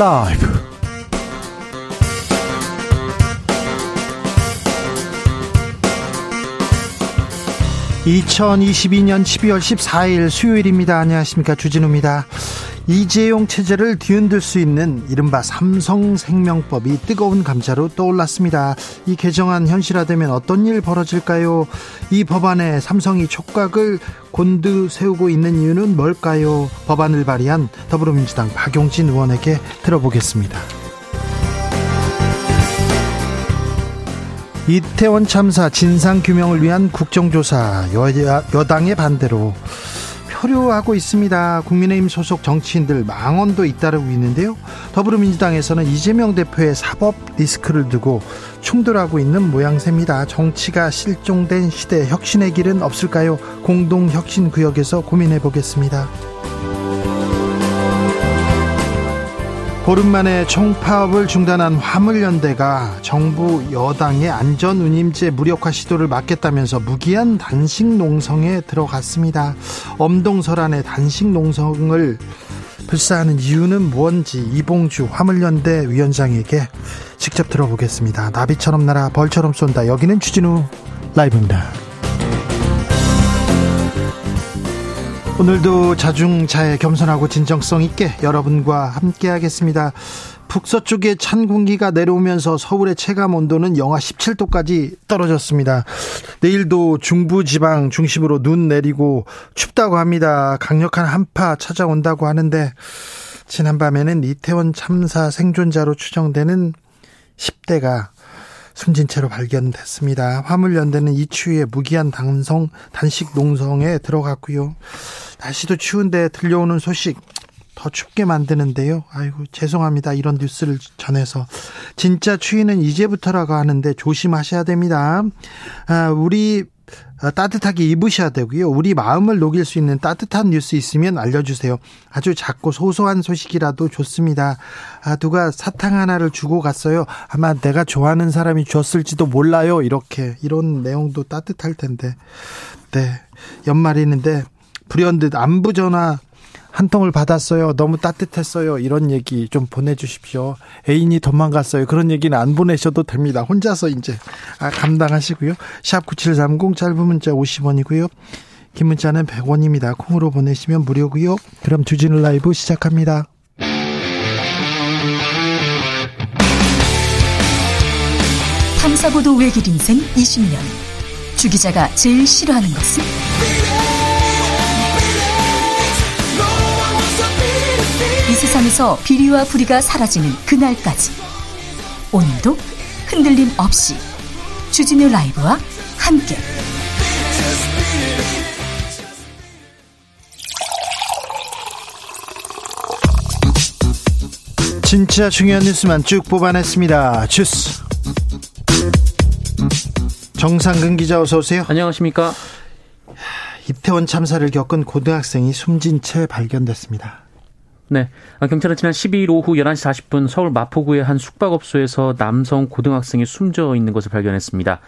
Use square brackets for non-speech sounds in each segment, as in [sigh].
라이브. 2022년 12월 14일 수요일입니다. 안녕하십니까. 주진우입니다. 이재용 체제를 뒤흔들 수 있는 이른바 삼성생명법이 뜨거운 감자로 떠올랐습니다. 이 개정안 현실화되면 어떤 일 벌어질까요? 이 법안에 삼성이 촉각을 곤두 세우고 있는 이유는 뭘까요? 법안을 발의한 더불어민주당 박용진 의원에게 들어보겠습니다. 이태원 참사 진상 규명을 위한 국정조사 여, 여당의 반대로 표류하고 있습니다. 국민의힘 소속 정치인들 망언도 잇따르고 있는데요. 더불어민주당에서는 이재명 대표의 사법 리스크를 두고 충돌하고 있는 모양새입니다. 정치가 실종된 시대 혁신의 길은 없을까요? 공동 혁신 구역에서 고민해 보겠습니다. 보름 만에 총파업을 중단한 화물연대가 정부 여당의 안전운임제 무력화 시도를 막겠다면서 무기한 단식 농성에 들어갔습니다. 엄동설안의 단식 농성을 불사하는 이유는 무언지 이봉주 화물연대 위원장에게 직접 들어보겠습니다. 나비처럼 날아 벌처럼 쏜다. 여기는 추진우 라이브입니다. 오늘도 자중자애 겸손하고 진정성 있게 여러분과 함께하겠습니다. 북서쪽에 찬 공기가 내려오면서 서울의 체감 온도는 영하 17도까지 떨어졌습니다. 내일도 중부 지방 중심으로 눈 내리고 춥다고 합니다. 강력한 한파 찾아온다고 하는데 지난밤에는 이태원 참사 생존자로 추정되는 10대가 숨진 채로 발견됐습니다. 화물연대는 이 추위에 무기한 단성, 단식 농성에 들어갔고요. 날씨도 추운데 들려오는 소식 더 춥게 만드는데요. 아이고 죄송합니다. 이런 뉴스를 전해서 진짜 추위는 이제부터라고 하는데 조심하셔야 됩니다. 아, 우리 따뜻하게 입으셔야 되고요. 우리 마음을 녹일 수 있는 따뜻한 뉴스 있으면 알려주세요. 아주 작고 소소한 소식이라도 좋습니다. 아, 누가 사탕 하나를 주고 갔어요. 아마 내가 좋아하는 사람이 줬을지도 몰라요. 이렇게 이런 내용도 따뜻할 텐데. 네, 연말이는데 불현듯 안부 전화 한 통을 받았어요. 너무 따뜻했어요. 이런 얘기 좀 보내주십시오. 애인이 도망갔어요. 그런 얘기는 안 보내셔도 됩니다. 혼자서 이제 아, 감당하시고요. 샵 9730 짧은 문자 50원이고요. 긴 문자는 100원입니다. 콩으로 보내시면 무료고요. 그럼 주진우 라이브 시작합니다. 탐사보도 외길 인생 20년. 주 기자가 제일 싫어하는 것은? 세상에서 비리와 부리가 사라지는 그날까지 오늘도 흔들림 없이 주진우 라이브와 함께 진짜 중요한 뉴스만 쭉 뽑아냈습니다. 주스 정상근 기자 어서 오세요. 안녕하십니까. 이태원 참사를 겪은 고등학생이 숨진 채 발견됐습니다. 네. 아, 경찰은 지난 12일 오후 11시 40분 서울 마포구의 한 숙박업소에서 남성 고등학생이 숨져 있는 것을 발견했습니다.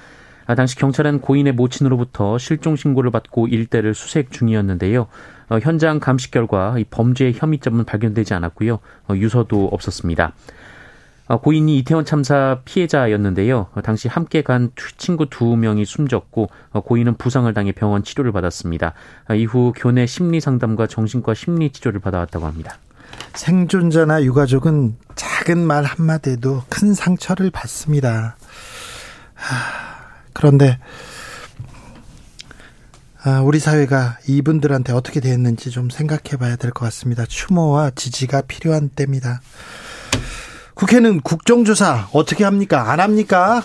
아, 당시 경찰은 고인의 모친으로부터 실종 신고를 받고 일대를 수색 중이었는데요. 어, 현장 감식 결과 범죄의 혐의점은 발견되지 않았고요. 어, 유서도 없었습니다. 어, 고인이 이태원 참사 피해자였는데요. 당시 함께 간 친구 두 명이 숨졌고 고인은 부상을 당해 병원 치료를 받았습니다. 이후 교내 심리 상담과 정신과 심리 치료를 받아왔다고 합니다. 생존자나 유가족은 작은 말 한마디에도 큰 상처를 받습니다. 그런데 아, 우리 사회가 이분들한테 어떻게 됐는지 좀 생각해 봐야 될 것 같습니다. 추모와 지지가 필요한 때입니다. 국회는 국정조사 어떻게 합니까? 안 합니까?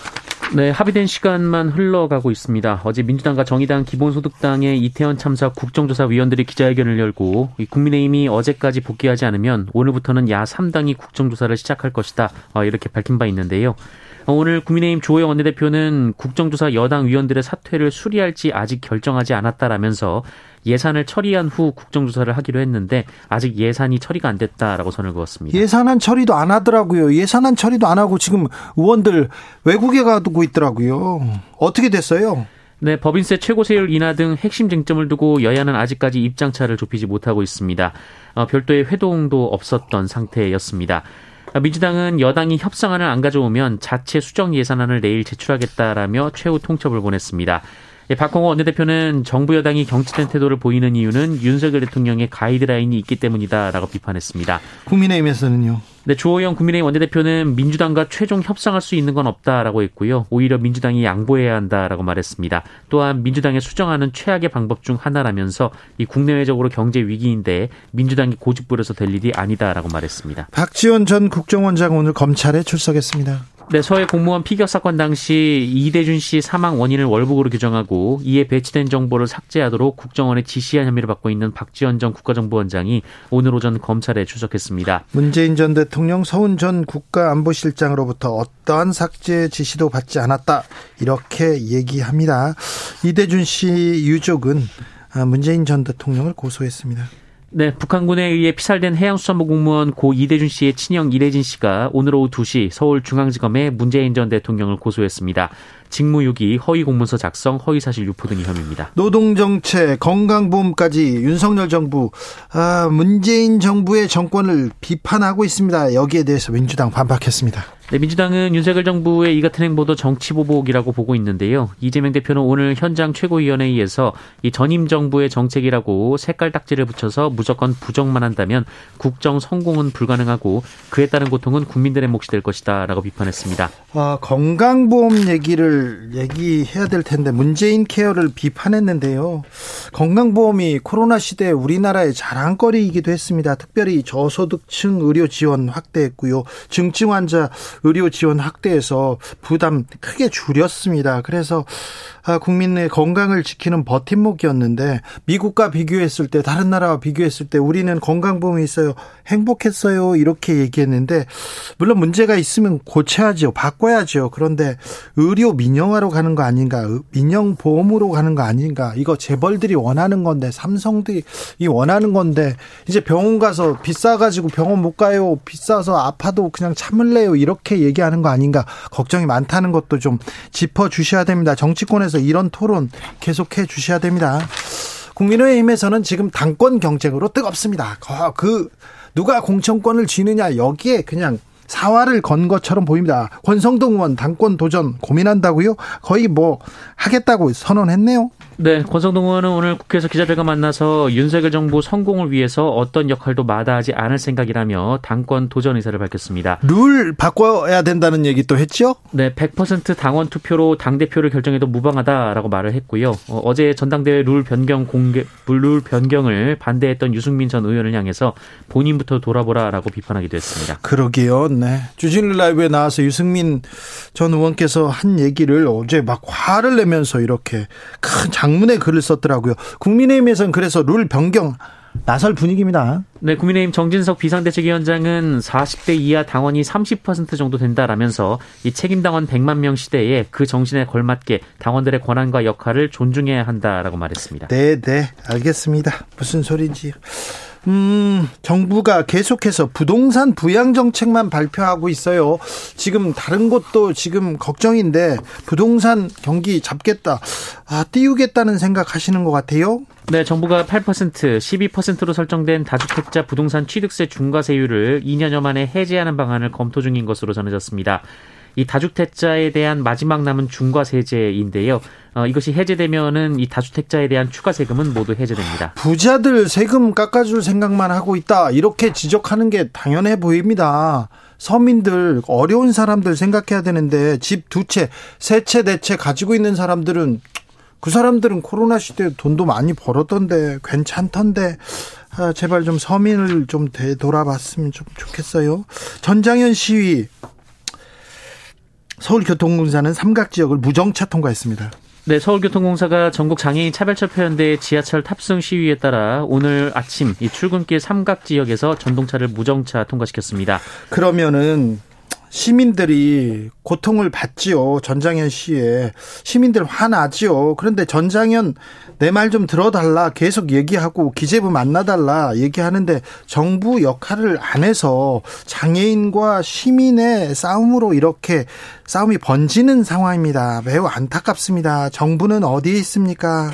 네, 합의된 시간만 흘러가고 있습니다. 어제 민주당과 정의당, 기본소득당의 이태원 참사 국정조사 위원들이 기자회견을 열고 국민의힘이 어제까지 복귀하지 않으면 오늘부터는 야 3당이 국정조사를 시작할 것이다. 어, 이렇게 밝힌 바 있는데요. 어, 오늘 국민의힘 조호영 원내대표는 국정조사 여당 위원들의 사퇴를 수리할지 아직 결정하지 않았다라면서 예산을 처리한 후 국정조사를 하기로 했는데 아직 예산이 처리가 안 됐다라고 선을 그었습니다. 예산안 처리도 안 하더라고요. 예산안 처리도 안 하고 지금 의원들 외국에 가고 있더라고요. 어떻게 됐어요? 네, 법인세 최고세율 인하 등 핵심 쟁점을 두고 여야는 아직까지 입장차를 좁히지 못하고 있습니다. 어, 별도의 회동도 없었던 상태였습니다. 민주당은 여당이 협상안을 안 가져오면 자체 수정 예산안을 내일 제출하겠다라며 최후 통첩을 보냈습니다. 예, 박홍호 원내대표는 정부 여당이 경치된 태도를 보이는 이유는 윤석열 대통령의 가이드라인이 있기 때문이다라고 비판했습니다. 국민의힘에서는요. 네, 주호영 국민의힘 원내대표는 민주당과 최종 협상할 수 있는 건 없다라고 했고요. 오히려 민주당이 양보해야 한다라고 말했습니다. 또한 민주당의 수정하는 최악의 방법 중 하나라면서 이 국내외적으로 경제 위기인데 민주당이 고집부려서 될 일이 아니다라고 말했습니다. 박지원 전 국정원장 오늘 검찰에 출석했습니다. 네, 서해 공무원 피격 사건 당시 이대준 씨 사망 원인을 월북으로 규정하고 이에 배치된 정보를 삭제하도록 국정원에 지시한 혐의를 받고 있는 박지원 전 국가정보원장이 오늘 오전 검찰에 출석했습니다. 문재인 전 대통령 서훈 전 국가안보실장으로부터 어떠한 삭제 지시도 받지 않았다 이렇게 얘기합니다. 이대준 씨 유족은 문재인 전 대통령을 고소했습니다. 네, 북한군에 의해 피살된 해양수산부 공무원 고 이대준 씨의 친형 이래진 씨가 오늘 오후 2시 서울중앙지검에 문재인 전 대통령을 고소했습니다. 직무유기, 허위 공문서 작성, 허위 사실 유포 등의 혐의입니다. 노동정책, 건강보험까지 윤석열 정부, 아, 문재인 정부의 정권을 비판하고 있습니다. 여기에 대해서 민주당 반박했습니다. 네, 민주당은 윤석열 정부의 이 같은 행보도 정치보복이라고 보고 있는데요. 이재명 대표는 오늘 현장 최고위원회의에서 이 전임 정부의 정책이라고 색깔 딱지를 붙여서 무조건 부정만 한다면 국정 성공은 불가능하고 그에 따른 고통은 국민들의 몫이 될 것이다 라고 비판했습니다. 아, 건강보험 얘기를 얘기해야 될 텐데 문재인 케어를 비판했는데요. 건강보험이 코로나 시대 우리나라의 자랑거리이기도 했습니다. 특별히 저소득층 의료 지원 확대했고요. 증증 환자 의료 지원 확대해서 부담 크게 줄였습니다. 그래서 아, 국민의 건강을 지키는 버팀목이었는데 미국과 비교했을 때 다른 나라와 비교했을 때 우리는 건강보험이 있어요. 행복했어요. 이렇게 얘기했는데 물론 문제가 있으면 고쳐야죠. 바꿔야죠. 그런데 의료 민영화로 가는 거 아닌가? 민영 보험으로 가는 거 아닌가? 이거 재벌들이 원하는 건데 삼성들이 원하는 건데 이제 병원 가서 비싸 가지고 병원 못 가요. 비싸서 아파도 그냥 참을래요. 이렇게 얘기하는 거 아닌가? 걱정이 많다는 것도 좀 짚어 주셔야 됩니다. 정치권에서 이런 토론 계속해 주셔야 됩니다. 국민의힘에서는 지금 당권 경쟁으로 뜨겁습니다. 그 누가 공천권을 쥐느냐 여기에 그냥 사활을 건 것처럼 보입니다. 권성동 의원 당권 도전 고민한다고요? 거의 뭐 하겠다고 선언했네요. 네, 권성동 의원은 오늘 국회에서 기자들과 만나서 윤석열 정부 성공을 위해서 어떤 역할도 마다하지 않을 생각이라며 당권 도전 의사를 밝혔습니다. 룰 바꿔야 된다는 얘기 또 했죠? 네, 100% 당원 투표로 당 대표를 결정해도 무방하다라고 말을 했고요. 어, 제 전당대회 룰 변경 공개 룰 변경을 반대했던 유승민 전 의원을 향해서 본인부터 돌아보라라고 비판하기도 했습니다. 그러게요. 네. 주진우 라이브에 나와서 유승민 전 의원께서 한 얘기를 어제 막 화를 내면서 이렇게 큰 장 문의 글을 썼더라고요. 국민의힘에서는 그래서 룰 변경 나설 분위기입니다. 네, 국민의힘 정진석 비상대책위원장은 40대 이하 당원이 30% 정도 된다라면서 이 책임 당원 100만 명 시대에 그 정신에 걸맞게 당원들의 권한과 역할을 존중해야 한다라고 말했습니다. 네, 네, 알겠습니다. 무슨 소리인지. 음, 정부가 계속해서 부동산 부양 정책만 발표하고 있어요. 지금 다른 곳도 지금 걱정인데 부동산 경기 잡겠다. 아, 띄우겠다는 생각 하시는 것 같아요. 네, 정부가 8%, 12%로 설정된 다주택자 부동산 취득세 중과세율을 2년여 만에 해제하는 방안을 검토 중인 것으로 전해졌습니다. 이 다주택자에 대한 마지막 남은 중과 세제인데요. 어, 이것이 해제되면은 이 다주택자에 대한 추가 세금은 모두 해제됩니다. 부자들 세금 깎아줄 생각만 하고 있다 이렇게 지적하는 게 당연해 보입니다. 서민들 어려운 사람들 생각해야 되는데 집 두 채, 세 채, 네 채 가지고 있는 사람들은 그 사람들은 코로나 시대에 돈도 많이 벌었던데 괜찮던데 아, 제발 좀 서민을 좀 되돌아봤으면 좀 좋겠어요. 전장현 시위 서울교통공사는 삼각 지역을 무정차 통과했습니다. 네, 서울교통공사가 전국 장애인 차별철폐연대 지하철 탑승 시위에 따라 오늘 아침 이 출근길 삼각 지역에서 전동차를 무정차 통과시켰습니다. 그러면은 시민들이 고통을 받지요. 전장현 씨에 시민들 화나지요. 그런데 전장현 내 말 좀 들어달라 계속 얘기하고 기재부 만나달라 얘기하는데 정부 역할을 안 해서 장애인과 시민의 싸움으로 이렇게 싸움이 번지는 상황입니다. 매우 안타깝습니다. 정부는 어디에 있습니까?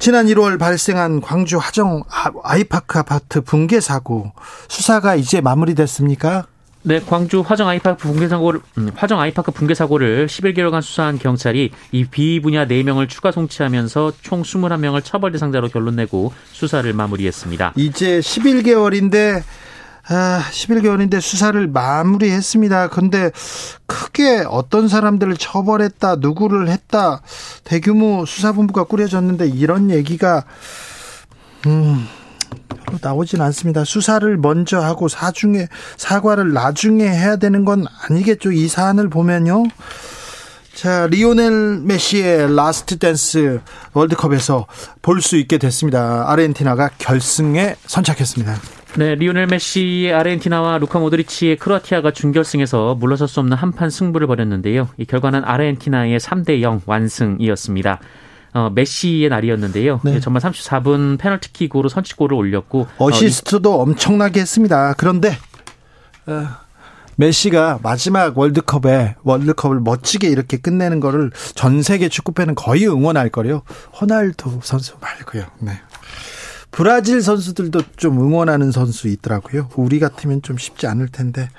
지난 1월 발생한 광주 화정 아이파크 아파트 붕괴 사고 수사가 이제 마무리됐습니까? 네, 광주 화정 아이파크 붕괴 사고를 음, 화정 아이파크 붕괴 사고를 11개월간 수사한 경찰이 이 비위 분야 4명을 추가 송치하면서 총 21명을 처벌 대상자로 결론 내고 수사를 마무리했습니다. 이제 11개월인데 아, 11개월인데 수사를 마무리했습니다. 근데 크게 어떤 사람들을 처벌했다, 누구를 했다, 대규모 수사본부가 꾸려졌는데 이런 얘기가 음, 별로 나오진 않습니다. 수사를 먼저 하고 사중에 사과를 나중에 해야 되는 건 아니겠죠. 이 사안을 보면요. 자, 리오넬 메시의 last dance 월드컵에서 볼 수 있게 됐습니다. 아르헨티나가 결승에 선착했습니다. 네, 리오넬 메시의 아르헨티나와 루카 모드리치의 크로아티아가 준결승에서 물러설 수 없는 한판 승부를 벌였는데요. 이 결과는 아르헨티나의 3대 0 완승이었습니다. 어, 메시의 날이었는데요. 네. 전반 34분 페널티킥으로 선취골을 올렸고 어, 어시스트도 어, 엄청나게 했습니다. 그런데 어, 메시가 마지막 월드컵에 월드컵을 멋지게 이렇게 끝내는 거를 전 세계 축구팬은 거의 응원할 거요. 호날두 선수 말고요. 네. 브라질 선수들도 좀 응원하는 선수 있더라고요. 우리 같으면 좀 쉽지 않을 텐데.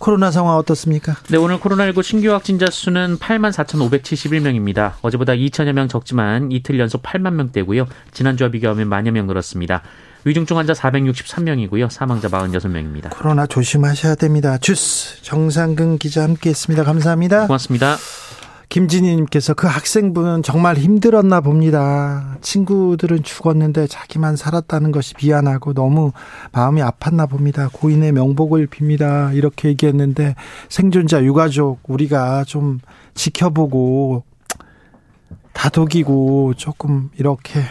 코로나 상황 어떻습니까? 네, 오늘 코로나19 신규 확진자 수는 8만 4,571명입니다. 어제보다 2천여 명 적지만 이틀 연속 8만 명대고요. 지난주와 비교하면 만여 명 늘었습니다. 위중증 환자 463명이고요. 사망자 46명입니다. 코로나 조심하셔야 됩니다. 주스 정상근 기자 함께했습니다. 감사합니다. 고맙습니다. 김진희님께서 그 학생분은 정말 힘들었나 봅니다. 친구들은 죽었는데 자기만 살았다는 것이 미안하고 너무 마음이 아팠나 봅니다. 고인의 명복을 빕니다. 이렇게 얘기했는데 생존자 유가족 우리가 좀 지켜보고 다독이고 조금 이렇게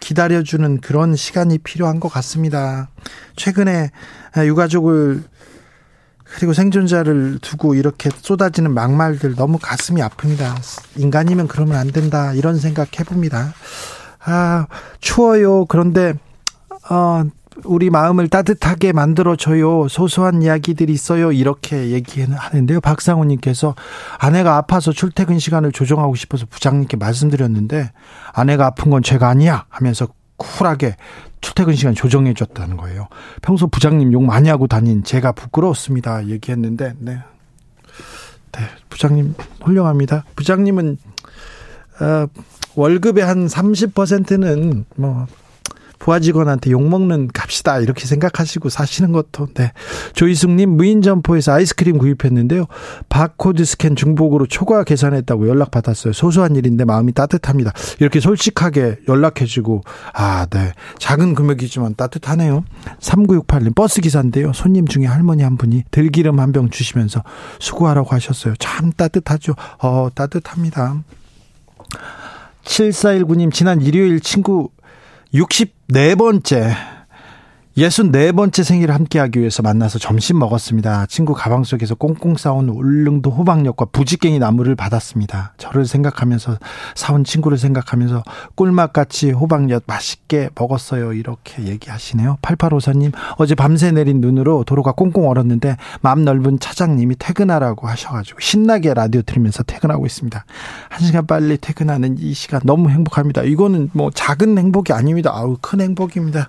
기다려주는 그런 시간이 필요한 것 같습니다. 최근에 유가족을 그리고 생존자를 두고 이렇게 쏟아지는 막말들 너무 가슴이 아픕니다. 인간이면 그러면 안 된다. 이런 생각 해봅니다. 아, 추워요. 그런데, 어, 우리 마음을 따뜻하게 만들어줘요. 소소한 이야기들이 있어요. 이렇게 얘기하는데요. 박상우님께서 아내가 아파서 출퇴근 시간을 조정하고 싶어서 부장님께 말씀드렸는데 아내가 아픈 건 죄가 아니야 하면서 쿨하게 출퇴근 시간 조정해 줬다는 거예요. 평소 부장님 욕 많이 하고 다닌 제가 부끄러웠습니다. 얘기했는데 네. 네, 부장님 훌륭합니다. 부장님은 어, 월급의 한 30%는 뭐 부하 직원한테 욕먹는 값이다 이렇게 생각하시고 사시는 것도 네. 조희숙님 무인 점포에서 아이스크림 구입했는데요. 바코드 스캔 중복으로 초과 계산했다고 연락 받았어요. 소소한 일인데 마음이 따뜻합니다. 이렇게 솔직하게 연락해주고 아 네. 작은 금액이지만 따뜻하네요. 3968님 버스 기사인데요. 손님 중에 할머니 한 분이 들기름 한 병 주시면서 수고하라고 하셨어요. 참 따뜻하죠. 어 따뜻합니다. 7419님 지난 일요일 친구 64번째 64번째 생일을 함께하기 위해서 만나서 점심 먹었습니다. 친구 가방 속에서 꽁꽁 싸온 울릉도 호박엿과 부지깽이 나물을 받았습니다. 저를 생각하면서 사온 친구를 생각하면서 꿀맛같이 호박엿 맛있게 먹었어요. 이렇게 얘기하시네요. 8854님 어제 밤새 내린 눈으로 도로가 꽁꽁 얼었는데 마음 넓은 차장님이 퇴근하라고 하셔가지고 신나게 라디오 들으면서 퇴근하고 있습니다. 한 시간 빨리 퇴근하는 이 시간 너무 행복합니다. 이거는 뭐 작은 행복이 아닙니다. 아우 큰 행복입니다.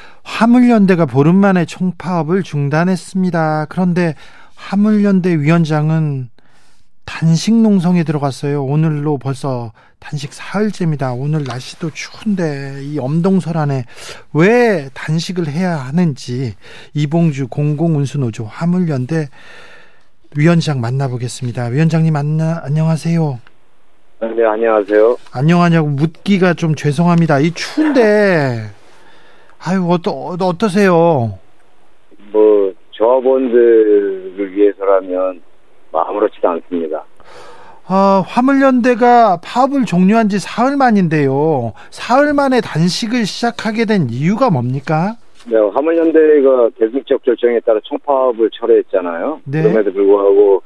화물연대가 보름 만에 총파업을 중단했습니다. 그런데 화물연대 위원장은 단식 농성에 들어갔어요. 오늘로 벌써 단식 사흘째입니다. 오늘 날씨도 추운데 이 엄동설 안에 왜 단식을 해야 하는지 이봉주 공공운수노조 화물연대 위원장 만나보겠습니다. 위원장님 안나, 안녕하세요. 네, 안녕하세요. 안녕하냐고 묻기가 좀 죄송합니다. 이 추운데 아유 어떠 어떠세요? 뭐 조합원들을 위해서라면 아무렇지도 않습니다. 아, 화물연대가 파업을 종료한 지 사흘 만인데요. 사흘 만에 단식을 시작하게 된 이유가 뭡니까? 네, 화물연대가 대승적 결정에 따라 총파업을 철회했잖아요. 네. 그럼에도 불구하고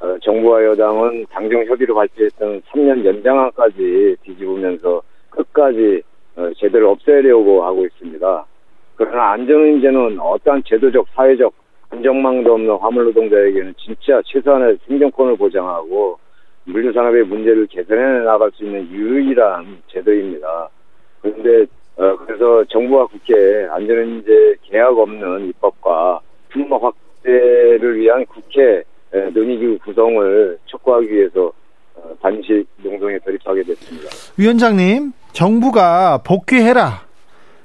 어, 정부와 여당은 당정 협의로 발표했던 3년 연장안까지 뒤집으면서 끝까지 어, 제대로 없애려고 하고 있습니다. 그러나 안전운임제는 어떠한 제도적, 사회적 안정망도 없는 화물 노동자에게는 진짜 최소한의 생존권을 보장하고 물류산업의 문제를 개선해 나갈 수 있는 유일한 제도입니다. 그런데 어, 그래서 정부와 국회 안전운임제 계약 없는 입법과 품목 확대를 위한 국회 에, 논의기구 구성을 촉구하기 위해서 어, 단식 농동에 돌입하게 됐습니다. 위원장님, 정부가 복귀해라.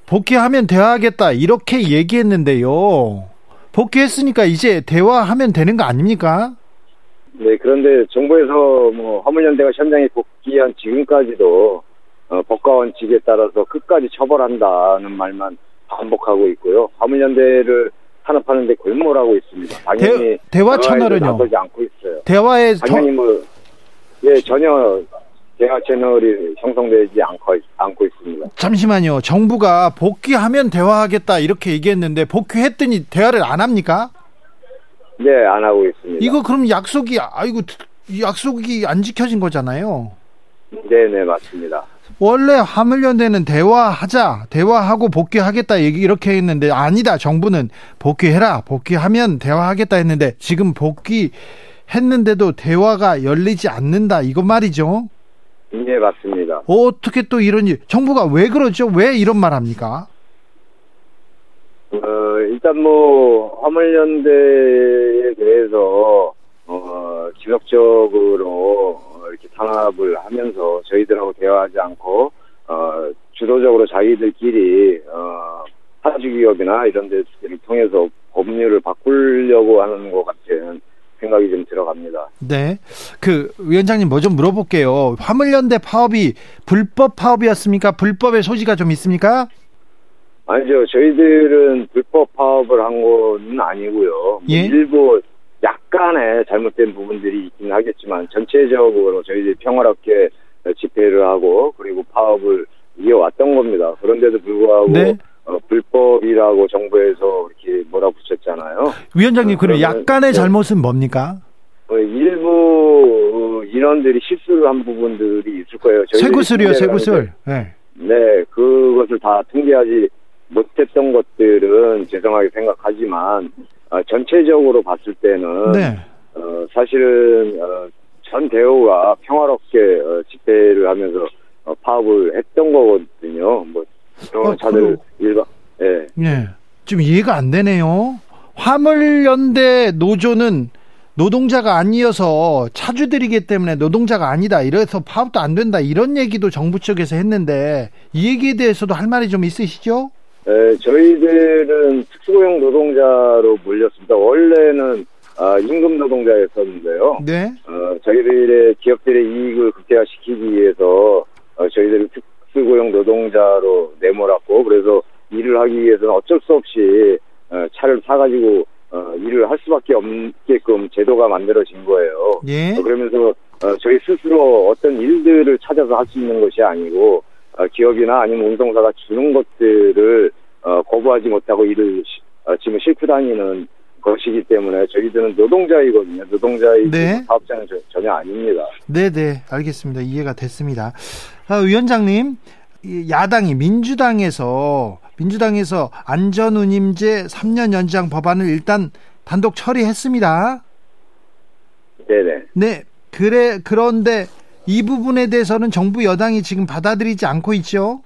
복귀하면 대화하겠다. 이렇게 얘기했는데요. 복귀했으니까 이제 대화하면 되는 거 아닙니까? 네, 그런데 정부에서 뭐 화물연대가 현장에 복귀한 지금까지도 어, 법과 원칙에 따라서 끝까지 처벌한다는 말만 반복하고 있고요. 화물연대를 탄압하는데 골몰하고 있습니다. 당연히 대- 대화 채널은요? 나서지 않고 있어요. 대화에 당연히 뭐, 예, 전혀 대화 채널이 형성되지 않고, 있- 않고 있습니다. 잠시만요. 정부가 복귀하면 대화하겠다 이렇게 얘기했는데 복귀했더니 대화를 안 합니까? 네, 안 하고 있습니다. 이거 그럼 약속이 아이고 이 약속이 안 지켜진 거잖아요. 네, 네, 맞습니다. 원래 화물연대는 대화하자, 대화하고 복귀하겠다 얘기 이렇게 했는데 아니다. 정부는 복귀해라, 복귀하면 대화하겠다 했는데 지금 복귀 했는데도 대화가 열리지 않는다. 이거 말이죠. 네, 맞습니다. 어떻게 또 이런 일? 정부가 왜 그러죠? 왜 이런 말 합니까? 어, 일단 뭐, 화물연대에 대해서, 어, 지속적으로 어, 이렇게 탄압을 하면서 저희들하고 대화하지 않고, 어, 주도적으로 자기들끼리, 어, 하주기업이나 이런 데를 통해서 법률을 바꾸려고 하는 것 같은 생각이 좀 들어갑니다. 네. 그 위원장님 뭐 좀 물어볼게요. 화물연대 파업이 불법 파업이었습니까? 불법의 소지가 좀 있습니까? 아니죠. 저희들은 불법 파업을 한 건 아니고요. 뭐 예? 일부 약간의 잘못된 부분들이 있긴 하겠지만 전체적으로 저희들이 평화롭게 집회를 하고 그리고 파업을 이어왔던 겁니다. 그런데도 불구하고 네. 어, 불법이라고 정부에서 이렇게 몰아붙였잖아요. 위원장님 그럼 그러면- 약간의 네. 잘못은 뭡니까? 어, 일부 어, 인원들이 실수를 한 부분들이 있을 거예요. 하는데 쇠구슬. 네. 네, 그것을 다 통계하지 못했던 것들은 죄송하게 생각하지만 어, 전체적으로 봤을 때는 네. 어, 사실은 어, 전 대우가 평화롭게 어, 집회를 하면서 어, 파업을 했던 거거든요. 뭐 어, 차들 그럼- 일반 예. 네. 좀 이해가 안 되네요. 화물연대 노조는 노동자가 아니어서 차주들이기 때문에 노동자가 아니다. 이래서 파업도 안 된다. 이런 얘기도 정부 쪽에서 했는데 이 얘기에 대해서도 할 말이 좀 있으시죠? 에, 저희들은 특수고용 노동자로 몰렸습니다. 원래는 아, 임금 노동자였었는데요. 네. 어, 저희들의 기업들의 이익을 극대화시키기 위해서 어, 저희들을 특 수고용 노동자로 내몰았고 그래서 일을 하기 위해서는 어쩔 수 없이 어, 차를 사가지고 어, 일을 할 수밖에 없게끔 제도가 만들어진 거예요. 예. 어, 그러면서 어, 저희 스스로 어떤 일들을 찾아서 할 수 있는 것이 아니고 어, 기업이나 아니면 운송사가 주는 것들을 어, 거부하지 못하고 일을 지금 싣고 다니는 것이기 때문에 저희들은 노동자이거든요. 노동자이고 네. 사업자는 저- 전혀 아닙니다. 네, 네. 알겠습니다. 이해가 됐습니다. 아, 위원장님, 이 야당이 민주당에서 민주당에서 안전운임제 3년 연장 법안을 일단 단독 처리했습니다. 네네. 네. 그래 그런데 이 부분에 대해서는 정부 여당이 지금 받아들이지 않고 있죠.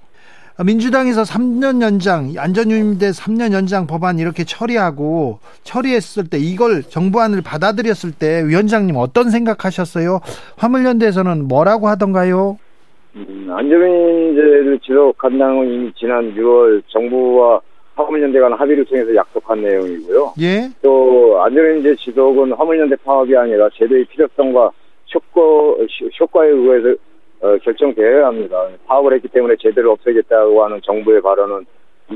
아, 민주당에서 3년 연장 안전운임제 3년 연장 법안 이렇게 처리하고 처리했을 때 이걸 정부안을 받아들였을 때 위원장님 어떤 생각하셨어요? 화물연대에서는 뭐라고 하던가요? 음, 안전운임제를 지속한다는 건 이미 지난 6월 정부와 화물연대 간 합의를 통해서 약속한 내용이고요. 예? 또 안전운임제 지속은 화물연대 파업이 아니라 제도의 필요성과 효과, 효과에 의해서 어, 결정되어야 합니다. 파업을 했기 때문에 제대로 없애겠다고 하는 정부의 발언은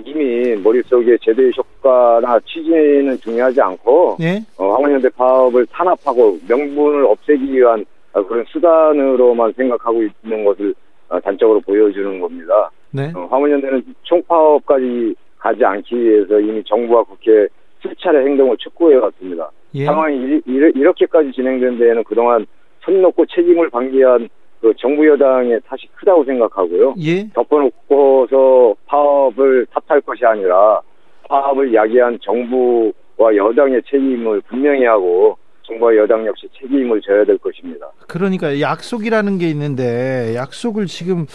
이미 머릿속에 제도의 효과나 취지는 중요하지 않고 예? 어, 화물연대 파업을 탄압하고 명분을 없애기 위한 어, 그런 수단으로만 생각하고 있는 것을 어, 단적으로 보여주는 겁니다. 네. 어, 화물연대는 총파업까지 가지 않기 위해서 이미 정부와 국회 수차례 행동을 촉구해 왔습니다. 예. 상황이 이, 이 렇게까지 진행된 데에는 그동안 손 놓고 책임을 방기한 그 정부 여당의 탓이 크다고 생각하고요. 예. 덮어놓고서 파업을 탓할 것이 아니라 파업을 야기한 정부와 여당의 책임을 분명히 하고 정부와 여당 역시 책임을 져야 될 것입니다. 그러니까 약속이라는 게 있는데 약속을 지금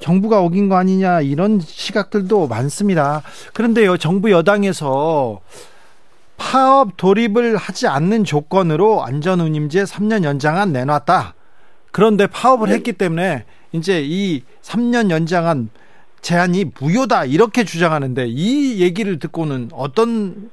정부가 어긴 거 아니냐 이런 시각들도 많습니다. 그런데요, 정부 여당에서 파업 돌입을 하지 않는 조건으로 안전운임제 3년 연장안 내놨다. 그런데 파업을 네. 했기 때문에 이제 이 3년 연장한 제한이 무효다 이렇게 주장하는데 이 얘기를 듣고는 어떤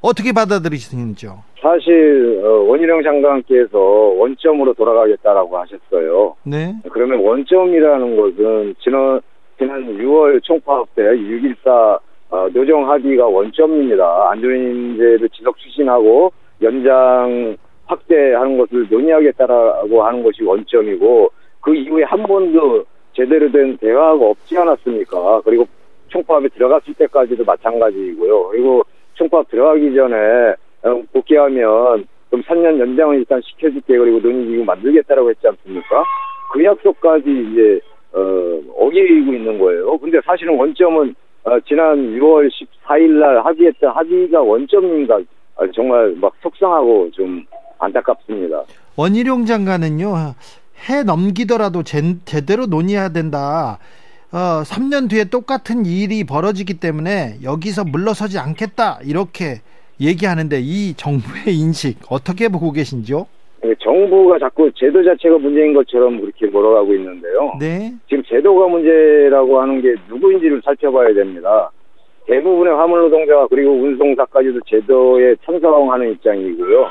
어떻게 받아들이시는지요? 사실 어, 원희룡 장관께서 원점으로 돌아가겠다라고 하셨어요. 네. 그러면 원점이라는 것은 지난 지난 6월 총파업 때 6.14 어, 노정 합의가 원점입니다. 안전인제를 지속 추진하고 연장 확대하는 것을 논의하겠다라고 하는 것이 원점이고 그 이후에 한 번도 제대로 된 대화가 없지 않았습니까? 그리고 총파업에 들어갔을 때까지도 마찬가지이고요. 그리고 총파업 들어가기 전에 어, 복귀하면 그럼 3년 연장을 일단 시켜줄게 그리고 논의기구 만들겠다라고 했지 않습니까? 그 약속까지 이제 어, 어기고 있는 거예요. 근데 사실은 원점은 어, 지난 6월 14일 날 합의했던 합의가 원점인가 아, 정말 막 속상하고 좀 안타깝습니다. 원희룡 장관은요 해 넘기더라도 제, 제대로 논의해야 된다. 어, 3년 뒤에 똑같은 일이 벌어지기 때문에 여기서 물러서지 않겠다 이렇게 얘기하는데 이 정부의 [laughs] 인식 어떻게 보고 계신지요? 네, 정부가 자꾸 제도 자체가 문제인 것처럼 그렇게 몰아가고 있는데요. 네. 지금 제도가 문제라고 하는 게 누구인지를 살펴봐야 됩니다. 대부분의 화물 노동자가 그리고 운송사까지도 제도에 찬성하는 입장이고요.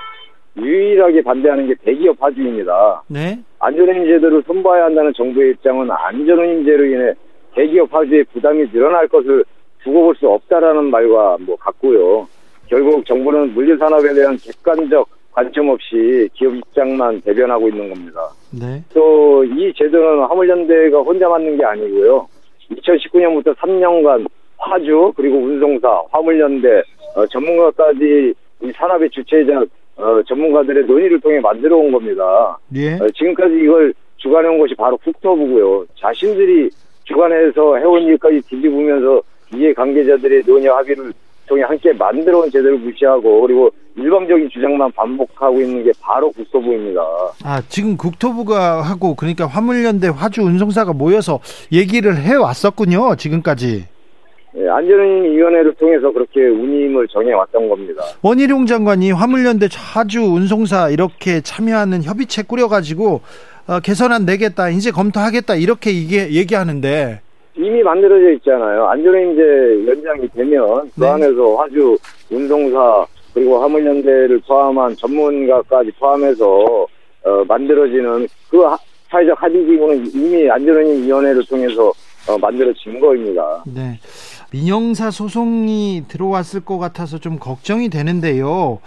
유일하게 반대하는 게 대기업 파주입니다. 네. 안전운임 제도를 손봐야 한다는 정부의 입장은 안전운임제로 인해 대기업 파주의 부담이 늘어날 것을 두고 볼 수 없다라는 말과 뭐 같고요. 결국 정부는 물류산업에 대한 객관적 관점 없이 기업 입장만 대변하고 있는 겁니다. 네. 또 이 제도는 화물연대가 혼자 만든 게 아니고요. 2019년부터 3년간 화주 그리고 운송사, 화물연대 어, 전문가까지 이 산업의 주체자 어, 전문가들의 논의를 통해 만들어 온 겁니다. 예. 어, 지금까지 이걸 주관해 온 것이 바로 국토부고요. 자신들이 주관해서 해온 일까지 뒤집으면서 이해 관계자들의 논의 합의를 통해 함께 만들어 온 제도를 무시하고 그리고 일방적인 주장만 반복하고 있는 게 바로 국토부입니다. 아, 지금 국토부가 하고 그러니까 화물연대 화주 운송사가 모여서 얘기를 해 왔었군요. 지금까지. 네, 안전운임위원회를 통해서 그렇게 운임을 정해왔던 겁니다. 원희룡 장관이 화물연대 화주 운송사 이렇게 참여하는 협의체 꾸려가지고 어, 개선안 내겠다, 이제 검토하겠다 이렇게 이게 얘기하는데 이미 만들어져 있잖아요. 안전운임제 연장이 되면 그 네. 안에서 화주 운송사 그리고 화물연대를 포함한 전문가까지 포함해서 어, 만들어지는 그 사회적 합의기구는 이미 안전운임위원회를 통해서 어, 만들어진 거입니다. 네. 민영사 소송이 들어왔을 것 같아서 좀 걱정이 되는데요.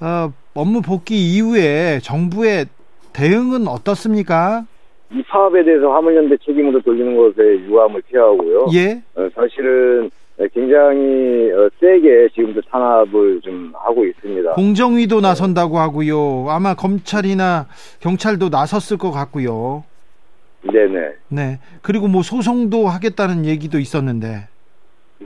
어, 업무 복귀 이후에 정부의 대응은 어떻습니까? 이 파업에 대해서 화물연대 책임으로 돌리는 것에 유감을 표하고요. 예. 어, 사실은 굉장히 어, 세게 지금도 탄압을 좀 하고 있습니다. 공정위도 나선다고 하고요. 아마 검찰이나 경찰도 나섰을 것 같고요. 네네. 네. 그리고 뭐 소송도 하겠다는 얘기도 있었는데.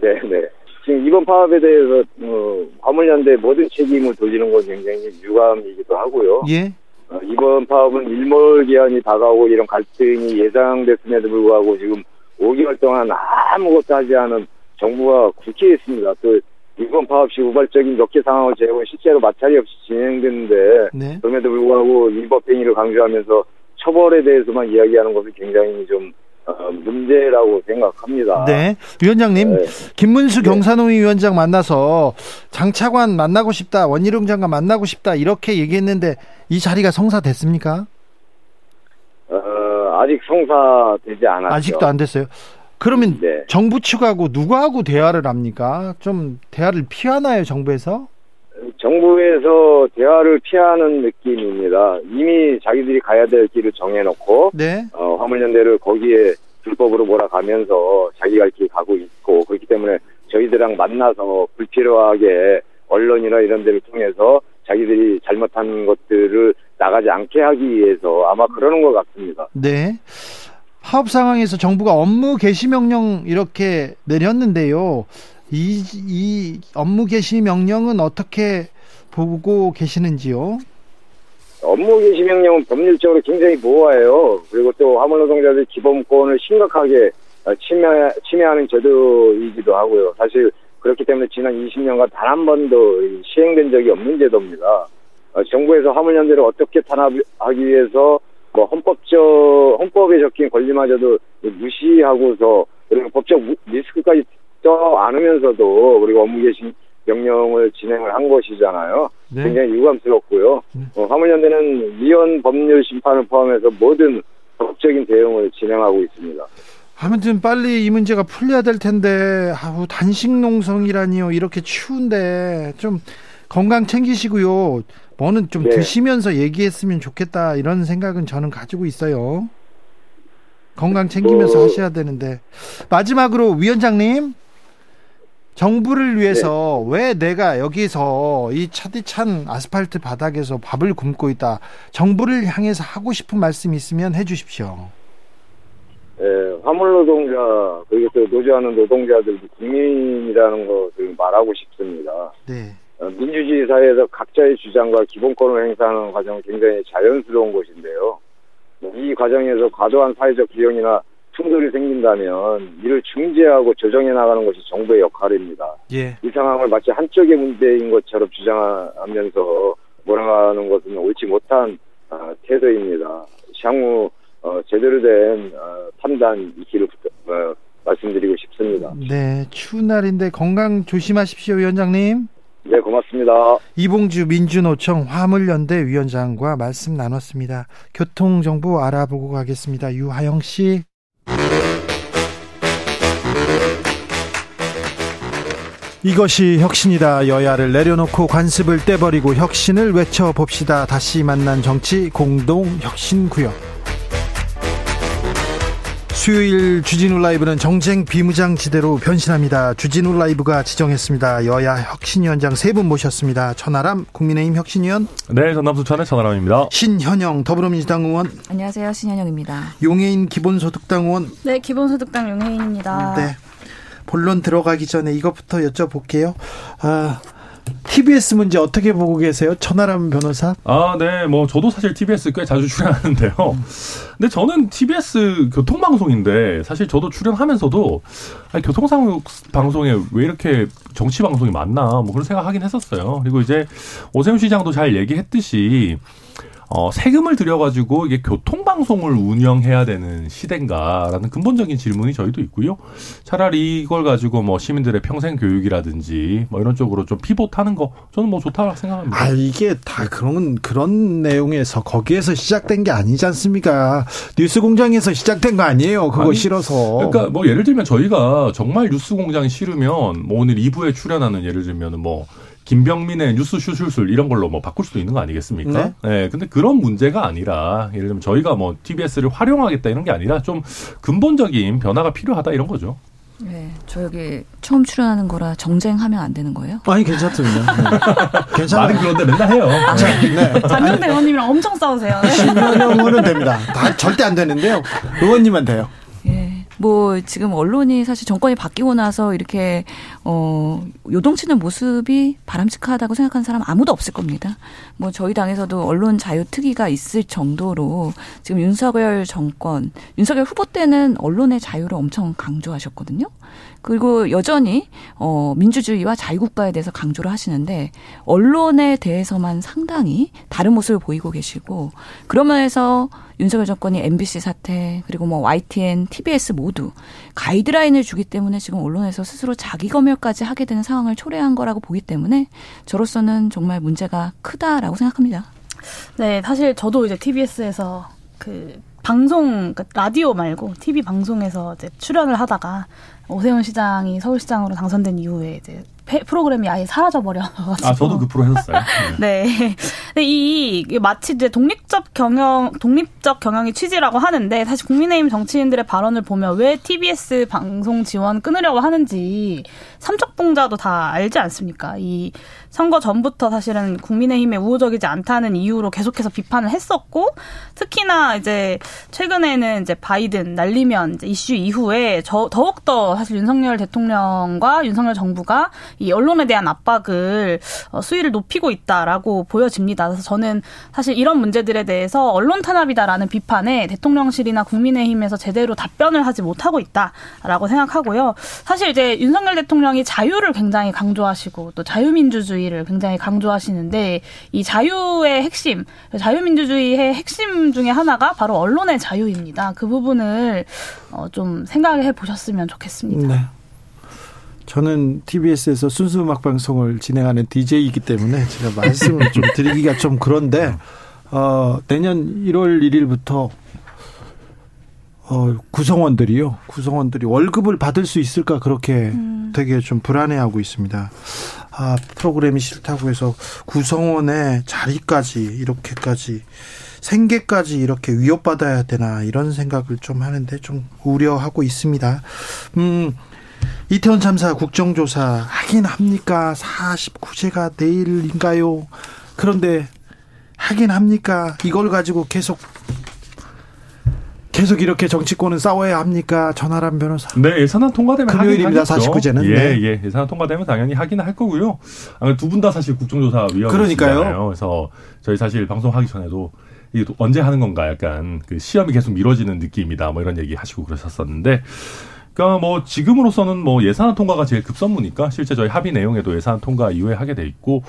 네네. 지금 이번 파업에 대해서 어, 화물연대 모든 책임을 돌리는 건 굉장히 유감이기도 하고요. 예. 어, 이번 파업은 일몰 기한이 다가오고 이런 갈등이 예상됐음에도 불구하고 지금 5개월 동안 아무것도 하지 않은 정부가 국회에 있습니다. 또 이번 파업 시 우발적인 역계 상황을 제고 실제로 마찰이 없이 진행됐는데 네. 그럼에도 불구하고 위법 행위를 강조하면서 처벌에 대해서만 이야기하는 것은 굉장히 좀 어, 문제라고 생각합니다. 네. 위원장님, 네. 김문수 네. 경산노위 위원장 만나서 장차관 만나고 싶다, 원희룡 장관 만나고 싶다, 이렇게 얘기했는데 이 자리가 성사됐습니까? 어, 아직 성사되지 않았죠. 아직도 안 됐어요. 그러면 네. 정부 측하고 누구하고 대화를 합니까? 좀 대화를 피하나요, 정부에서? 정부에서 대화를 피하는 느낌입니다. 이미 자기들이 가야 될 길을 정해놓고 네. 어, 화물연대를 거기에 불법으로 몰아가면서 자기가 이렇게 가고 있고 그렇기 때문에 저희들랑 만나서 불필요하게 언론이나 이런 데를 통해서 자기들이 잘못한 것들을 나가지 않게 하기 위해서 아마 그러는 것 같습니다. 네. 파업 상황에서 정부가 업무 개시 명령 이렇게 내렸는데요. 이, 이 업무 개시 명령은 어떻게 보고 계시는지요? 업무 개시 명령은 법률적으로 굉장히 모호해요. 그리고 또 화물 노동자들 기본권을 심각하게 침해, 침해하는 제도이기도 하고요. 사실 그렇기 때문에 지난 20년간 단 한 번도 시행된 적이 없는 제도입니다. 어, 정부에서 화물연대를 어떻게 탄압하기 위해서 뭐 헌법적 헌법에 적힌 권리마저도 무시하고서 그리고 법적 리스크까지 떠 안으면서도 그리고 업무 개시 명령을 진행을 한 것이잖아요. 네. 굉장히 유감스럽고요. 네. 어, 화물연대는 위헌 법률 심판을 포함해서 모든 법적인 대응을 진행하고 있습니다. 아무튼 빨리 이 문제가 풀려야 될 텐데 아우 단식 농성이라니요 이렇게 추운데 좀 건강 챙기시고요 뭐는 좀 네. 드시면서 얘기했으면 좋겠다 이런 생각은 저는 가지고 있어요 건강 챙기면서 뭐... 하셔야 되는데 마지막으로 위원장님 정부를 위해서 네. 왜 내가 여기서 이 차디찬 아스팔트 바닥에서 밥을 굶고 있다 정부를 향해서 하고 싶은 말씀 있으면 해주십시오. 예, 화물 노동자 그리고 또 노조하는 노동자들도 국민이라는 것을 말하고 싶습니다. 네. 어, 민주주의 사회에서 각자의 주장과 기본권을 행사하는 과정은 굉장히 자연스러운 것인데요. 이 과정에서 과도한 사회적 비용이나 충돌이 생긴다면 이를 중재하고 조정해 나가는 것이 정부의 역할입니다. 예. 이 상황을 마치 한쪽의 문제인 것처럼 주장하면서 몰아가는 것은 옳지 못한 어, 태도입니다. 향후 어, 제대로 된 어, 판단 있기를 어, 말씀드리고 싶습니다. 네, 추운 날인데 건강 조심하십시오, 위원장님. 네, 고맙습니다. 이봉주 민주노총 화물연대 위원장과 말씀 나눴습니다. 교통정보 알아보고 가겠습니다. 유하영 씨. 이것이 혁신이다. 여야를 내려놓고 관습을 떼버리고 혁신을 외쳐봅시다. 다시 만난 정치 공동 혁신구역. 수요일 주진우 라이브는 정쟁 비무장지대로 변신합니다. 주진우 라이브가 지정했습니다. 여야 혁신위원장 세 분 모셨습니다. 천하람 국민의힘 혁신위원. 네, 전남 수천의 천하람입니다. 신현영 더불어민주당 의원. 안녕하세요, 신현영입니다. 용해인 기본소득당 의원. 네, 기본소득당 용해인입니다. 네. 본론 들어가기 전에 이것부터 여쭤볼게요. 아, TBS 문제 어떻게 보고 계세요? 천하람 변호사? 아, 네. 뭐 저도 사실 TBS 꽤 자주 출연하는데요. 근데 저는 TBS 교통방송인데 사실 저도 출연하면서도 아니, 교통방송에 왜 이렇게 정치 방송이 많나 뭐 그런 생각 하긴 했었어요. 그리고 이제 오세훈 시장도 잘 얘기했듯이 어, 세금을 들여가지고 이게 교통방송을 운영해야 되는 시대인가라는 근본적인 질문이 저희도 있고요. 차라리 이걸 가지고 뭐 시민들의 평생 교육이라든지 뭐 이런 쪽으로 좀 피봇하는 거 저는 뭐 좋다고 생각합니다. 아, 이게 다 그런, 그런 내용에서 거기에서 시작된 게 아니지 않습니까? 뉴스 공장에서 시작된 거 아니에요. 그거 아니, 싫어서. 그러니까 뭐 예를 들면 저희가 정말 뉴스 공장이 싫으면 뭐 오늘 2부에 출연하는 예를 들면 뭐 김병민의 뉴스 슈술술 이런 걸로 뭐 바꿀 수도 있는 거 아니겠습니까? 네. 네. 근데 그런 문제가 아니라 예를 들면 저희가 뭐 TBS를 활용하겠다 이런 게 아니라 좀 근본적인 변화가 필요하다 이런 거죠. 네, 저 여기 처음 출연하는 거라 정쟁하면 안 되는 거예요? 아니 괜찮습니다. 네. [laughs] 괜찮아요. 말은 그런데 맨날 해요. 아, 네. 장경태 의원님이랑 엄청 싸우세요. 네. 신현영 의원은 됩니다. 다 절대 안 되는데요. 의원님은 돼요. 뭐 지금 언론이 사실 정권이 바뀌고 나서 이렇게 어 요동치는 모습이 바람직하다고 생각하는 사람 아무도 없을 겁니다. 뭐 저희 당에서도 언론 자유 특위가 있을 정도로 지금 윤석열 정권 윤석열 후보 때는 언론의 자유를 엄청 강조하셨거든요. 그리고 여전히 어 민주주의와 자유국가에 대해서 강조를 하시는데 언론에 대해서만 상당히 다른 모습을 보이고 계시고 그러면서 윤석열 정권이 MBC 사태 그리고 뭐 YTN, TBS 모두 가이드라인을 주기 때문에 지금 언론에서 스스로 자기 검열까지 하게 되는 상황을 초래한 거라고 보기 때문에 저로서는 정말 문제가 크다라고 생각합니다. 네, 사실 저도 이제 TBS에서 그 방송 그러니까 라디오 말고 TV 방송에서 이제 출연을 하다가 오세훈 시장이 서울시장으로 당선된 이후에 이제 프로그램이 아예 사라져 버려가지고. 아 저도 그 프로 했었어요. [laughs] 네. 네. 이 마치 이제 독립적 경영 독립적 경영이 취지라고 하는데 사실 국민의힘 정치인들의 발언을 보면 왜 TBS 방송 지원 끊으려고 하는지 삼척동자도 다 알지 않습니까? 이 선거 전부터 사실은 국민의힘에 우호적이지 않다는 이유로 계속해서 비판을 했었고 특히나 이제 최근에는 이제 바이든 날리면 이제 이슈 이후에 저, 더욱더 사실 윤석열 대통령과 윤석열 정부가 이 언론에 대한 압박을 어, 수위를 높이고 있다라고 보여집니다. 그래서 저는 사실 이런 문제들에 대해서 언론 탄압이다라는 비판에 대통령실이나 국민의힘에서 제대로 답변을 하지 못하고 있다라고 생각하고요. 사실 이제 윤석열 대통령이 자유를 굉장히 강조하시고 또 자유민주주의 자유민주주의를 굉장히 강조하시는데 이 자유의 핵심, 자유민주주의의 핵심 중에 하나가 바로 언론의 자유입니다. 그 부분을 어, 좀 생각해 보셨으면 좋겠습니다. 네. 저는 TBS에서 순수 음악 방송을 진행하는 DJ이기 때문에 제가 말씀을 좀 [laughs] 드리기가 좀 그런데 어, 내년 1월 1일부터 어, 구성원들이요. 구성원들이 월급을 받을 수 있을까 그렇게 음. 되게 좀 불안해하고 있습니다. 아, 프로그램이 싫다고 해서 구성원의 자리까지 이렇게까지 생계까지 이렇게 위협받아야 되나 이런 생각을 좀 하는데 좀 우려하고 있습니다. 음, 이태원 참사 국정조사 하긴 합니까? 49제가 내일인가요? 그런데 하긴 합니까? 이걸 가지고 계속 계속 이렇게 정치권은 싸워야 합니까? 전하람 변호사. 네, 예산안 통과되면 금요일입니다. 49제는. 예, 네. 예. 예산안 통과되면 당연히 하긴 할 거고요. 아, 두분 다 사실 국정조사 위원이시잖아요. 그래서 저희 사실 방송하기 전에도 이게 언제 하는 건가 약간 그 시험이 계속 미뤄지는 느낌이다. 뭐 이런 얘기 하시고 그러셨었는데 그러니까 뭐 지금으로서는 뭐 예산안 통과가 제일 급선무니까 실제 저희 합의 내용에도 예산안 통과 이후에 하게 돼 있고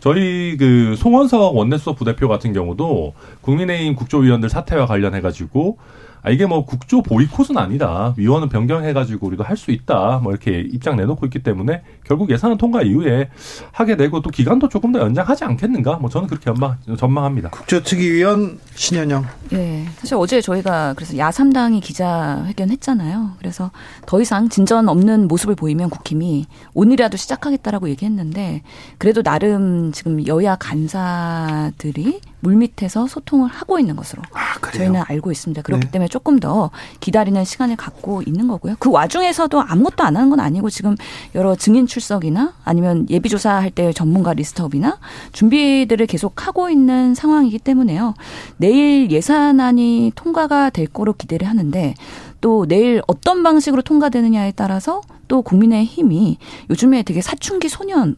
저희 그 송원석 원내수석 부대표 같은 경우도 국민의힘 국조위원들 사태와 관련해 가지고 아, 이게 뭐 국조 보이콧은 아니다. 위원은 변경해가지고 우리도 할 수 있다. 뭐 이렇게 입장 내놓고 있기 때문에 결국 예산안 통과 이후에 하게 되고 또 기간도 조금 더 연장하지 않겠는가? 뭐 저는 그렇게 전망, 전망합니다. 국조특위위원 신현영. 네. 사실 어제 저희가 그래서 야3당이 기자회견 했잖아요. 그래서 더 이상 진전 없는 모습을 보이면 국힘이 오늘이라도 시작하겠다라고 얘기했는데 그래도 나름 지금 여야 간사들이 물밑에서 소통을 하고 있는 것으로 아, 저희는 알고 있습니다. 그렇기 네. 때문에 조금 더 기다리는 시간을 갖고 있는 거고요. 그 와중에서도 아무것도 안 하는 건 아니고 지금 여러 증인 출석이나 아니면 예비조사할 때 전문가 리스트업이나 준비들을 계속 하고 있는 상황이기 때문에요. 내일 예산안이 통과가 될 거로 기대를 하는데 또 내일 어떤 방식으로 통과되느냐에 따라서 또 국민의 힘이 요즘에 되게 사춘기 소년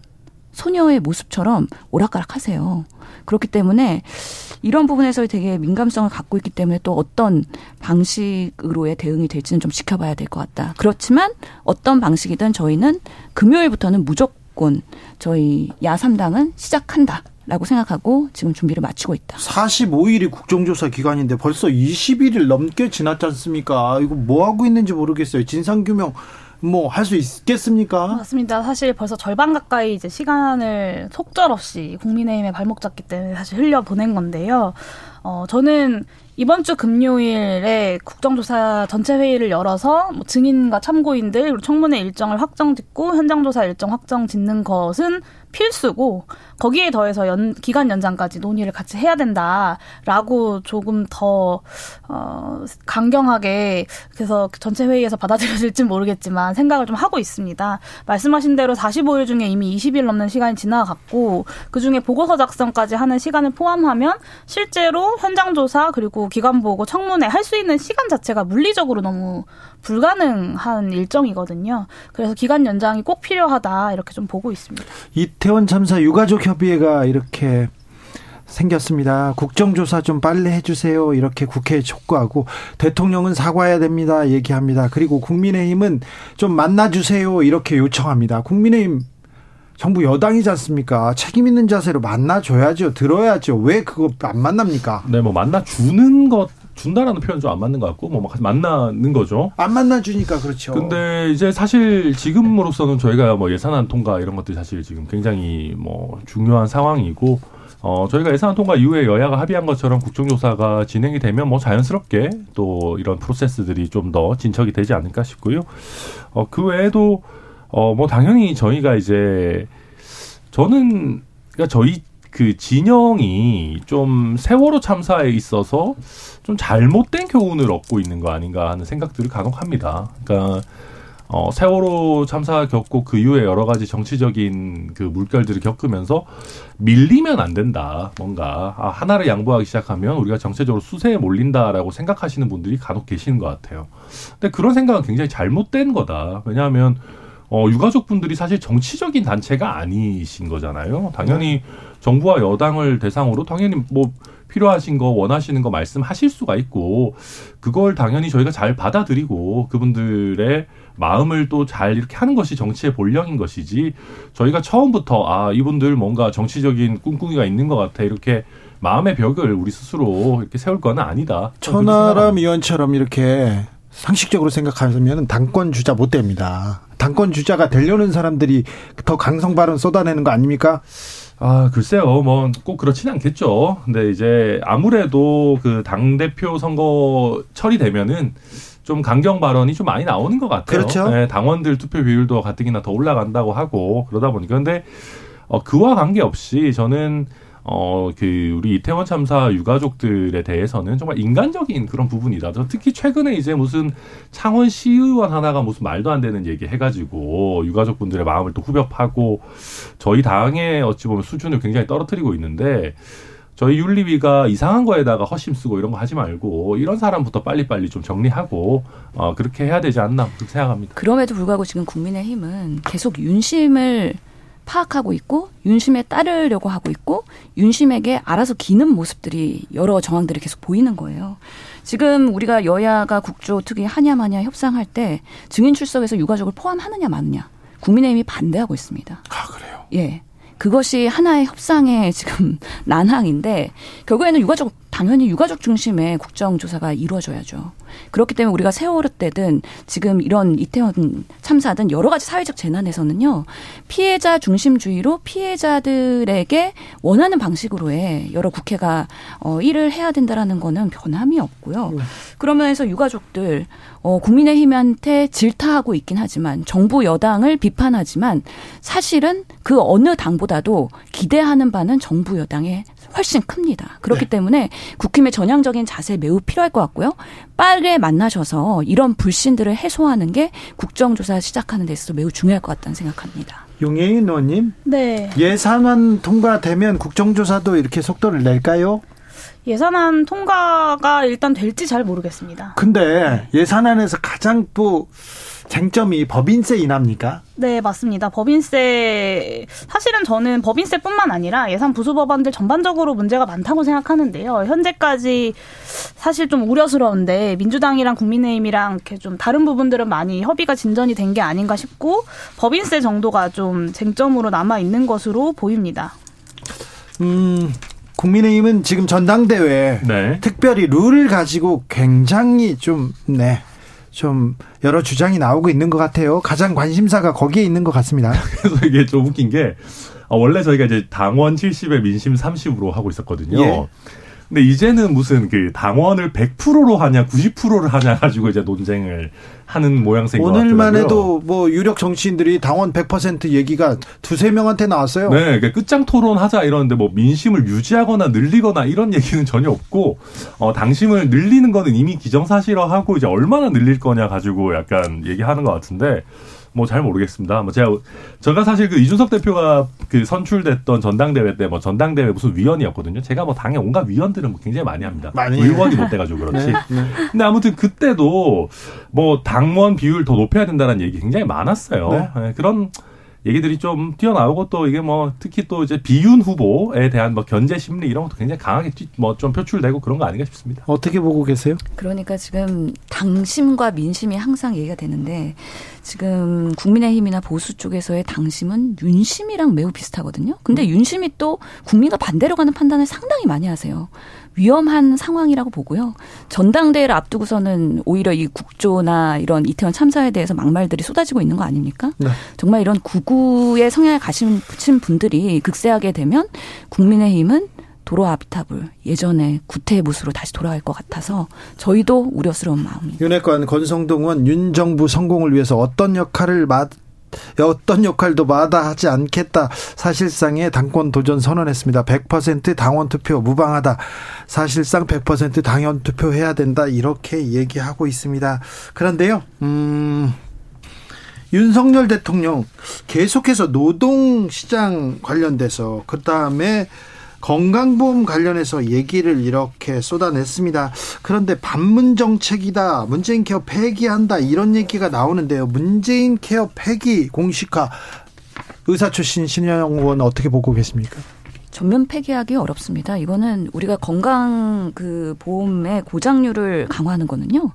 소녀의 모습처럼 오락가락 하세요. 그렇기 때문에 이런 부분에서 되게 민감성을 갖고 있기 때문에 또 어떤 방식으로의 대응이 될지는 좀 지켜봐야 될 것 같다. 그렇지만 어떤 방식이든 저희는 금요일부터는 무조건 저희 야3당은 시작한다. 라고 생각하고 지금 준비를 마치고 있다. 45일이 국정조사 기간인데 벌써 21일 넘게 지났지 않습니까? 이거 뭐 하고 있는지 모르겠어요. 진상규명 뭐 할 수 있겠습니까? 맞습니다. 사실 벌써 절반 가까이 이제 시간을 속절없이 국민의힘에 발목 잡기 때문에 사실 흘려 보낸 건데요. 어, 저는 이번 주 금요일에 국정조사 전체 회의를 열어서 뭐 증인과 참고인들 그리고 청문회 일정을 확정 짓고 현장 조사 일정 확정 짓는 것은 필수고 거기에 더해서 연, 기간 연장까지 논의를 같이 해야 된다라고 조금 더 어, 강경하게 그래서 전체 회의에서 받아들여질지 모르겠지만 생각을 좀 하고 있습니다. 말씀하신 대로 45일 중에 이미 20일 넘는 시간이 지나갔고 그 중에 보고서 작성까지 하는 시간을 포함하면 실제로 현장 조사 그리고 기간 보고 청문회 할 수 있는 시간 자체가 물리적으로 너무 불가능한 일정이거든요. 그래서 기간 연장이 꼭 필요하다 이렇게 좀 보고 있습니다. 이태원 참사 유가족 협의회가 이렇게 생겼습니다. 국정조사 좀 빨리 해주세요. 이렇게 국회에 촉구하고 대통령은 사과해야 됩니다. 얘기합니다. 그리고 국민의힘은 좀 만나주세요. 이렇게 요청합니다. 국민의힘 정부 여당이지 않습니까? 책임 있는 자세로 만나줘야죠. 들어야죠. 왜 그거 안 만납니까? 네, 뭐 만나주는 것 준다라는 표현 좀 안 맞는 것 같고 뭐 만나는 거죠. 안 만나 주니까 그렇죠. 근데 이제 사실 지금으로서는 저희가 뭐 예산안 통과 이런 것들이 사실 지금 굉장히 뭐 중요한 상황이고 어 저희가 예산안 통과 이후에 여야가 합의한 것처럼 국정조사가 진행이 되면 뭐 자연스럽게 또 이런 프로세스들이 좀 더 진척이 되지 않을까 싶고요. 어 그 외에도 어, 뭐 당연히 저희가 이제 저는 그러니까 저희 그 진영이 좀 세월호 참사에 있어서 좀 잘못된 교훈을 얻고 있는 거 아닌가 하는 생각들을 간혹 합니다. 그러니까 어, 세월호 참사 겪고 그 이후에 여러 가지 정치적인 그 물결들을 겪으면서 밀리면 안 된다. 뭔가 아, 하나를 양보하기 시작하면 우리가 정체적으로 수세에 몰린다라고 생각하시는 분들이 간혹 계시는 것 같아요. 근데 그런 생각은 굉장히 잘못된 거다. 왜냐하면 어, 유가족분들이 사실 정치적인 단체가 아니신 거잖아요. 당연히 정부와 여당을 대상으로 당연히 뭐 필요하신 거 원하시는 거 말씀하실 수가 있고 그걸 당연히 저희가 잘 받아들이고 그분들의 마음을 또 잘 이렇게 하는 것이 정치의 본령인 것이지 저희가 처음부터 아 이분들 뭔가 정치적인 꿍꿍이가 있는 것 같아 이렇게 마음의 벽을 우리 스스로 이렇게 세울 건 아니다. 천하람 의원처럼 이렇게 상식적으로 생각하면 당권 주자 못 됩니다. 당권 주자가 되려는 사람들이 더 강성 발언 쏟아내는 거 아닙니까? 아, 글쎄요. 뭐 꼭 그렇지는 않겠죠. 근데 이제 아무래도 그 당대표 선거 처리되면은 좀 강경 발언이 좀 많이 나오는 것 같아요. 그렇죠. 네, 당원들 투표 비율도 가뜩이나 더 올라간다고 하고 그러다 보니까 근데 어, 그와 관계없이 저는 어, 그, 우리 이태원 참사 유가족들에 대해서는 정말 인간적인 그런 부분이다. 특히 최근에 이제 무슨 창원 시의원 하나가 무슨 말도 안 되는 얘기 해가지고 유가족분들의 마음을 또 후벼파고 저희 당의 어찌 보면 수준을 굉장히 떨어뜨리고 있는데 저희 윤리위가 이상한 거에다가 허심 쓰고 이런 거 하지 말고 이런 사람부터 빨리빨리 좀 정리하고 어, 그렇게 해야 되지 않나 그렇게 생각합니다. 그럼에도 불구하고 지금 국민의힘은 계속 윤심을 파악하고 있고 윤심에 따르려고 하고 있고 윤심에게 알아서 기는 모습들이 여러 정황들이 계속 보이는 거예요. 지금 우리가 여야가 국조 특위 하냐 마냐 협상할 때 증인 출석에서 유가족을 포함하느냐 마느냐 국민의힘이 반대하고 있습니다. 아 그래요? 예. 그것이 하나의 협상의 지금 [laughs] 난항인데 결국에는 유가족 당연히 유가족 중심의 국정조사가 이루어져야죠. 그렇기 때문에 우리가 세월호 때든 지금 이런 이태원 참사든 여러 가지 사회적 재난에서는요 피해자 중심주의로 피해자들에게 원하는 방식으로의 여러 국회가 어 일을 해야 된다라는 거는 변함이 없고요. 그러면서 유가족들 어 국민의힘한테 질타하고 있긴 하지만 정부 여당을 비판하지만 사실은 그 어느 당보다도 기대하는 바는 정부 여당에 훨씬 큽니다. 그렇기 네. 때문에 국힘의 전향적인 자세 매우 필요할 것 같고요. 빠르게 만나셔서 이런 불신들을 해소하는 게 국정조사 시작하는 데 있어서 매우 중요할 것 같다는 생각합니다. 용혜인 의원님 네. 예산안 통과되면 국정조사도 이렇게 속도를 낼까요? 예산안 통과가 일단 될지 잘 모르겠습니다. 근데 예산안에서 가장 또 쟁점이 법인세 인하입니까? 네, 맞습니다. 법인세 사실은 저는 법인세뿐만 아니라 예산 부수 법안들 전반적으로 문제가 많다고 생각하는데요. 현재까지 사실 좀 우려스러운데 민주당이랑 국민의힘이랑 이렇게 좀 다른 부분들은 많이 협의가 진전이 된 게 아닌가 싶고 법인세 정도가 좀 쟁점으로 남아 있는 것으로 보입니다. 음, 국민의힘은 지금 전당대회 네. 특별히 룰을 가지고 굉장히 좀, 네, 좀 여러 주장이 나오고 있는 것 같아요. 가장 관심사가 거기에 있는 것 같습니다. [laughs] 그래서 이게 좀 웃긴 게 어, 원래 저희가 이제 당원 70에 민심 30으로 하고 있었거든요. 예. 근데 이제는 무슨 그 당원을 100%로 하냐 90%를 하냐 가지고 이제 논쟁을 하는 모양새인 것 같더라고요. 오늘만 해도 뭐 유력 정치인들이 당원 100% 얘기가 두세 명한테 나왔어요. 네, 그러니까 끝장 토론하자 이러는데 뭐 민심을 유지하거나 늘리거나 이런 얘기는 전혀 없고 어 당심을 늘리는 거는 이미 기정사실화하고 이제 얼마나 늘릴 거냐 가지고 약간 얘기하는 것 같은데 뭐 잘 모르겠습니다. 뭐 제가 제가 사실 그 이준석 대표가 그 선출됐던 전당대회 때 뭐 전당대회 무슨 위원이었거든요. 제가 뭐 당의 온갖 위원들은 뭐 굉장히 많이 합니다. 많이 의원이 못 돼가지고 그렇지. 네, 네. 근데 아무튼 그때도 뭐 당원 비율 더 높여야 된다는 얘기 굉장히 많았어요. 네. 네, 그런 얘기들이 좀 뛰어나오고 또 이게 뭐 특히 또 이제 비윤 후보에 대한 뭐 견제 심리 이런 것도 굉장히 강하게 뭐 좀 표출되고 그런 거 아닌가 싶습니다. 어떻게 보고 계세요? 그러니까 지금 당심과 민심이 항상 얘기가 되는데 지금 국민의힘이나 보수 쪽에서의 당심은 윤심이랑 매우 비슷하거든요. 근데 윤심이 또 국민과 반대로 가는 판단을 상당히 많이 하세요. 위험한 상황이라고 보고요. 전당대회를 앞두고서는 오히려 이 국조나 이런 이태원 참사에 대해서 막말들이 쏟아지고 있는 거 아닙니까? 네. 정말 이런 구구의 성향을 가신 분들이 극세하게 되면 국민의힘은 도로 아비타불 예전에 구태의 모습으로 다시 돌아갈 것 같아서 저희도 우려스러운 마음입니다. 윤핵관 권성동 의원 윤 정부 성공을 위해서 어떤 역할을 어떤 역할도 마다하지 않겠다. 사실상의 당권 도전 선언했습니다. 100% 당원 투표 무방하다. 사실상 100% 당원 투표해야 된다. 이렇게 얘기하고 있습니다. 그런데요, 음, 윤석열 대통령 계속해서 노동시장 관련돼서 그 다음에 건강보험 관련해서 얘기를 이렇게 쏟아냈습니다. 그런데 반문 정책이다. 문재인 케어 폐기한다. 이런 얘기가 나오는데요. 문재인 케어 폐기 공식화 의사 출신 신영 의원 어떻게 보고 계십니까? 전면 폐기하기 어렵습니다. 이거는 우리가 건강 그 보험의 고장률을 강화하는 거는요.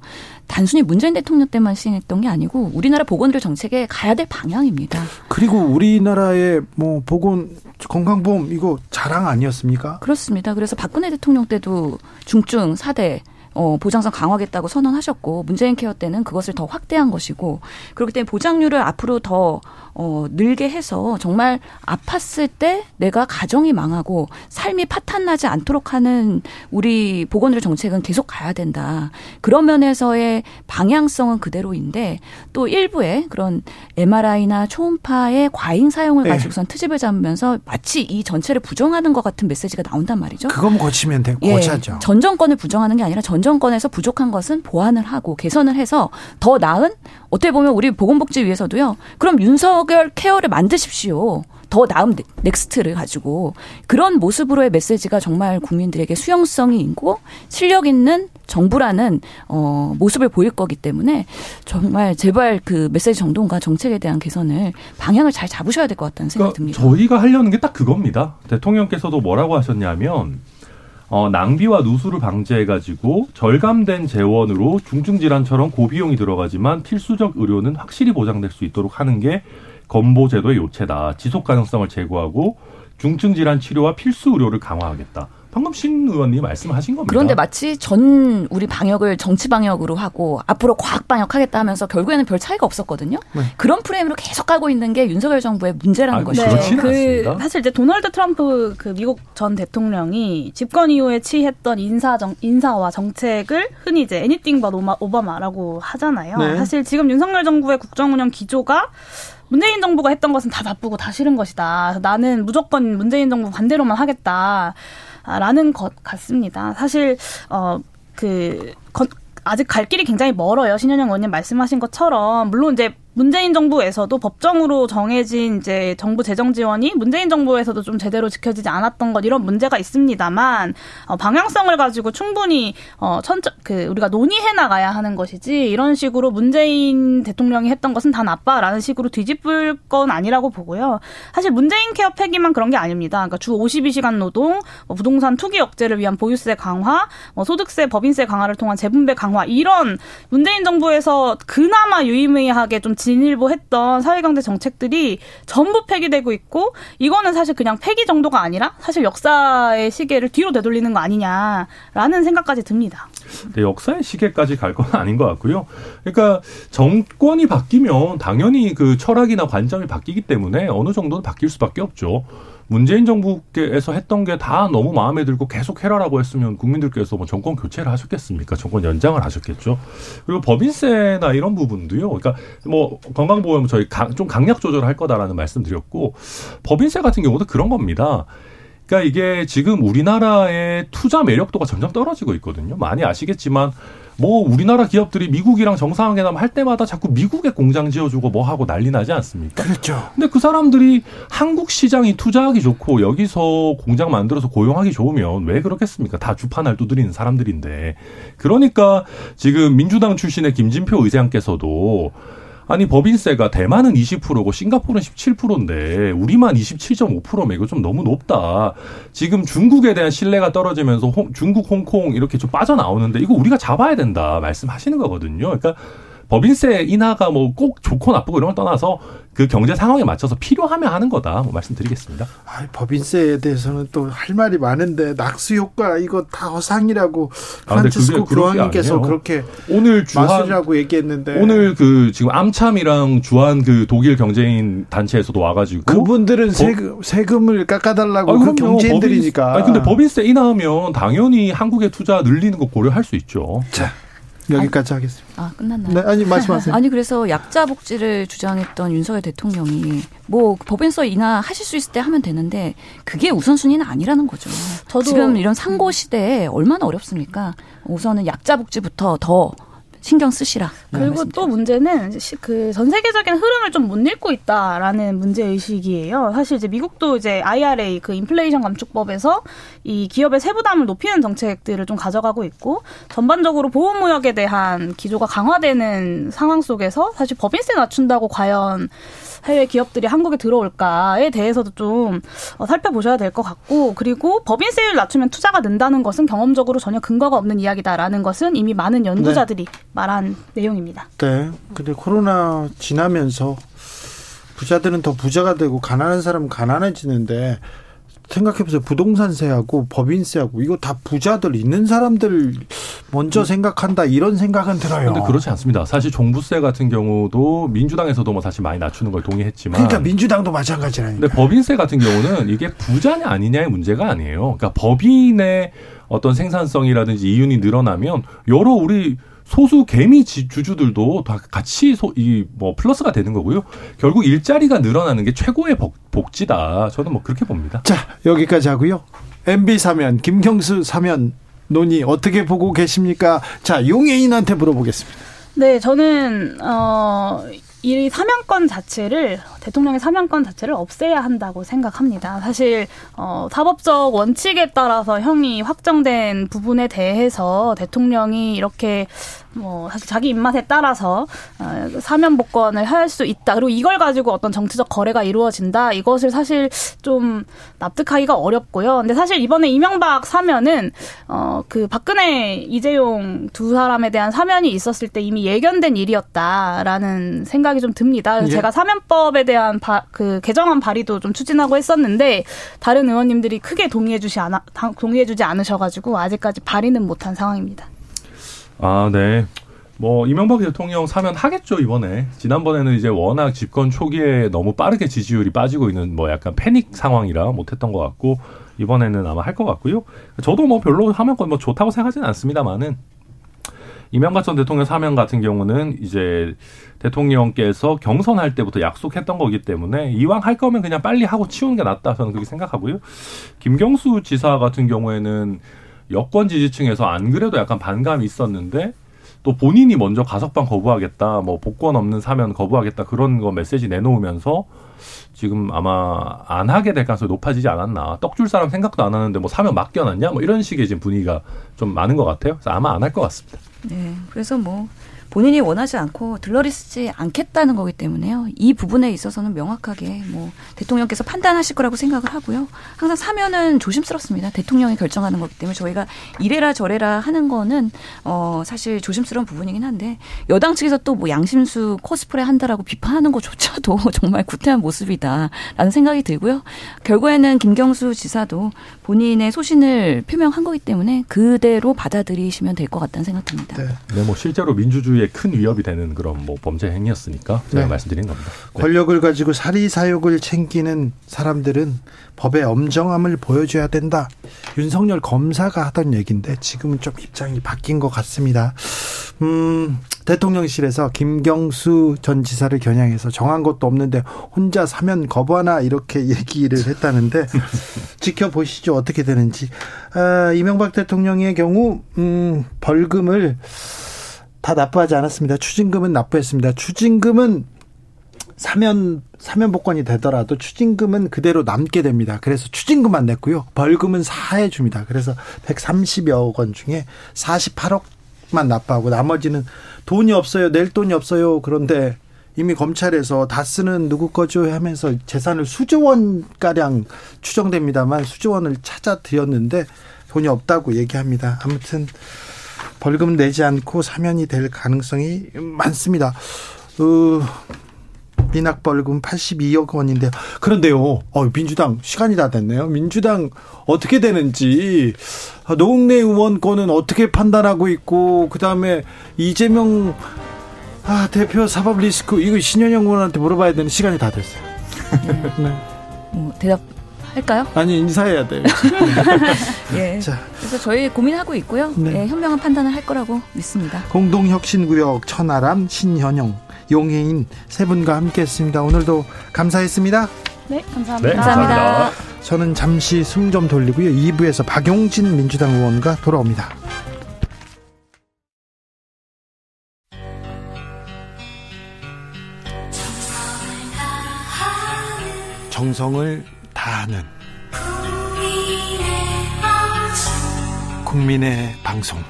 단순히 문재인 대통령 때만 시행했던 게 아니고 우리나라 보건의료 정책에 가야 될 방향입니다. 그리고 우리나라의 뭐 보건 건강보험 이거 자랑 아니었습니까? 그렇습니다. 그래서 박근혜 대통령 때도 중증 4대 어, 보장성 강화하겠다고 선언하셨고 문재인 케어 때는 그것을 더 확대한 것이고 그렇기 때문에 보장률을 앞으로 더 어, 늘게 해서 정말 아팠을 때 내가 가정이 망하고 삶이 파탄나지 않도록 하는 우리 보건의료 정책은 계속 가야 된다. 그런 면에서의 방향성은 그대로인데 또 일부의 그런 MRI나 초음파의 과잉 사용을 네. 가지고선 트집을 잡으면서 마치 이 전체를 부정하는 것 같은 메시지가 나온단 말이죠. 그건 고치면 돼. 예, 고쳐죠. 전 정권을 부정하는 게 아니라 전 정권에서 부족한 것은 보완을 하고 개선을 해서 더 나은 어떻게 보면 우리 보건복지위에서도요. 그럼 윤석열 케어를 만드십시오. 더 나은 next를 가지고 그런 모습으로의 메시지가 정말 국민들에게 수용성이 있고 실력 있는 정부라는 어 모습을 보일 거기 때문에 정말 제발 그 메시지 정돈과 정책에 대한 개선을 방향을 잘 잡으셔야 될 것 같다는 생각이 그러니까 듭니다. 저희가 하려는 게 딱 그겁니다. 대통령께서도 뭐라고 하셨냐면 어, 낭비와 누수를 방지해가지고 절감된 재원으로 중증 질환처럼 고비용이 들어가지만 필수적 의료는 확실히 보장될 수 있도록 하는 게 건보 제도의 요체다. 지속 가능성을 제고하고 중증 질환 치료와 필수 의료를 강화하겠다. 방금 신 의원님 말씀하신 겁니다. 그런데 마치 전 우리 방역을 정치 방역으로 하고 앞으로 과학 방역하겠다 하면서 결국에는 별 차이가 없었거든요. 네. 그런 프레임으로 계속 가고 있는 게 윤석열 정부의 문제라는 아, 것이죠. 네, 그 사실 이제 도널드 트럼프 그 미국 전 대통령이 집권 이후에 취했던 인사 정, 인사와 정책을 흔히 이제 애니띵 버 오바마라고 하잖아요. 네. 사실 지금 윤석열 정부의 국정 운영 기조가 문재인 정부가 했던 것은 다 나쁘고 다 싫은 것이다. 나는 무조건 문재인 정부 반대로만 하겠다. 라는 것 같습니다. 사실 어그 아직 갈 길이 굉장히 멀어요. 신현영 의원님 말씀하신 것처럼 물론 이제 문재인 정부에서도 법정으로 정해진 이제 정부 재정 지원이 문재인 정부에서도 좀 제대로 지켜지지 않았던 것 이런 문제가 있습니다만 어, 방향성을 가지고 충분히 어 천적 그 우리가 논의해 나가야 하는 것이지 이런 식으로 문재인 대통령이 했던 것은 다 나빠라는 식으로 뒤집을 건 아니라고 보고요. 사실 문재인 케어 폐기만 그런 게 아닙니다. 그러니까 주 52시간 노동, 뭐 부동산 투기 억제를 위한 보유세 강화, 뭐 소득세 법인세 강화를 통한 재분배 강화 이런 문재인 정부에서 그나마 유의미하게 좀 진일보 했던 사회경제 정책들이 전부 폐기되고 있고 이거는 사실 그냥 폐기 정도가 아니라 사실 역사의 시계를 뒤로 되돌리는 거 아니냐라는 생각까지 듭니다. 네, 역사의 시계까지 갈 건 아닌 것 같고요. 그러니까 정권이 바뀌면 당연히 그 철학이나 관점이 바뀌기 때문에 어느 정도는 바뀔 수밖에 없죠. 문재인 정부께서 했던 게 다 너무 마음에 들고 계속 해라라고 했으면 국민들께서 뭐 정권 교체를 하셨겠습니까? 정권 연장을 하셨겠죠. 그리고 법인세나 이런 부분도요. 그러니까 뭐 건강보험 저희 강, 좀 강약 조절할 거다라는 말씀드렸고 법인세 같은 경우도 그런 겁니다. 그러니까 이게 지금 우리나라의 투자 매력도가 점점 떨어지고 있거든요. 많이 아시겠지만 뭐 우리나라 기업들이 미국이랑 정상회담 할 때마다 자꾸 미국에 공장 지어주고 뭐 하고 난리 나지 않습니까? 그렇죠. 근데 그 사람들이 한국 시장이 투자하기 좋고 여기서 공장 만들어서 고용하기 좋으면 왜 그렇겠습니까? 다 주판을 두드리는 사람들인데. 그러니까 지금 민주당 출신의 김진표 의장께서도 아니 법인세가 대만은 20%고 싱가포르는 17%인데 우리만 27.5%면 이거 좀 너무 높다. 지금 중국에 대한 신뢰가 떨어지면서 홍, 중국, 홍콩 이렇게 좀 빠져나오는데 이거 우리가 잡아야 된다 말씀하시는 거거든요. 그러니까 법인세 인하가 뭐 꼭 좋고 나쁘고 이런 걸 떠나서 그 경제 상황에 맞춰서 필요하면 하는 거다 뭐 말씀드리겠습니다. 아, 법인세에 대해서는 또 할 말이 많은데 낙수 효과 이거 다 허상이라고 아, 프란치스코 교황님께서 그렇게 오늘 주한이라고 얘기했는데 오늘 그 지금 암참이랑 주한 그 독일 경제인 단체에서도 와가지고 그분들은 법, 세금 세금을 깎아달라고 아, 그 경제인들이니까. 아니 근데 법인세 인하하면 당연히 한국의 투자 늘리는 거 고려할 수 있죠. 자. 여기까지 아니, 하겠습니다. 아 끝났나요? 네, 아니 말씀하세요. [laughs] 아니 그래서 약자 복지를 주장했던 윤석열 대통령이 뭐 법인서 인하 하실 수 있을 때 하면 되는데 그게 우선순위는 아니라는 거죠. 저도 지금 이런 상고 시대에 얼마나 어렵습니까? 우선은 약자 복지부터 더 신경 쓰시라. 그리고 또 문제는 그 전 세계적인 흐름을 좀 못 읽고 있다라는 문제 의식이에요. 사실 이제 미국도 이제 IRA 그 인플레이션 감축법에서 이 기업의 세부담을 높이는 정책들을 좀 가져가고 있고 전반적으로 보호무역에 대한 기조가 강화되는 상황 속에서 사실 법인세 낮춘다고 과연 해외 기업들이 한국에 들어올까에 대해서도 좀 어, 살펴보셔야 될 것 같고 그리고 법인세율 낮추면 투자가 는다는 것은 경험적으로 전혀 근거가 없는 이야기다라는 것은 이미 많은 연구자들이 네. 말한 내용입니다. 네. 근데 코로나 지나면서 부자들은 더 부자가 되고 가난한 사람은 가난해지는데 생각해보세요. 부동산세하고 법인세하고 이거 다 부자들 있는 사람들 먼저 음. 생각한다 이런 생각은 들어요. 그런데 그렇지 않습니다. 사실 종부세 같은 경우도 민주당에서도 뭐 사실 많이 낮추는 걸 동의했지만 그러니까 민주당도 마찬가지라니까. 근데 법인세 같은 경우는 이게 부자냐 아니냐의 문제가 아니에요. 그러니까 법인의 어떤 생산성이라든지 이윤이 늘어나면 여러 우리 소수 개미 주주들도 다 같이 이 뭐 플러스가 되는 거고요. 결국 일자리가 늘어나는 게 최고의 복, 복지다. 저는 뭐 그렇게 봅니다. 자 여기까지 하고요. MB 사면 김경수 사면 논의 어떻게 보고 계십니까? 자 용해인한테 물어보겠습니다. 네, 저는 어 이 사면권 자체를 대통령의 사면권 자체를 없애야 한다고 생각합니다. 사실 어, 사법적 원칙에 따라서 형이 확정된 부분에 대해서 대통령이 이렇게 뭐 사실 자기 입맛에 따라서 어, 사면 복권을 할 수 있다. 그리고 이걸 가지고 어떤 정치적 거래가 이루어진다. 이것을 사실 좀 납득하기가 어렵고요. 근데 사실 이번에 이명박 사면은 어그 박근혜 이재용 두 사람에 대한 사면이 있었을 때 이미 예견된 일이었다라는 생각이 좀 듭니다. 그래서 예. 제가 사면법에 대한 바, 그 개정안 발의도 좀 추진하고 했었는데 다른 의원님들이 크게 동의해주시 않아 동의해주지 않으셔가지고 아직까지 발의는 못한 상황입니다. 아, 네. 뭐 이명박 대통령 사면 하겠죠 이번에. 지난번에는 이제 워낙 집권 초기에 너무 빠르게 지지율이 빠지고 있는 뭐 약간 패닉 상황이라 못했던 것 같고 이번에는 아마 할 것 같고요. 저도 뭐 별로 하면 뭐 좋다고 생각하지는 않습니다만은 이명박 전 대통령 사면 같은 경우는 이제 대통령께서 경선할 때부터 약속했던 거기 때문에 이왕 할 거면 그냥 빨리 하고 치우는 게 낫다 저는 그렇게 생각하고요. 김경수 지사 같은 경우에는 여권 지지층에서 안 그래도 약간 반감이 있었는데 또 본인이 먼저 가석방 거부하겠다, 뭐 복권 없는 사면 거부하겠다 그런 거 메시지 내놓으면서 지금 아마 안 하게 될 가능성이 높아지지 않았나. 떡줄 사람 생각도 안 하는데 뭐 사면 맡겨놨냐? 뭐 이런 식의 지금 분위기가 좀 많은 것 같아요. 그래서 아마 안 할 것 같습니다. 네. 그래서 뭐 본인이 원하지 않고 들러리 쓰지 않겠다는 거기 때문에요. 이 부분에 있어서는 명확하게 뭐 대통령께서 판단하실 거라고 생각을 하고요. 항상 사면은 조심스럽습니다. 대통령이 결정하는 거기 때문에 저희가 이래라 저래라 하는 거는 어 사실 조심스러운 부분이긴 한데 여당 측에서 또 뭐 양심수 코스프레 한다라고 비판하는 것조차도 [laughs] 정말 구태한 모습이다라는 생각이 들고요. 결국에는 김경수 지사도 본인의 소신을 표명한 거기 때문에 그대로 받아들이시면 될 것 같다는 생각 듭니다. 네. 네, 뭐 실제로 민주주의 민주주의에 큰 위협이 되는 그런 뭐 범죄 행위였으니까 제가 네. 말씀드린 겁니다. 네. 권력을 가지고 사리 사욕을 챙기는 사람들은 법의 엄정함을 보여줘야 된다. 윤석열 검사가 하던 얘기인데 지금은 좀 입장이 바뀐 것 같습니다. 음, 대통령실에서 김경수 전 지사를 겨냥해서 정한 것도 없는데 혼자 사면 거부하나 이렇게 [laughs] 얘기를 했다는데 지켜보시죠 어떻게 되는지 아, 이명박 대통령의 경우 음, 벌금을 다 납부하지 않았습니다. 추징금은 납부했습니다. 추징금은 사면 사면 복권이 되더라도 추징금은 그대로 남게 됩니다. 그래서 추징금만 냈고요. 벌금은 사해 줍니다. 그래서 130여 원 중에 48억만 납부하고 나머지는 돈이 없어요. 낼 돈이 없어요. 그런데 이미 검찰에서 다 쓰는 누구 거죠 하면서 재산을 수조 원 가량 추정됩니다만 수조 원을 찾아 드렸는데 돈이 없다고 얘기합니다. 아무튼 벌금 내지 않고 사면이 될 가능성이 많습니다. 어, 미납 벌금 82억 원인데요. 그런데요, 어, 민주당 시간이 다 됐네요. 민주당 어떻게 되는지 노웅래 의원권은 어떻게 판단하고 있고 그 다음에 이재명 아, 대표 사법 리스크 이거 신현영 의원한테 물어봐야 되는 시간이 다 됐어요. 네. 뭐 대답 할까요? 아니 인사해야 돼요. [laughs] 예. 자. 그래서 저희 고민하고 있고요. 네. 예, 현명한 판단을 할 거라고 믿습니다. 공동혁신구역 천하람 신현영 용해인 세 분과 함께했습니다. 오늘도 감사했습니다. 네, 감사합니다. 감사합니다. 저는 잠시 숨 좀 돌리고요. 2부에서 박용진 민주당 의원과 돌아옵니다. 정성을 다하는 국민의 방송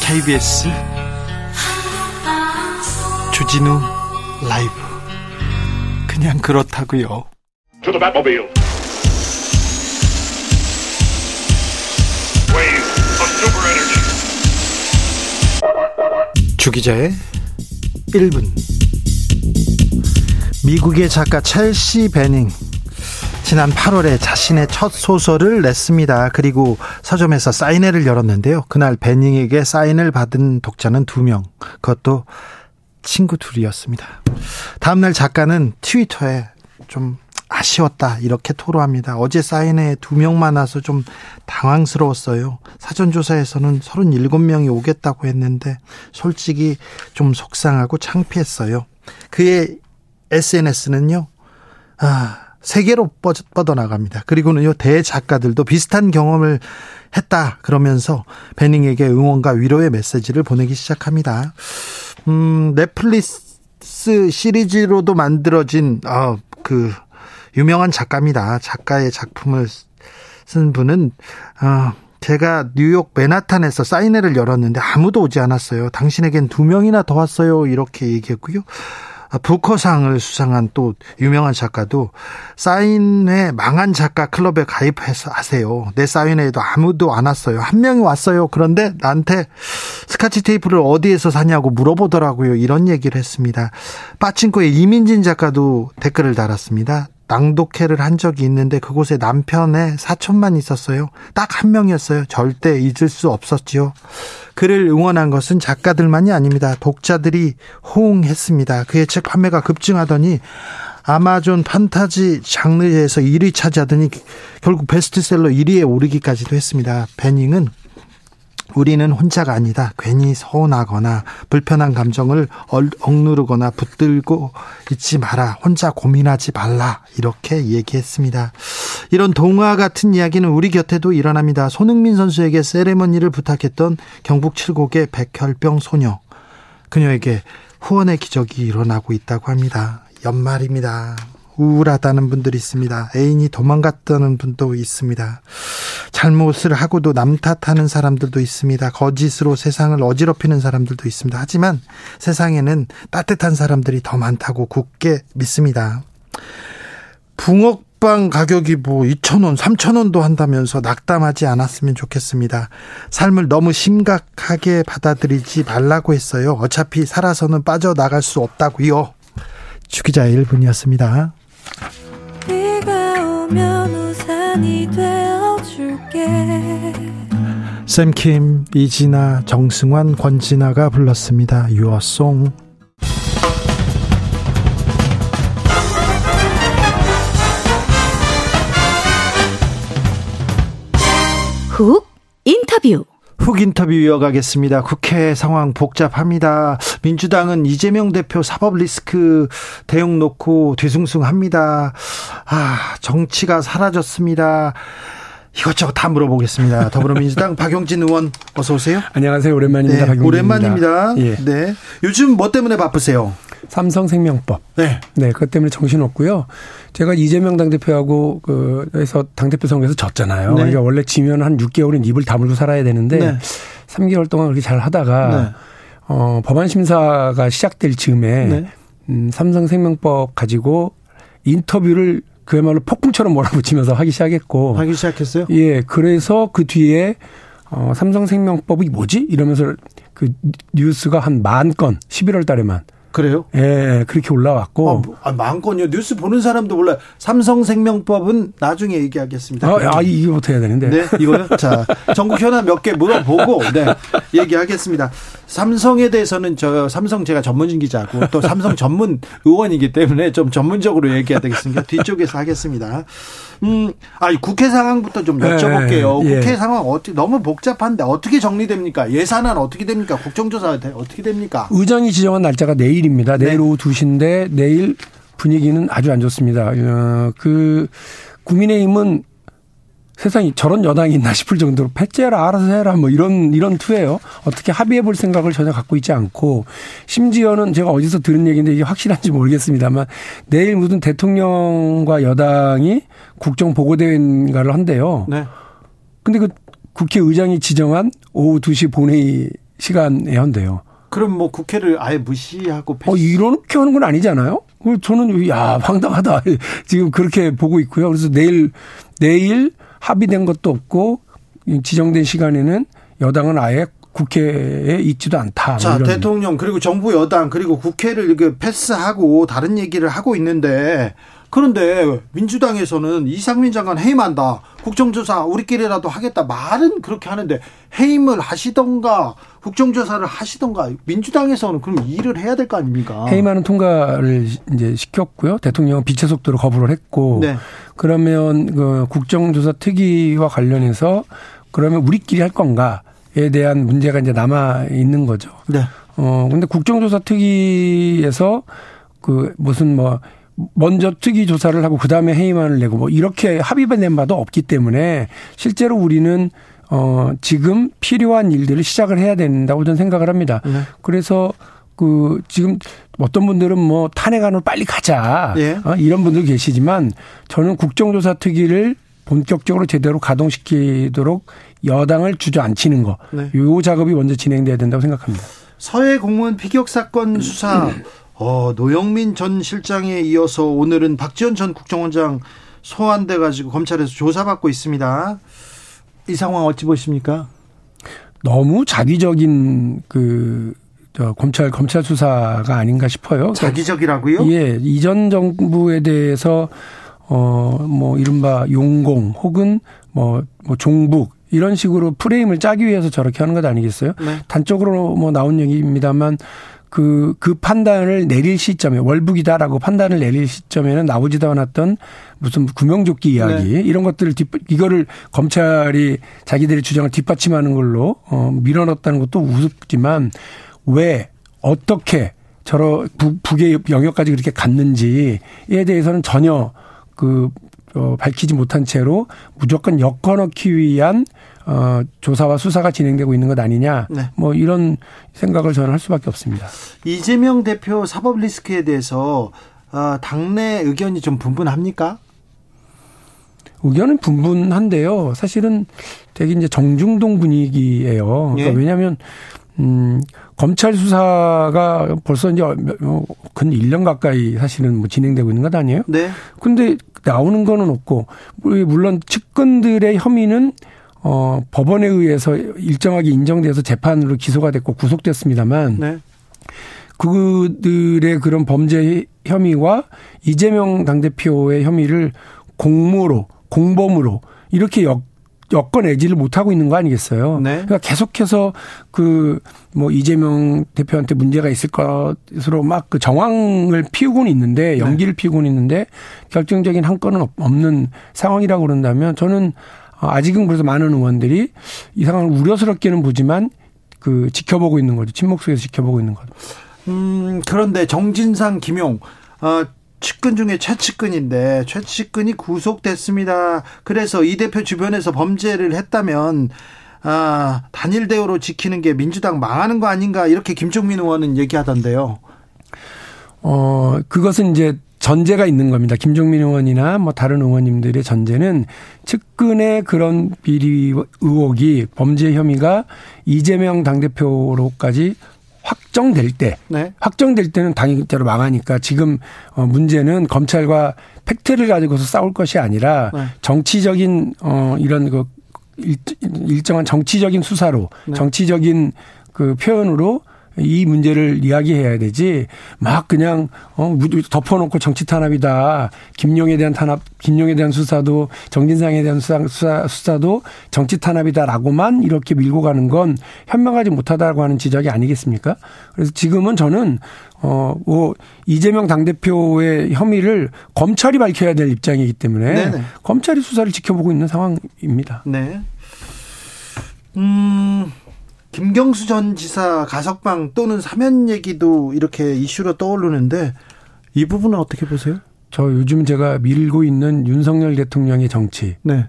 KBS 주진우 라이브 그냥 그렇다고요. To the Batmobile. Wave of super energy. 주기자의 1분 미국의 작가 첼시 베닝 지난 8월에 자신의 첫 소설을 냈습니다. 그리고 서점에서 사인회를 열었는데요. 그날 베닝에게 사인을 받은 독자는 2명. 그것도 친구 둘이었습니다. 다음날 작가는 트위터에 좀 아쉬웠다 이렇게 토로합니다. 어제 사인회에 두 명만 와서 좀 당황스러웠어요. 사전조사에서는 37명이 오겠다고 했는데 솔직히 좀 속상하고 창피했어요. 그의 SNS는요. 아, 세계로 뻗어나갑니다. 그리고는요, 대작가들도 비슷한 경험을 했다. 그러면서 베닝에게 응원과 위로의 메시지를 보내기 시작합니다. 음, 넷플릭스 시리즈로도 만들어진, 아, 그, 유명한 작가입니다. 작가의 작품을 쓴 분은, 아, 제가 뉴욕 맨하탄에서 사인회를 열었는데 아무도 오지 않았어요. 당신에겐 두 명이나 더 왔어요. 이렇게 얘기했고요. 부커상을 수상한 또 유명한 작가도 사인회 망한 작가 클럽에 가입해서 하세요. 내 사인회에도 아무도 안 왔어요. 한 명이 왔어요. 그런데 나한테 스카치 테이프를 어디에서 사냐고 물어보더라고요. 이런 얘기를 했습니다. 빠친코의 이민진 작가도 댓글을 달았습니다. 낭독회를 한 적이 있는데 그곳에 남편의 사촌만 있었어요. 딱 한 명이었어요. 절대 잊을 수 없었지요. 그를 응원한 것은 작가들만이 아닙니다. 독자들이 호응했습니다. 그의 책 판매가 급증하더니 아마존 판타지 장르에서 1위 차지하더니 결국 베스트셀러 1위에 오르기까지도 했습니다. 베닝은 우리는 혼자가 아니다. 괜히 서운하거나 불편한 감정을 억누르거나 붙들고 있지 마라. 혼자 고민하지 말라. 이렇게 얘기했습니다. 이런 동화 같은 이야기는 우리 곁에도 일어납니다. 손흥민 선수에게 세레머니를 부탁했던 경북 칠곡의 백혈병 소녀. 그녀에게 후원의 기적이 일어나고 있다고 합니다. 연말입니다. 우울하다는 분들이 있습니다. 애인이 도망갔다는 분도 있습니다. 잘못을 하고도 남 탓하는 사람들도 있습니다. 거짓으로 세상을 어지럽히는 사람들도 있습니다. 하지만 세상에는 따뜻한 사람들이 더 많다고 굳게 믿습니다. 붕어 빵 가격이 뭐 2,000원, 3,000원도 한다면서 낙담하지 않았으면 좋겠습니다. 삶을 너무 심각하게 받아들이지 말라고 했어요. 어차피 살아서는 빠져나갈 수 없다고요. 주기자의 1분이었습니다. 오면 우산이 되어줄게. 샘킴, 이진아, 정승환, 권진아가 불렀습니다. 유어송 훅 인터뷰 훅 인터뷰 이어가겠습니다. 국회 상황 복잡합니다. 민주당은 이재명 대표 사법 리스크 대응 놓고 뒤숭숭합니다. 아, 정치가 사라졌습니다. 이것저것 다 물어보겠습니다. 더불어민주당 [laughs] 박용진 의원 어서 오세요. 안녕하세요. 오랜만입니다. 네, 박용진입니다. 오랜만입니다. 예. 네. 요즘 뭐 때문에 바쁘세요? 삼성생명법. 네. 네, 그것 때문에 정신없고요. 제가 이재명 당대표하고 그 해서 당대표 선거에서 졌잖아요. 네. 그러니까 원래 지면 한 6개월은 입을 다물고 살아야 되는데 네. 3개월 동안 그렇게 잘 하다가 네. 어, 법안 심사가 시작될 즈음에 네. 음, 삼성생명법 가지고 인터뷰를 그야말로 폭풍처럼 몰아붙이면서 하기 시작했고 하기 시작했어요? 예, 그래서 그 뒤에 어, 삼성생명법이 뭐지? 이러면서 그 뉴스가 한 만 건, 11월 달에만 그래요? 예, 그렇게 올라왔고. 아, 뭐, 아, 마음껏요. 뉴스 보는 사람도 몰라요. 삼성생명법은 나중에 얘기하겠습니다. 아, 아 이거부터 해야 되는데. 네, 이거요? 자, 전국 현안 몇 개 물어보고, 네, 얘기하겠습니다. 삼성에 대해서는 저 삼성 제가 전문 기자고 또 삼성 전문 의원이기 때문에 좀 전문적으로 얘기해야 되겠습니다. 뒤쪽에서 하겠습니다. 음, 아, 국회 상황부터 좀 여쭤볼게요. 네, 예. 국회 상황 어떻게 너무 복잡한데 어떻게 정리됩니까? 예산안 어떻게 됩니까? 국정조사 어떻게 됩니까? 의장이 지정한 날짜가 내일 입니다. 내일 네. 오후 2시인데 내일 분위기는 아주 안 좋습니다. 어, 그 국민의힘은 세상에 저런 여당이 있나 싶을 정도로 패째라 알아서 해라 뭐 이런 이런 투예요. 어떻게 합의해 볼 생각을 전혀 갖고 있지 않고 심지어는 제가 어디서 들은 얘기인데 이게 확실한지 모르겠습니다만 내일 무슨 대통령과 여당이 국정 보고 대회인가를 한대요. 네. 근데 그 국회의장이 지정한 오후 2시 본회의 시간에 한대요. 그럼 뭐 국회를 아예 무시하고 패스. 어, 이렇게 하는 건 아니잖아요? 저는, 야, 황당하다. [laughs] 지금 그렇게 보고 있고요. 그래서 내일, 내일 합의된 것도 없고, 지정된 시간에는 여당은 아예 국회에 있지도 않다. 뭐 자, 이런. 대통령 그리고 정부 여당 그리고 국회를 이렇게 패스하고 다른 얘기를 하고 있는데 그런데 민주당에서는 이상민 장관 해임한다. 국정조사 우리끼리라도 하겠다. 말은 그렇게 하는데 해임을 하시던가 국정조사를 하시던가 민주당에서는 그럼 일을 해야 될 거 아닙니까? 해임하는 통과를 이제 시켰고요. 대통령은 빛의 속도로 거부를 했고. 네. 그러면 그 국정조사 특위와 관련해서 그러면 우리끼리 할 건가에 대한 문제가 이제 남아 있는 거죠. 네. 어, 근데 국정조사 특위에서 그 무슨 뭐 먼저 특위 조사를 하고 그 다음에 해임안을 내고 뭐 이렇게 합의된 바도 없기 때문에 실제로 우리는 어, 지금 필요한 일들을 시작을 해야 된다고 저는 생각을 합니다. 네. 그래서 그 지금 어떤 분들은 뭐 탄핵안으로 빨리 가자 예. 어, 이런 분들 계시지만 저는 국정조사 특위를 본격적으로 제대로 가동시키도록 여당을 주저앉히는 거. 네. 요 작업이 먼저 진행돼야 된다고 생각합니다. 서해 공무원 피격 사건 수사 어, 노영민 전 실장에 이어서 오늘은 박지원 전 국정원장 소환돼 가지고 검찰에서 조사받고 있습니다. 이 상황 어찌 보십니까? 너무 자기적인 그, 저, 검찰, 검찰 수사가 아닌가 싶어요. 자기적이라고요? 예, 이전 정부에 대해서, 어, 뭐, 이른바 용공 혹은 뭐, 뭐, 종북 이런 식으로 프레임을 짜기 위해서 저렇게 하는 것 아니겠어요? 네. 단적으로 뭐 나온 얘기입니다만 그, 그 판단을 내릴 시점에 월북이다라고 판단을 내릴 시점에는 나오지도 않았던 무슨 구명조끼 이야기 네. 이런 것들을 뒷, 이거를 검찰이 자기들의 주장을 뒷받침하는 걸로 어, 밀어넣었다는 것도 우습지만 왜 어떻게 저러 북, 북의 영역까지 그렇게 갔는지에 대해서는 전혀 그 어, 밝히지 못한 채로 무조건 엮어넣기 위한 어, 조사와 수사가 진행되고 있는 것 아니냐. 네. 뭐 이런 생각을 저는 할 수밖에 없습니다. 이재명 대표 사법 리스크에 대해서 어, 당내 의견이 좀 분분합니까? 의견은 분분한데요. 사실은 되게 이제 정중동 분위기예요. 그러니까 예. 왜냐하면 음, 검찰 수사가 벌써 이제 어, 근 1년 가까이 사실은 뭐 진행되고 있는 것 아니에요? 네. 근데 나오는 거는 없고 물론 측근들의 혐의는 어 법원에 의해서 일정하게 인정돼서 재판으로 기소가 됐고 구속됐습니다만 네. 그들의 그런 범죄 혐의와 이재명 당대표의 혐의를 공모로 공범으로 이렇게 엮 엮어내지를 못하고 있는 거 아니겠어요? 네. 그러니까 계속해서 그 뭐 이재명 대표한테 문제가 있을 것으로 막 그 정황을 피우고는 있는데 연기를 피우고는 있는데 결정적인 한 건은 없- 없는 상황이라고 그런다면 저는 아직은 그래서 많은 의원들이 이 상황을 우려스럽게는 보지만 그 지켜보고 있는 거죠. 침묵 속에서 지켜보고 있는 거죠. 음, 그런데 정진상, 김용, 어, 측근 중에 최측근인데 최측근이 구속됐습니다. 그래서 이 대표 주변에서 범죄를 했다면 아, 단일 대우로 지키는 게 민주당 망하는 거 아닌가 이렇게 김종민 의원은 얘기하던데요. 어, 그것은 이제 전제가 있는 겁니다. 김종민 의원이나 뭐 다른 의원님들의 전제는 측근의 그런 비리 의혹이 범죄 혐의가 이재명 당대표로까지 확정될 때 네. 확정될 때는 당연히대로 망하니까 지금 어 문제는 검찰과 팩트를 가지고서 싸울 것이 아니라 네. 정치적인 어 이런 그 일- 일정한 정치적인 수사로 네. 정치적인 그 표현으로 이 문제를 이야기해야 되지 막 그냥 어 덮어놓고 정치 탄압이다 김용에 대한 탄압 김용에 대한 수사도 정진상에 대한 수사, 수사 수사도 정치 탄압이다라고만 이렇게 밀고 가는 건 현명하지 못하다고 하는 지적이 아니겠습니까? 그래서 지금은 저는 어 뭐 이재명 당 대표의 혐의를 검찰이 밝혀야 될 입장이기 때문에 네네. 검찰이 수사를 지켜보고 있는 상황입니다. 네. 음, 김경수 전 지사 가석방 또는 사면 얘기도 이렇게 이슈로 떠오르는데 이 부분은 어떻게 보세요? 저 요즘 제가 밀고 있는 윤석열 대통령의 정치를 네.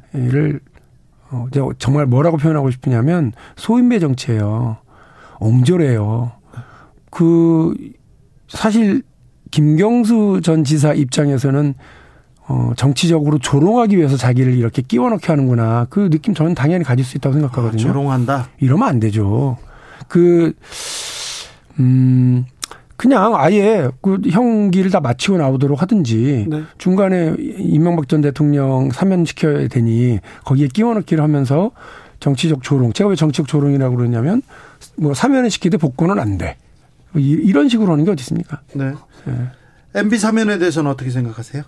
어, 정말 뭐라고 표현하고 싶으냐면 소인배 정치예요. 옹졸해요. 그 사실 김경수 전 지사 입장에서는 어, 정치적으로 조롱하기 위해서 자기를 이렇게 끼워넣게 하는구나. 그 느낌 저는 당연히 가질 수 있다고 생각하거든요. 아, 조롱한다. 이러면 안 되죠. 그, 음, 그냥 아예 그 형기를 다 마치고 나오도록 하든지 네. 중간에 이명박 전 대통령 사면시켜야 되니 거기에 끼워넣기를 하면서 정치적 조롱. 제가 왜 정치적 조롱이라고 그러냐면 뭐 사면을 시키되 복권은 안 돼. 이- 이런 식으로 하는 게 어디 있습니까? 네. 예. MB 사면에 대해서는 어떻게 생각하세요?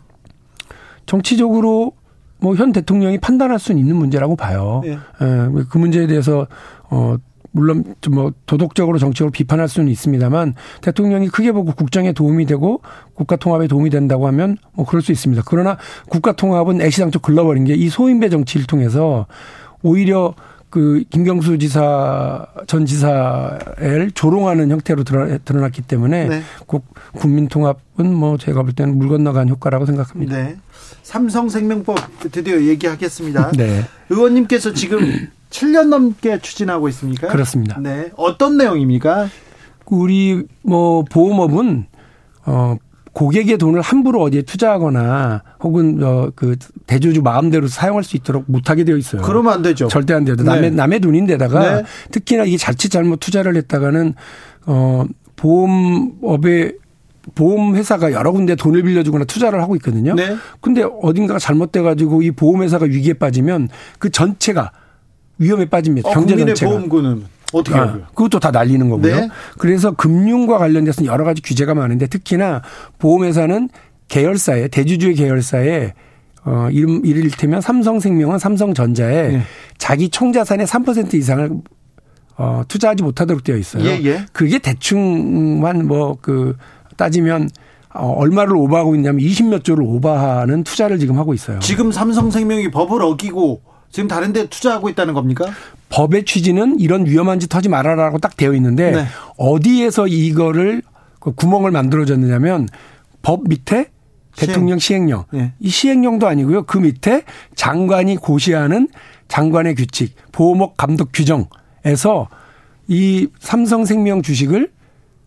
정치적으로 뭐 현 대통령이 판단할 수는 있는 문제라고 봐요. 예. 예, 그 문제에 대해서 어 물론 좀 뭐 도덕적으로 정치적으로 비판할 수는 있습니다만 대통령이 크게 보고 국정에 도움이 되고 국가 통합에 도움이 된다고 하면 뭐 그럴 수 있습니다. 그러나 국가 통합은 애시당초 글러버린 게 이 소인배 정치를 통해서 오히려 그 김경수 지사 전 지사를 조롱하는 형태로 드러- 드러났기 때문에 네. 국 국민 통합은 뭐 제가 볼 때는 물 건너간 효과라고 생각합니다. 네. 삼성생명법 드디어 얘기하겠습니다. 네. 의원님께서 지금 [clears throat] 7년 넘게 추진하고 있습니까? 그렇습니다. 네. 어떤 내용입니까? 우리 뭐 보험업은 어 고객의 돈을 함부로 어디에 투자하거나 혹은 어그 대주주 마음대로 사용할 수 있도록 못하게 되어 있어요. 그러면 안 되죠. 절대 안 돼요. 남의 네. 남의 돈인데다가 네. 특히나 이게 자칫 잘못 투자를 했다가는 어 보험업에 보험 회사가 여러 군데 돈을 빌려주거나 투자를 하고 있거든요. 네. 근데 어딘가가 잘못돼 가지고 이 보험 회사가 위기에 빠지면 그 전체가 위험에 빠집니다. 어, 경제 국민의 전체가. 보험금은 어떻게 아, 하고요? 그것도 다 날리는 거고요. 네. 그래서 금융과 관련돼서는 여러 가지 규제가 많은데 특히나 보험회사는 계열사에 대주주의 계열사에 어 이름 이를테면 삼성생명은 삼성전자에 네. 자기 총자산의 3% 이상을 어 투자하지 못하도록 되어 있어요. 예, 예. 그게 대충만 뭐그 따지면 어 얼마를 오버하고 있냐면 20몇 조를 오버하는 투자를 지금 하고 있어요. 지금 삼성생명이 법을 어기고 지금 다른 데 투자하고 있다는 겁니까? 법의 취지는 이런 위험한 짓 하지 말아라라고 딱 되어 있는데 네. 어디에서 이거를 그 구멍을 만들어줬느냐면 법 밑에 대통령 시행령. 네. 이 시행령도 아니고요. 그 밑에 장관이 고시하는 장관의 규칙, 보호목 감독 규정에서 이 삼성생명 주식을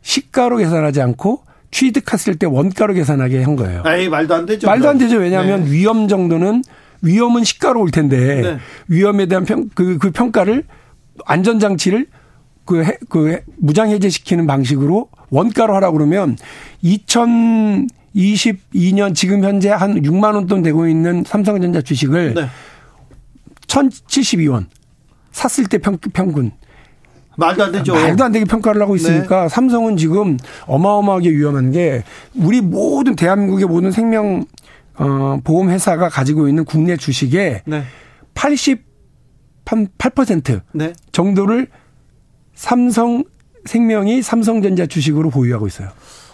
시가로 계산하지 않고 취득했을 때 원가로 계산하게 한 거예요. 에이, 말도 안 되죠. 말도 안 되죠. 왜냐하면 네. 위험 정도는 위험은 시가로 올 텐데 네. 위험에 대한 평, 그, 그 평가를 안전장치를 그, 해, 그 해- 무장해제시키는 방식으로 원가로 하라고 그러면 2022년 지금 현재 한 6만 원돈 되고 있는 삼성전자 주식을 네. 1072원 샀을 때 평, 평균 말도 안 되죠. 말도 안 되게 평가를 하고 있으니까 삼성은 지금 어마어마하게 위험한 게 우리 모든 대한민국의 모든 생명 어 보험 회사가 가지고 있는 국내 주식의 네. 88% 네. 정도를 삼성 생명이 삼성전자 주식으로 보유하고 있어요.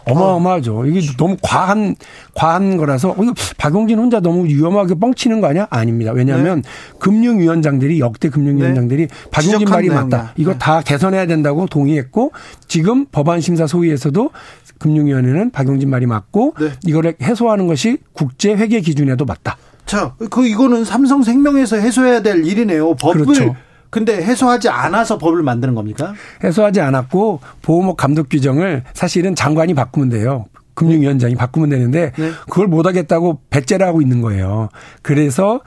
어마어마하죠. 이게 너무 과한 과한 거라서 어, 이거 박용진 혼자 너무 위험하게 뻥치는 거 아니야? 아닙니다. 왜냐하면 금융위원장들이 역대 금융위원장들이 박용진 네. 지적한 말이 내용이야. 맞다. 이거 네. 다 개선해야 된다고 동의했고 지금 법안 심사 소위에서도 금융위원회는 박용진 말이 맞고 네. 이거를 해소하는 것이 국제 회계 기준에도 맞다. 자, 그 이거는 삼성생명에서 해소해야 될 일이네요. 법을 그렇죠. 근데 해소하지 않아서 법을 만드는 겁니까? 해소하지 않았고 보호목 감독 규정을 사실은 장관이 바꾸면 돼요. 금융위원장이 바꾸면 되는데 네. 그걸 못하겠다고 배째를 하고 있는 거예요. 그래서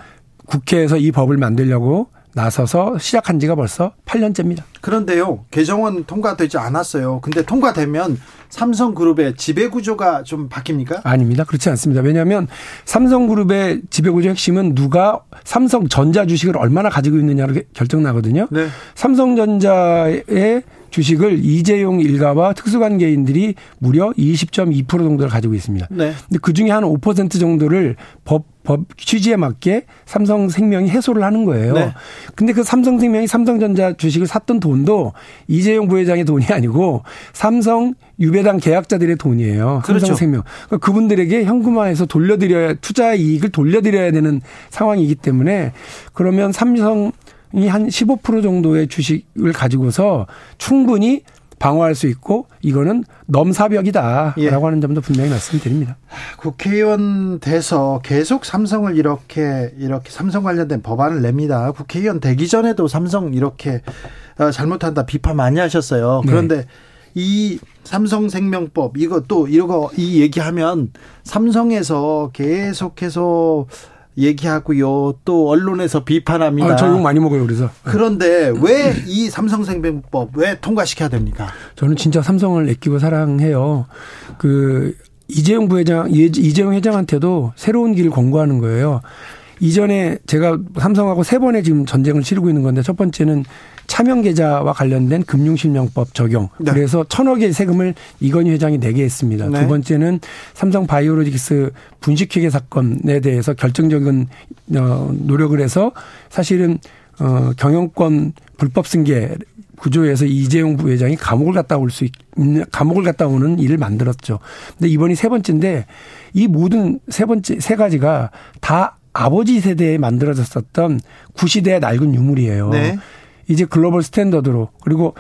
국회에서 이 법을 만들려고 나서서 시작한 지가 벌써 8년째입니다. 그런데요, 개정은 통과되지 않았어요. 근데 통과되면 삼성그룹의 지배구조가 좀 바뀝니까? 아닙니다. 그렇지 않습니다. 왜냐하면 삼성그룹의 지배구조 핵심은 누가 삼성전자 주식을 얼마나 가지고 있느냐로 결정 나거든요. 네. 삼성전자의 주식을 이재용 일가와 특수관계인들이 무려 20.2% 정도를 가지고 있습니다. 네. 근데 그 중에 한 5% 정도를 법, 법 취지에 맞게 삼성생명이 해소를 하는 거예요. 네. 근데 그 삼성생명이 삼성전자 주식을 샀던 돈도 이재용 부회장의 돈이 아니고 삼성 유배당 계약자들의 돈이에요. 그렇죠. 삼성생명. 그러니까 그분들에게 현금화해서 돌려드려야 투자 이익을 돌려드려야 되는 상황이기 때문에 그러면 삼성 이 한 15% 정도의 주식을 가지고서 충분히 방어할 수 있고 이거는 넘사벽이다라고 예. 하는 점도 분명히 말씀드립니다. 국회의원 돼서 계속 삼성을 이렇게 이렇게 삼성 관련된 법안을 냅니다. 국회의원 되기 전에도 삼성 이렇게 어, 잘못한다 비판 많이 하셨어요. 네. 그런데 이 삼성생명법 또 이거 이 얘기하면 삼성에서 계속해서 얘기하고요. 또 언론에서 비판합니다. 아, 저욕 많이 먹어요. 그래서 그런데 왜 이 삼성생명법 왜 통과시켜야 됩니까? 저는 진짜 삼성을 아끼고 사랑해요. 그 이재용 부회장, 예- 이재용 회장한테도 새로운 길을 권고하는 거예요. 이전에 제가 삼성하고 세 번의 지금 전쟁을 치르고 있는 건데 첫 번째는 차명 계좌와 관련된 금융실명법 적용. 네. 그래서 천억의 세금을 이건희 회장이 내게 했습니다. 네. 두 번째는 삼성 바이오로직스 분식회계 사건에 대해서 결정적인 어, 노력을 해서 사실은 어, 경영권 불법 승계 구조에서 이재용 부회장이 감옥을 갔다 올 수 있는 감옥을 갔다 오는 일을 만들었죠. 근데 이번이 세 번째인데 이 모든 세 번째 세 가지가 다 아버지 세대에 만들어졌었던 구시대의 낡은 유물이에요. 네. 이제 글로벌 스탠더드로 그리고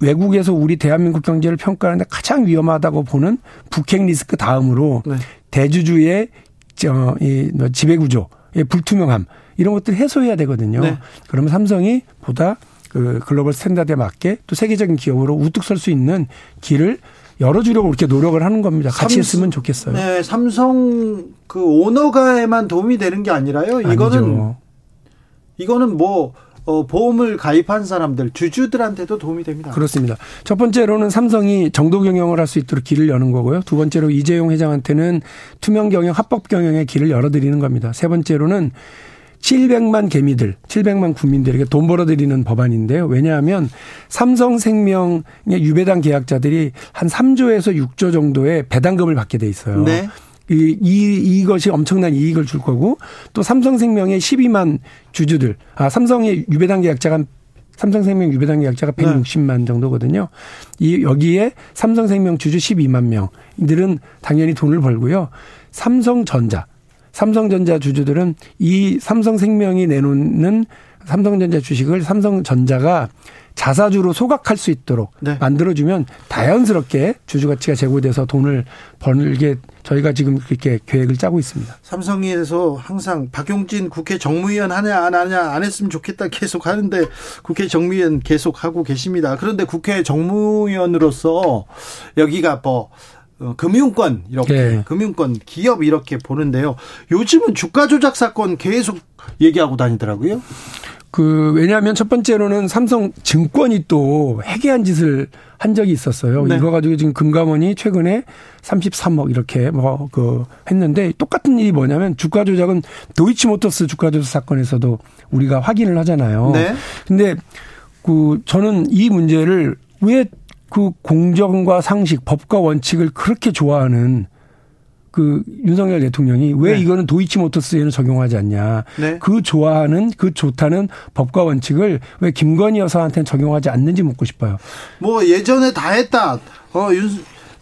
외국에서 우리 대한민국 경제를 평가하는데 가장 위험하다고 보는 북핵 리스크 다음으로 네. 대주주의 저이 뭐 지배 구조의 불투명함 이런 것들 을 해소해야 되거든요. 네. 그러면 삼성이 보다 그 global standard에 맞게 또 세계적인 기업으로 우뚝 설 수 있는 길을 열어주려고 이렇게 노력을 하는 겁니다. 같이 삼- 했으면 좋겠어요. 네, 삼성 그 오너가에만 도움이 되는 게 아니라요. 이거는 아니죠. 이거는 뭐 어, 보험을 가입한 사람들 주주들한테도 도움이 됩니다. 그렇습니다. 첫 번째로는 삼성이 정도 경영을 할 수 있도록 길을 여는 거고요. 두 번째로 이재용 회장한테는 투명 경영, 합법 경영의 길을 열어드리는 겁니다. 세 번째로는 700만 개미들, 700만 국민들에게 돈 벌어들이는 법안인데요. 왜냐하면 삼성생명의 유배당 계약자들이 한 3조에서 6조 정도의 배당금을 받게 돼 있어요. 네. 이, 이, 이것이 엄청난 이익을 줄 거고 또 삼성생명의 12만 주주들, 아, 삼성의 유배당 계약자가 한 삼성생명 유배당 계약자가 160만 정도거든요. 이 여기에 삼성생명 주주 12만 명. 이들은 당연히 돈을 벌고요. 삼성전자, 삼성전자 주주들은 이 삼성생명이 내놓는 삼성전자 주식을 삼성전자가 자사주로 소각할 수 있도록 네. 만들어주면 자연스럽게 주주 가치가 제고돼서 돈을 벌게 저희가 지금 그렇게 계획을 짜고 있습니다. 삼성에서 항상 박용진 국회 정무위원 하냐 안 하냐 안 했으면 좋겠다 계속 하는데 국회 정무위원 계속 하고 계십니다. 그런데 국회 정무위원으로서 여기가 뭐 어, 금융권 이렇게 네. 금융권 기업 이렇게 보는데요. 요즘은 주가 조작 사건 계속 얘기하고 다니더라고요. 그 왜냐하면 첫 번째로는 삼성 증권이 또 해괴한 짓을 한 적이 있었어요. 네. 이거 가지고 지금 금감원이 최근에 33억 이렇게 뭐 그 했는데 똑같은 일이 뭐냐면 주가 조작은 도이치모터스 주가 조작 사건에서도 우리가 확인을 하잖아요. 네. 근데 그 저는 이 문제를 왜 그 공정과 상식, 법과 원칙을 그렇게 좋아하는 그 윤석열 대통령이 왜 네. 이거는 도이치모터스에는 적용하지 않냐. 네. 그 좋아하는 그 좋다는 법과 원칙을 왜 김건희 여사한테는 적용하지 않는지 묻고 싶어요. 뭐 예전에 다 했다. 어 윤,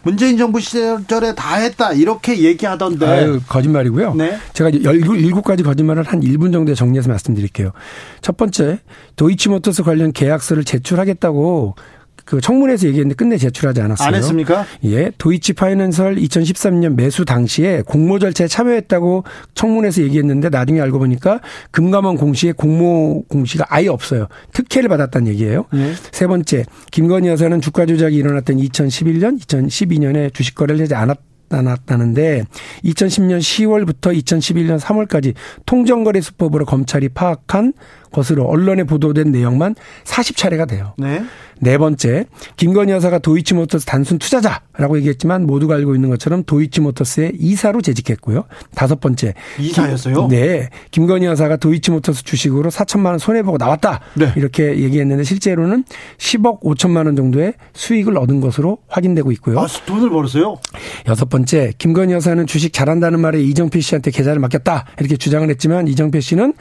문재인 정부 시절에 다 했다 이렇게 얘기하던데. 아유, 거짓말이고요. 네. 제가 열일곱 일곱 가지 거짓말을 한 1분 정도에 정리해서 말씀드릴게요. 첫 번째, 도이치모터스 관련 계약서를 제출하겠다고 그 청문회에서 얘기했는데 끝내 제출하지 않았어요. 안 했습니까? 예, 도이치 파이낸셜 2013년 매수 당시에 공모 절차에 참여했다고 청문회에서 얘기했는데 나중에 알고 보니까 금감원 공시에 공모 공시가 아예 없어요. 특혜를 받았다는 얘기예요. 네. 세 번째, 김건희 여사는 주가 조작이 일어났던 2011년, 2012년에 주식 거래를 하지 않았 나타났다는데 2010년 10월부터 2011년 3월까지 통정거래 수법으로 검찰이 파악한 것으로 언론에 보도된 내용만 40차례가 돼요. 네. 네 번째, 김건희 여사가 도이치모터스 단순 투자자라고 얘기했지만 모두가 알고 있는 것처럼 도이치모터스의 이사로 재직했고요. 다섯 번째, 이사였어요? 네, 김건희 여사가 도이치모터스 주식으로 4천만 원 손해 보고 나왔다. 네. 이렇게 얘기했는데 실제로는 10억 5천만 원 정도의 수익을 얻은 것으로 확인되고 있고요. 아, 돈을 벌었어요? 여섯 번째, 김건희 여사는 주식 잘한다는 말에 이정필 씨한테 계좌를 맡겼다. 이렇게 주장을 했지만 이정필 씨는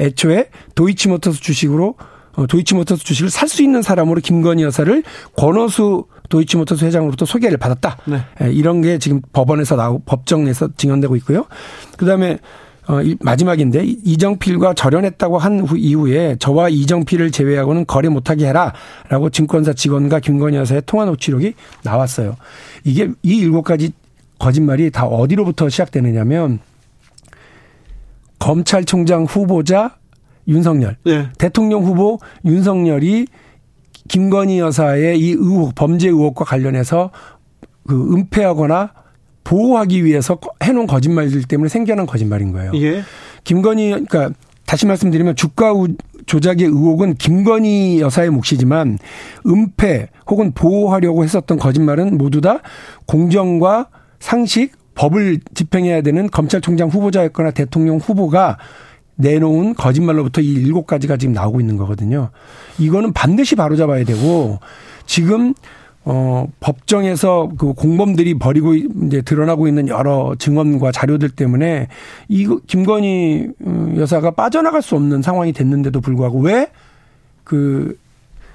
애초에 도이치모터스 주식으로 어, 도이치모터스 주식을 살 수 있는 사람으로 김건희 여사를 권오수 도이치모터스 회장으로부터 소개를 받았다. 네. 예, 이런 게 지금 법원에서 나오고 법정에서 증언되고 있고요. 그다음에 어, 이- 마지막인데 이- 이정필과 절연했다고 한 후, 이후에 저와 이정필을 제외하고는 거래 못하게 해라라고 증권사 직원과 김건희 여사의 통화 녹취록이 나왔어요. 이게 이 일곱 가지 거짓말이 다 어디로부터 시작되느냐면 검찰총장 후보자 윤석열, 네. 대통령 후보 윤석열이 김건희 여사의 이 의혹, 범죄 의혹과 관련해서 그 은폐하거나 보호하기 위해서 해놓은 거짓말들 때문에 생겨난 거짓말인 거예요. 예. 김건희, 그러니까 다시 말씀드리면 주가 우- 조작의 의혹은 김건희 여사의 몫이지만 은폐 혹은 보호하려고 했었던 거짓말은 모두 다 공정과 상식, 법을 집행해야 되는 검찰총장 후보자였거나 대통령 후보가 내놓은 거짓말로부터 이 일곱 가지가 지금 나오고 있는 거거든요. 이거는 반드시 바로잡아야 되고 지금 어 법정에서 그 공범들이 벌이고 이제 드러나고 있는 여러 증언과 자료들 때문에 이 김건희 음, 여사가 빠져나갈 수 없는 상황이 됐는데도 불구하고 왜 그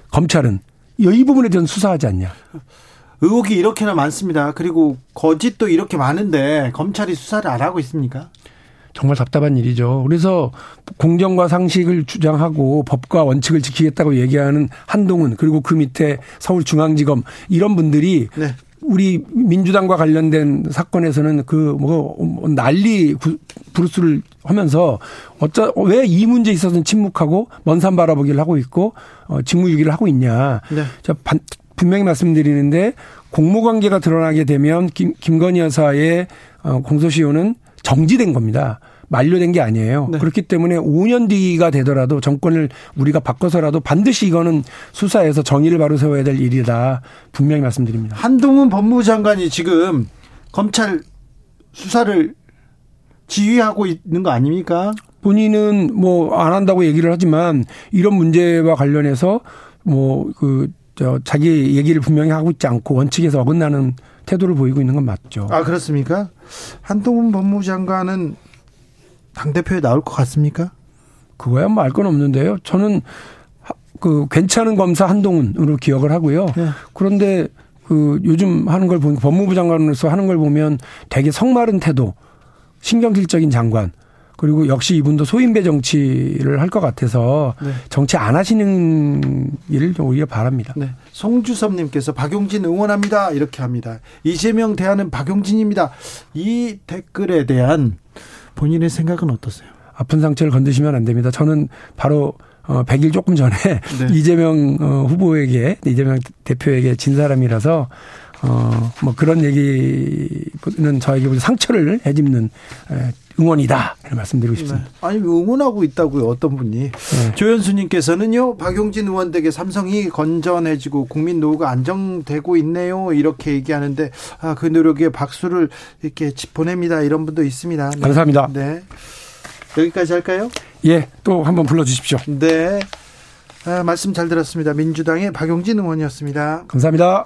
검찰은 이 부분에 대해서 수사하지 않냐? 의혹이 이렇게나 많습니다. 그리고 거짓도 이렇게 많은데 검찰이 수사를 안 하고 있습니까? 정말 답답한 일이죠. 그래서 공정과 상식을 주장하고 법과 원칙을 지키겠다고 얘기하는 한동훈 그리고 그 밑에 서울중앙지검 이런 분들이 네. 우리 민주당과 관련된 사건에서는 그 뭐 난리 구- 부르스를 하면서 어쩌 왜 이 문제에 있어서는 침묵하고 먼 산 바라보기를 하고 있고 어 직무유기를 하고 있냐. 네. 자, 반- 분명히 말씀드리는데 공모 관계가 드러나게 되면 김, 김건희 여사의 어, 공소시효는 정지된 겁니다. 만료된 게 아니에요. 네. 그렇기 때문에 5년 뒤가 되더라도 정권을 우리가 바꿔서라도 반드시 이거는 수사해서 정의를 바로 세워야 될 일이다. 분명히 말씀드립니다. 한동훈 법무부 장관이 지금 검찰 수사를 지휘하고 있는 거 아닙니까? 본인은 뭐 안 한다고 얘기를 하지만 이런 문제와 관련해서 뭐그 저 자기 얘기를 분명히 하고 있지 않고 원칙에서 어긋나는 태도를 보이고 있는 건 맞죠. 아 그렇습니까? 한동훈 법무부 장관은 당 대표에 나올 것 같습니까? 그거야 뭐 알 건 없는데요. 저는 하- 그 괜찮은 검사 한동훈으로 기억을 하고요. 네. 그런데 그 요즘 하는 걸 보니까 법무부 장관으로서 하는 걸 보면 되게 성마른 태도, 신경질적인 장관. 그리고 역시 이분도 소인배 정치를 할 것 같아서 네. 정치 안 하시는 일을 좀 오히려 바랍니다. 네. 송주섭님께서 박용진 응원합니다. 이렇게 합니다. 이재명 대안은 박용진입니다. 이 댓글에 대한 본인의 생각은 어떠세요? 아픈 상처를 건드시면 안 됩니다. 저는 바로 어 100일 조금 전에 네. [laughs] 이재명 어, 후보에게 이재명 대표에게 진 사람이라서 어 뭐 그런 얘기는 저에게 상처를 해집는 에, 응원이다 이런 말씀드리고 싶습니다. 아니 응원하고 있다고요. 어떤 분이 네. 조현수님께서는요. 박용진 의원 댁에 삼성이 건전해지고 국민 노후가 안정되고 있네요. 이렇게 얘기하는데 아, 그 노력에 박수를 이렇게 보냅니다. 이런 분도 있습니다. 네. 감사합니다. 네. 여기까지 할까요? 예, 또 한번 불러주십시오. 네. 아, 말씀 잘 들었습니다. 민주당의 박용진 의원이었습니다. 감사합니다.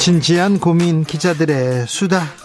진지한 고민 기자들의 수다.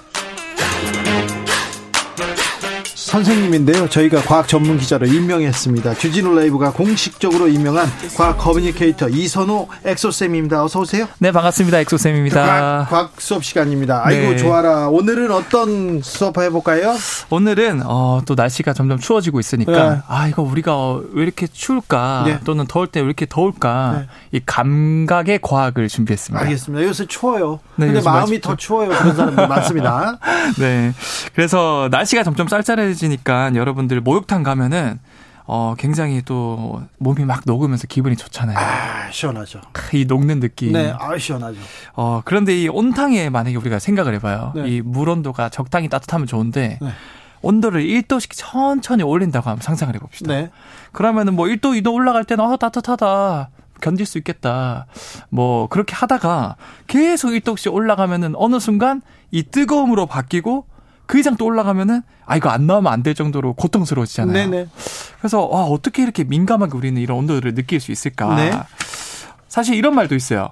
선생님인데요. 저희가 과학 전문 기자로 임명했습니다. 주진우 라이브가 공식적으로 임명한 과학 communicator 이선호 엑소쌤입니다. 어서 오세요. 네, 반갑습니다. 엑소쌤입니다. 과학, 과학 수업 시간입니다. 아이고 네. 좋아라. 오늘은 어떤 수업 해볼까요? 오늘은 어, 또 날씨가 점점 추워지고 있으니까 네. 아 이거 우리가 어, 왜 이렇게 추울까 네. 또는 더울 때 왜 이렇게 더울까 네. 이 감각의 과학을 준비했습니다. 알겠습니다. 요새 추워요. 네, 근데 마음이 많이 더 추워요. 그런 사람들 [laughs] 많습니다. 네. 그래서 날씨가 점점 쌀쌀해지 니까 여러분들 목욕탕 가면은 어 굉장히 또 몸이 막 녹으면서 기분이 좋잖아요. 아, 시원하죠. 이 녹는 느낌. 네, 아, 시원하죠. 어 그런데 이 온탕에 만약에 우리가 생각을 해봐요. 네. 이물 온도가 적당히 따뜻하면 좋은데 네. 온도를 1도씩 천천히 올린다고 한번 상상을 해봅시다. 네. 그러면은 뭐 1도, 2도 올라갈 때는 아 따뜻하다. 견딜 수 있겠다. 뭐 그렇게 하다가 계속 1도씩 올라가면은 어느 순간 이 뜨거움으로 바뀌고 그 이상 또 올라가면은 아 이거 안 나오면 안 될 정도로 고통스러워지잖아요. 네네. 그래서 와 어떻게 이렇게 민감하게 우리는 이런 온도를 느낄 수 있을까? 네. 사실 이런 말도 있어요.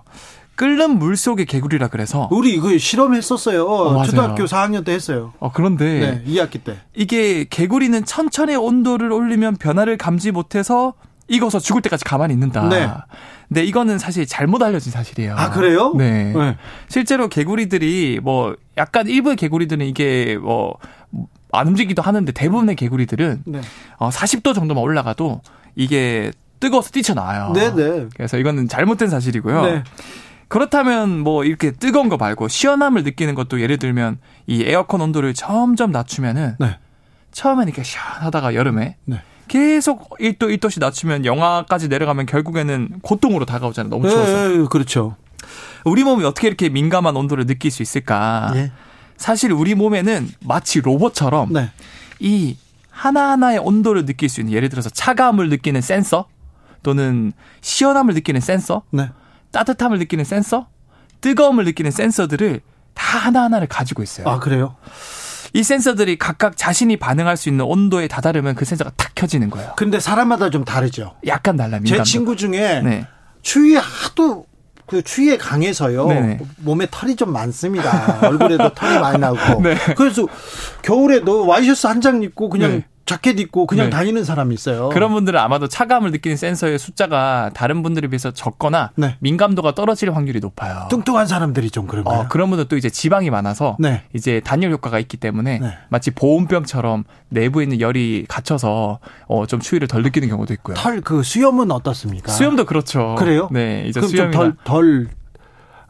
끓는 물 속의 개구리라 그래서 우리 이거 실험했었어요. 맞아요. 초등학교 4학년 때 했어요. 어 그런데 네, 2학기 때. 이게 개구리는 천천히 온도를 올리면 변화를 감지 못해서 익어서 죽을 때까지 가만히 있는다. 네. 근데 이거는 사실 잘못 알려진 사실이에요. 아, 그래요? 네. 네. 실제로 개구리들이 뭐 약간 일부의 개구리들은 이게 뭐 안 움직이기도 하는데 대부분의 개구리들은 네. 어 40도 정도만 올라가도 이게 뜨거워서 뛰쳐나와요. 네네. 그래서 이거는 잘못된 사실이고요. 네. 그렇다면 뭐 이렇게 뜨거운 거 말고 시원함을 느끼는 것도 예를 들면 이 에어컨 온도를 점점 낮추면은 네. 처음엔 이렇게 시원하다가 여름에 네. 계속 1도 1도씩 낮추면 영하까지 내려가면 결국에는 고통으로 다가오잖아요. 너무 추워서. 네, 그렇죠. 우리 몸이 어떻게 이렇게 민감한 온도를 느낄 수 있을까? 예. 사실 우리 몸에는 마치 로봇처럼 네. 이 하나하나의 온도를 느낄 수 있는 예를 들어서 차가움을 느끼는 센서 또는 시원함을 느끼는 센서 네. 따뜻함을 느끼는 센서, 뜨거움을 느끼는 센서들을 다 하나하나를 가지고 있어요. 아, 그래요? 이 센서들이 각각 자신이 반응할 수 있는 온도에 다다르면 그 센서가 탁 켜지는 거예요. 근데 사람마다 좀 다르죠. 약간 달라 제 민감도. 친구 중에 네. 추위에 하도 그 추위에 강해서요. 네네. 몸에 털이 좀 많습니다. 얼굴에도 털이 많이 나고. [laughs] 네. 그래서 겨울에도 와이셔츠 한 장 입고 그냥 네. 자켓 입고 그냥 네. 다니는 사람이 있어요. 그런 분들은 아마도 차감을 느끼는 센서의 숫자가 다른 분들에 비해서 적거나 네. 민감도가 떨어질 확률이 높아요. 뚱뚱한 사람들이 좀 그런가요? 어, 그런 분들 또 이제 지방이 많아서 네. 이제 단열 효과가 있기 때문에 네. 마치 보온병처럼 내부에 있는 열이 갇혀서 어, 좀 추위를 덜 느끼는 경우도 있고요. 털 그 수염은 어떻습니까? 수염도 그렇죠. 그래요? 네, 이제 수염이 좀덜 덜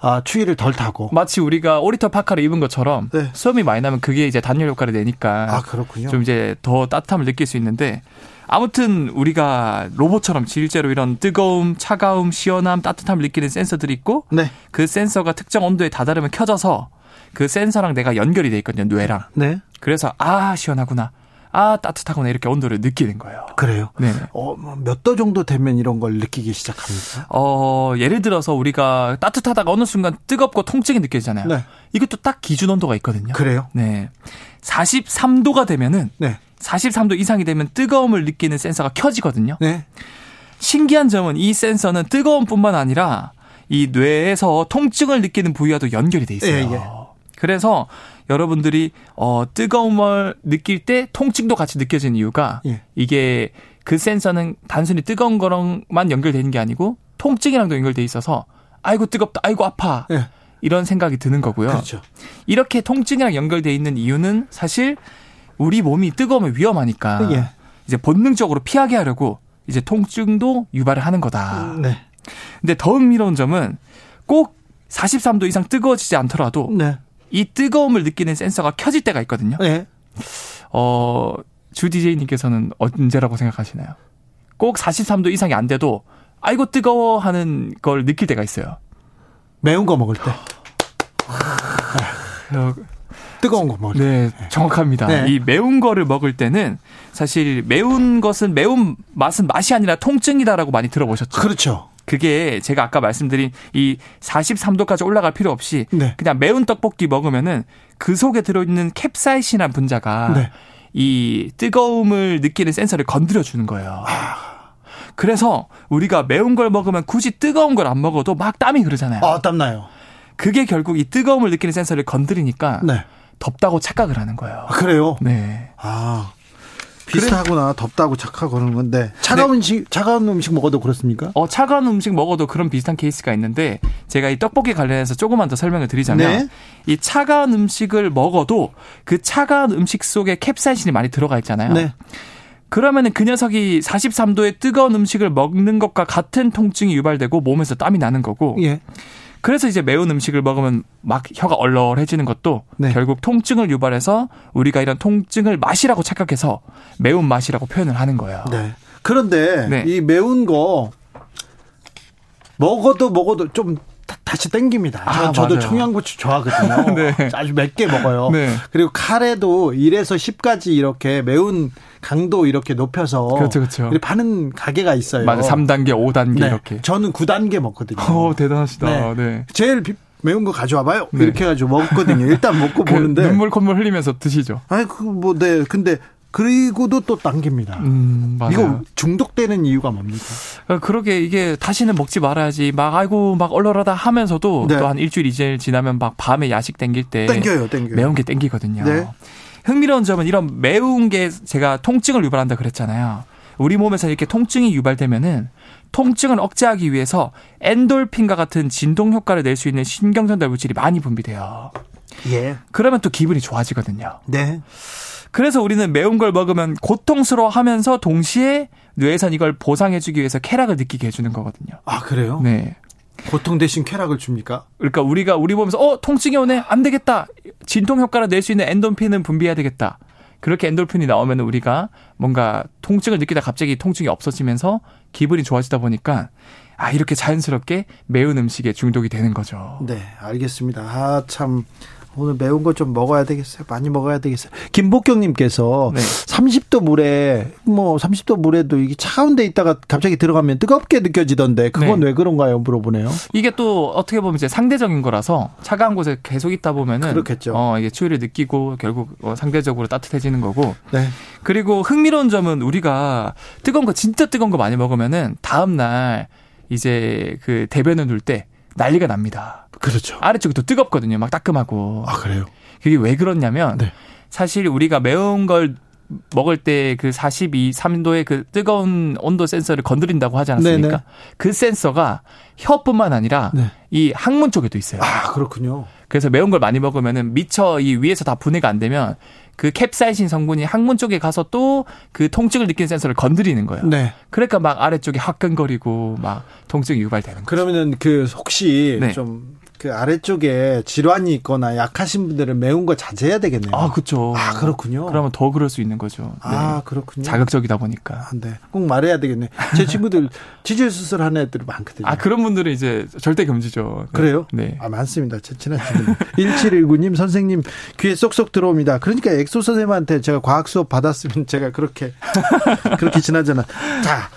아, 추위를 덜 타고. 마치 우리가 오리털 파카를 입은 것처럼 네. 수염이 많이 나면 그게 이제 단열 효과를 내니까 아, 그렇군요. 좀 이제 더 따뜻함을 느낄 수 있는데 아무튼 우리가 로봇처럼 실제로 이런 뜨거움, 차가움, 시원함, 따뜻함을 느끼는 센서들이 있고 네. 그 센서가 특정 온도에 다다르면 켜져서 그 센서랑 내가 연결이 돼 있거든요, 뇌랑. 네. 그래서 아, 시원하구나. 아, 따뜻하구나 이렇게 온도를 느끼는 거예요. 그래요. 네. 어, 몇 도 정도 되면 이런 걸 느끼기 시작합니까? 어, 예를 들어서 우리가 따뜻하다가 어느 순간 뜨겁고 통증이 느껴지잖아요. 네. 이것도 딱 기준 온도가 있거든요. 그래요? 네. 43도가 되면은 네. 43도 이상이 되면 뜨거움을 느끼는 센서가 켜지거든요. 네. 신기한 점은 이 센서는 뜨거움뿐만 아니라 이 뇌에서 통증을 느끼는 부위와도 연결이 돼 있어요. 예, 예. 그래서 여러분들이 어 뜨거움을 느낄 때 통증도 같이 느껴지는 이유가 예. 이게 그 센서는 단순히 뜨거운 거랑만 연결되는 게 아니고 통증이랑도 연결돼 있어서 아이고 뜨겁다, 아이고 아파 예. 이런 생각이 드는 거고요. 그렇죠. 이렇게 통증이랑 연결돼 있는 이유는 사실 우리 몸이 뜨거우면 위험하니까 예. 이제 본능적으로 피하게 하려고 이제 통증도 유발을 하는 거다. 네. 근데 더 흥미로운 점은 꼭 43도 이상 뜨거워지지 않더라도 네. 이 뜨거움을 느끼는 센서가 켜질 때가 있거든요. 네. 어, 주 DJ님께서는 언제라고 생각하시나요? 꼭 43도 이상이 안 돼도 아이고 뜨거워 하는 걸 느낄 때가 있어요. 매운 거 먹을 때. 뜨거운 거 먹을 때. 네, 정확합니다. 네. 이 매운 거를 먹을 때는 사실 매운 것은 매운 맛은 맛이 아니라 통증이다라고 많이 들어보셨죠? 그렇죠. 그게 제가 아까 말씀드린 이 43도까지 올라갈 필요 없이 네. 그냥 매운 떡볶이 먹으면은 그 속에 들어있는 캡사이신한 분자가 네. 이 뜨거움을 느끼는 센서를 건드려 주는 거예요. 아. 그래서 우리가 매운 걸 먹으면 굳이 뜨거운 걸 안 먹어도 막 땀이 흐르잖아요. 아, 땀나요. 그게 결국 이 뜨거움을 느끼는 센서를 건드리니까 네. 덥다고 착각을 하는 거예요. 아, 그래요? 네. 아. 비슷하구나. 덥다고 착하고 그러는 건데 차가운 네. 음식 차가운 음식 먹어도 그렇습니까? 어, 차가운 음식 먹어도 그런 비슷한 케이스가 있는데 제가 이 떡볶이 관련해서 조금만 더 설명을 드리자면 네. 이 차가운 음식을 먹어도 그 차가운 음식 속에 캡사이신이 많이 들어가 있잖아요. 네. 그러면은 그 녀석이 43도의 뜨거운 음식을 먹는 것과 같은 통증이 유발되고 몸에서 땀이 나는 거고 예. 그래서 이제 매운 음식을 먹으면 막 혀가 얼얼해지는 것도 네. 결국 통증을 유발해서 우리가 이런 통증을 맛이라고 착각해서 매운 맛이라고 표현을 하는 거예요. 네. 그런데 네. 이 매운 거 먹어도 먹어도 좀 다- 다시 땡깁니다. 아, 저, 도 맞아요. 청양고추 좋아하거든요. [laughs] 네. 아주 맵게 먹어요. 네. 그리고 카레도 1에서 10까지 이렇게 매운 강도 이렇게 높여서 그렇죠, 그렇죠. 파는 가게가 있어요. 맞아 3단계, 5단계 네. 이렇게. 저는 9단계 먹거든요. 어, 대단하시다. 네. 네. 제일 비- 매운 거 가져와 봐요. 네. 이렇게 해가지고 먹거든요. 일단 먹고 [laughs] 그 보는데. 눈물 콧물 흘리면서 드시죠. 아이 그뭐 네. 근데 그리고도 또 당깁니다. 음, 맞아요. 이거 중독되는 이유가 뭡니까? 어, 그러게 이게 다시는 먹지 말아야지. 막 아이고 막 얼얼하다 하면서도 네. 또한 일주일 이제 지나면 막 밤에 야식 땡길 때 땡겨요, 땡겨요. 매운 게 땡기거든요. 네. 흥미로운 점은 이런 매운 게 제가 통증을 유발한다 그랬잖아요. 우리 몸에서 이렇게 통증이 유발되면은 통증을 억제하기 위해서 엔돌핀과 같은 진동 효과를 낼 수 있는 신경전달 물질이 많이 분비돼요. 예. 그러면 또 기분이 좋아지거든요. 네. 그래서 우리는 매운 걸 먹으면 고통스러워 하면서 동시에 뇌에선 이걸 보상해주기 위해서 쾌락을 느끼게 해주는 거거든요. 아 그래요? 네. 고통 대신 쾌락을 줍니까? 그러니까 우리가 우리 몸에서 어 통증이 오네 안 되겠다 진통 효과를 낼 수 있는 엔돌핀은 분비해야 되겠다 그렇게 엔돌핀이 나오면 우리가 뭔가 통증을 느끼다 갑자기 통증이 없어지면서 기분이 좋아지다 보니까 아 이렇게 자연스럽게 매운 음식에 중독이 되는 거죠. 네, 알겠습니다. 아, 참. 오늘 매운 거 좀 먹어야 되겠어요. 많이 먹어야 되겠어요. 김복경님께서 네. 30도 물에, 뭐, 30도 물에도 이게 차가운 데 있다가 갑자기 들어가면 뜨겁게 느껴지던데, 그건 네. 왜 그런가요? 물어보네요. 이게 또 어떻게 보면 이제 상대적인 거라서 차가운 곳에 계속 있다 보면은 그렇겠죠. 어 이게 추위를 느끼고 결국 어, 상대적으로 따뜻해지는 거고 네. 그리고 흥미로운 점은 우리가 뜨거운 거 진짜 뜨거운 거 많이 먹으면은 다음 날 이제 그 대변을 눌 때 난리가 납니다. 그렇죠. 아래쪽이 또 뜨겁거든요. 막 따끔하고. 아, 그래요? 그게 왜 그렇냐면 네. 사실 우리가 매운 걸 먹을 때 그 42, 3도의 그 뜨거운 온도 센서를 건드린다고 하지 않았습니까? 네네. 그 센서가 혀뿐만 아니라 네. 이 항문 쪽에도 있어요. 아, 그렇군요. 그래서 매운 걸 많이 먹으면은 미처 이 위에서 다 분해가 안 되면 그 캡사이신 성분이 항문 쪽에 가서 또 그 통증을 느끼는 센서를 건드리는 거예요. 네. 그러니까 막 아래쪽이 화끈거리고 막 통증이 유발되는 거예요. 그러면은 그 혹시 네. 좀 그 아래쪽에 질환이 있거나 약하신 분들은 매운 거 자제해야 되겠네요. 아, 그렇죠. 아, 그렇군요. 그러면 더 그럴 수 있는 거죠. 네. 아, 그렇군요. 자극적이다 보니까. 아, 네. 꼭 말해야 되겠네. 제 친구들 [laughs] 지질 수술하는 애들이 많거든요. 아, 그런 분들은 이제 절대 금지죠. 네. 그래요? 네. 아, 많습니다. 제 친한 친구. [laughs] 1719님, 선생님, 귀에 쏙쏙 들어옵니다. 그러니까 엑소 선생님한테 제가 과학 수업 받았으면 제가 그렇게, [laughs] 그렇게 지나잖아. 자,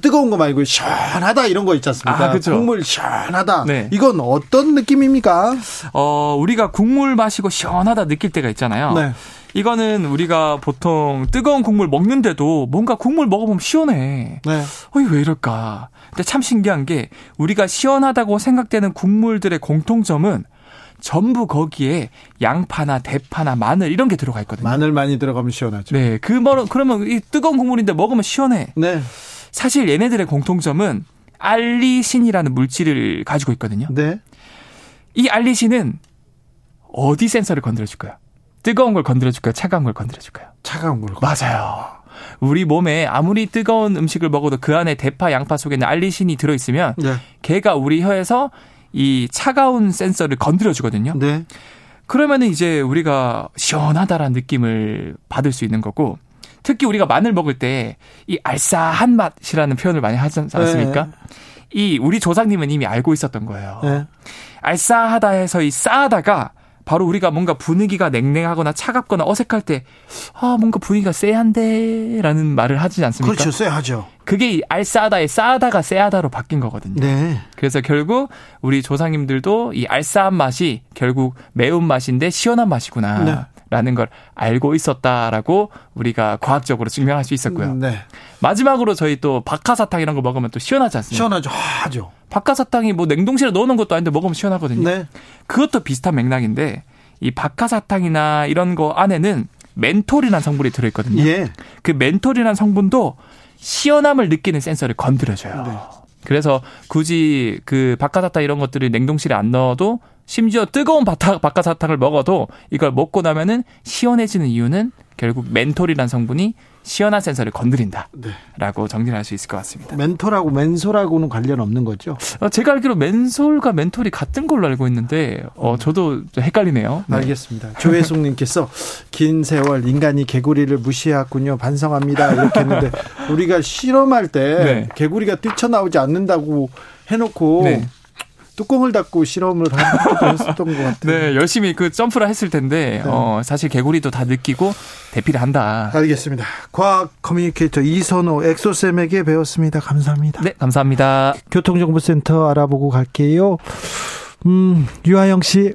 뜨거운 거 말고 시원하다 이런 거 있지 않습니까? 아, 그쵸. 국물 시원하다. 네. 이건 어떤 느낌입니까? 어, 우리가 국물 마시고 시원하다 느낄 때가 있잖아요. 네. 이거는 우리가 보통 뜨거운 국물 먹는데도 뭔가 국물 먹어보면 시원해. 네. 어이, 왜 이럴까. 근데 참 신기한 게 우리가 시원하다고 생각되는 국물들의 공통점은 전부 거기에 양파나 대파나 마늘 이런 게 들어가 있거든요. 마늘 많이 들어가면 시원하죠. 네, 그 뭐, 그러면 이 뜨거운 국물인데 먹으면 시원해. 네. 사실 얘네들의 공통점은 알리신이라는 물질을 가지고 있거든요. 네. 이 알리신은 어디 센서를 건드려줄까요? 뜨거운 걸 건드려줄까요? 차가운 걸 건드려줄까요? 차가운 걸. 맞아요. 우리 몸에 아무리 뜨거운 음식을 먹어도 그 안에 대파, 양파 속에는 알리신이 들어있으면 네. 걔가 우리 혀에서 이 차가운 센서를 건드려주거든요. 네. 그러면은 이제 우리가 시원하다라는 느낌을 받을 수 있는 거고 특히 우리가 마늘 먹을 때 이 알싸한 맛이라는 표현을 많이 하지 않습니까? 네. 이 우리 조상님은 이미 알고 있었던 거예요. 네. 알싸하다 해서 이 싸하다가 바로 우리가 뭔가 분위기가 냉랭하거나 차갑거나 어색할 때, 아, 뭔가 분위기가 쎄한데, 라는 말을 하지 않습니까? 그렇죠. 쎄하죠. 그게 이 알싸하다의 싸하다가 쎄하다로 바뀐 거거든요. 네. 그래서 결국 우리 조상님들도 이 알싸한 맛이 결국 매운 맛인데 시원한 맛이구나. 네. 라는 걸 알고 있었다라고 우리가 과학적으로 증명할 수 있었고요. 네. 마지막으로 저희 또 박하사탕 이런 거 먹으면 또 시원하지 않습니까? 시원하죠. 하죠. 박하사탕이 뭐 냉동실에 넣어놓은 것도 아닌데 먹으면 시원하거든요. 네. 그것도 비슷한 맥락인데 이 박하사탕이나 이런 거 안에는 멘톨이라는 성분이 들어있거든요. 예. 그 멘톨이라는 성분도 시원함을 느끼는 센서를 건드려줘요. 네. 그래서 굳이 그 바카사탕 이런 것들을 냉동실에 안 넣어도 심지어 뜨거운 바타, 바카사탕을 먹어도 이걸 먹고 나면은 시원해지는 이유는 결국 멘톨이라는 성분이 시원한 센서를 건드린다라고 정리할 수 있을 것 같습니다. 멘톨하고 맨솔하고는 관련 없는 거죠? 어, 제가 알기로 맨솔과 멘톨이 같은 걸로 알고 있는데 어, 저도 좀 헷갈리네요. 네. 알겠습니다. 조혜숙님께서 [laughs] 긴 세월 인간이 개구리를 무시해왔군요. 반성합니다. 이렇게 했는데 우리가 실험할 때 네. 개구리가 뛰쳐나오지 않는다고 해놓고 네. 뚜껑을 닫고 실험을 했었던 것 같아요. 네, 열심히 그 점프를 했을 텐데 어, 사실 개구리도 다 느끼고 대피를 한다. 알겠습니다. 과학 communicator 이선호 엑소쌤에게 배웠습니다. 감사합니다. 네, 감사합니다. 교통정보센터 알아보고 갈게요. 음, 유하영 씨.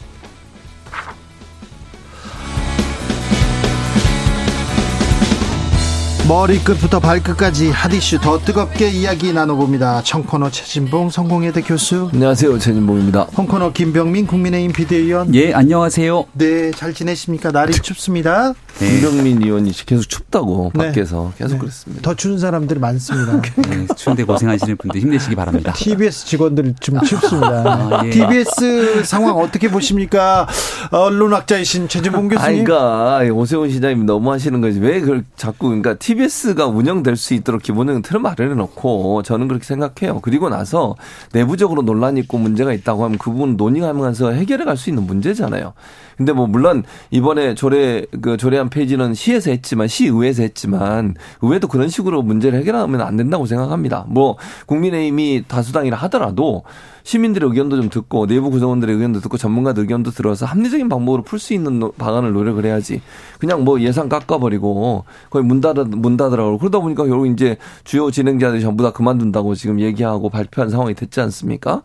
머리끝부터 발끝까지 핫이슈 더 뜨겁게 이야기 나눠봅니다. 청코너 최진봉 성공회대 교수 안녕하세요. 최진봉입니다. 홍코너 김병민 국민의힘 비대위원 예, 안녕하세요. 네, 잘 지내십니까? 날이 춥습니다. 김병민 의원이 계속 춥다고 네. 밖에서 계속 네. 그랬습니다. 더 추운 사람들이 많습니다. [laughs] 네, 추운데 고생하시는 분들 힘내시기 바랍니다. TBS 직원들 좀 춥습니다. 아, 예. TBS 상황 어떻게 보십니까? 언론학자이신 최진봉 교수님. 아니, 그러니까 오세훈 시장님 너무 하시는 거지. 왜 그걸 자꾸 그러니까 TBS 가 운영될 수 있도록 기본적인 틀을 마련해 놓고 저는 그렇게 생각해요. 그리고 나서 내부적으로 논란이 있고 문제가 있다고 하면 그 부분 논의하면서 해결해 갈 수 있는 문제잖아요. 근데 뭐 물론 이번에 조례 그 조례안 폐지는 시에서 했지만 시의회에서 했지만 의회도 그런 식으로 문제를 해결하면 안 된다고 생각합니다. 뭐 국민의힘이 다수당이라 하더라도 시민들의 의견도 좀 듣고 내부 구성원들의 의견도 듣고 전문가들 의견도 들어서 합리적인 방법으로 풀 수 있는 노- 방안을 노력을 해야지. 그냥 뭐 예산 깎아버리고 거의 문 닫아 문 닫으라고 그러다 보니까 결국 이제 주요 진행자들이 전부 다 그만둔다고 지금 얘기하고 발표한 상황이 됐지 않습니까?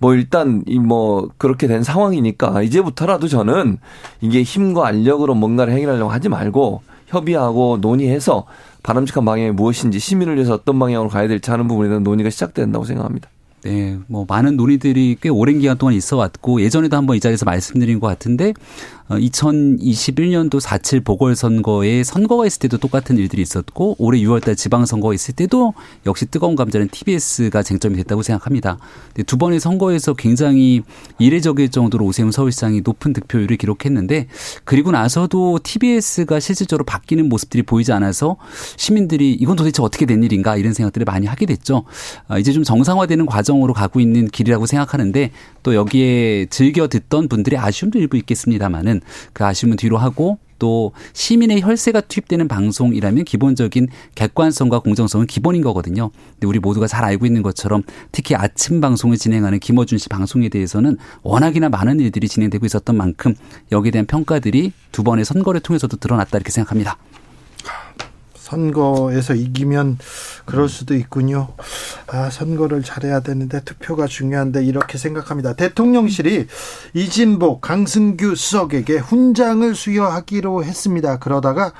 뭐 일단 이 뭐 그렇게 된 상황이니까 이제부터라도 저는 이게 힘과 알력으로 뭔가를 해결하려고 하지 말고 협의하고 논의해서 바람직한 방향이 무엇인지 시민을 위해서 어떤 방향으로 가야 될지 하는 부분에 대한 논의가 시작된다고 생각합니다. 네, 뭐 많은 논의들이 꽤 오랜 기간 동안 있어 왔고 예전에도 한번 이 자리에서 말씀드린 것 같은데 어, 2021년도 4.7 보궐선거에 선거가 있을 때도 똑같은 일들이 있었고 올해 6월달 지방선거가 있을 때도 역시 뜨거운 감자는 TBS가 쟁점이 됐다고 생각합니다. 두 번의 선거에서 굉장히 이례적일 정도로 오세훈 서울시장이 높은 득표율을 기록했는데 그리고 나서도 TBS가 실질적으로 바뀌는 모습들이 보이지 않아서 시민들이 이건 도대체 어떻게 된 일인가 이런 생각들을 많이 하게 됐죠. 아, 이제 좀 정상화되는 과정으로 가고 있는 길이라고 생각하는데 또 여기에 즐겨 듣던 분들의 아쉬움도 일부 있겠습니다만은 그 아쉬움은 뒤로 하고 또 시민의 혈세가 투입되는 방송이라면 기본적인 객관성과 공정성은 기본인 거거든요. 근데 우리 모두가 잘 알고 있는 것처럼 특히 아침 방송을 진행하는 김어준 씨 방송에 대해서는 워낙이나 많은 일들이 진행되고 있었던 만큼 여기에 대한 평가들이 두 번의 선거를 통해서도 드러났다 이렇게 생각합니다. 선거에서 이기면 그럴 수도 있군요. 아, 선거를 잘해야 되는데 투표가 중요한데 이렇게 생각합니다. 대통령실이 이진복, 강승규 수석에게 훈장을 수여하기로 했습니다. 그러다가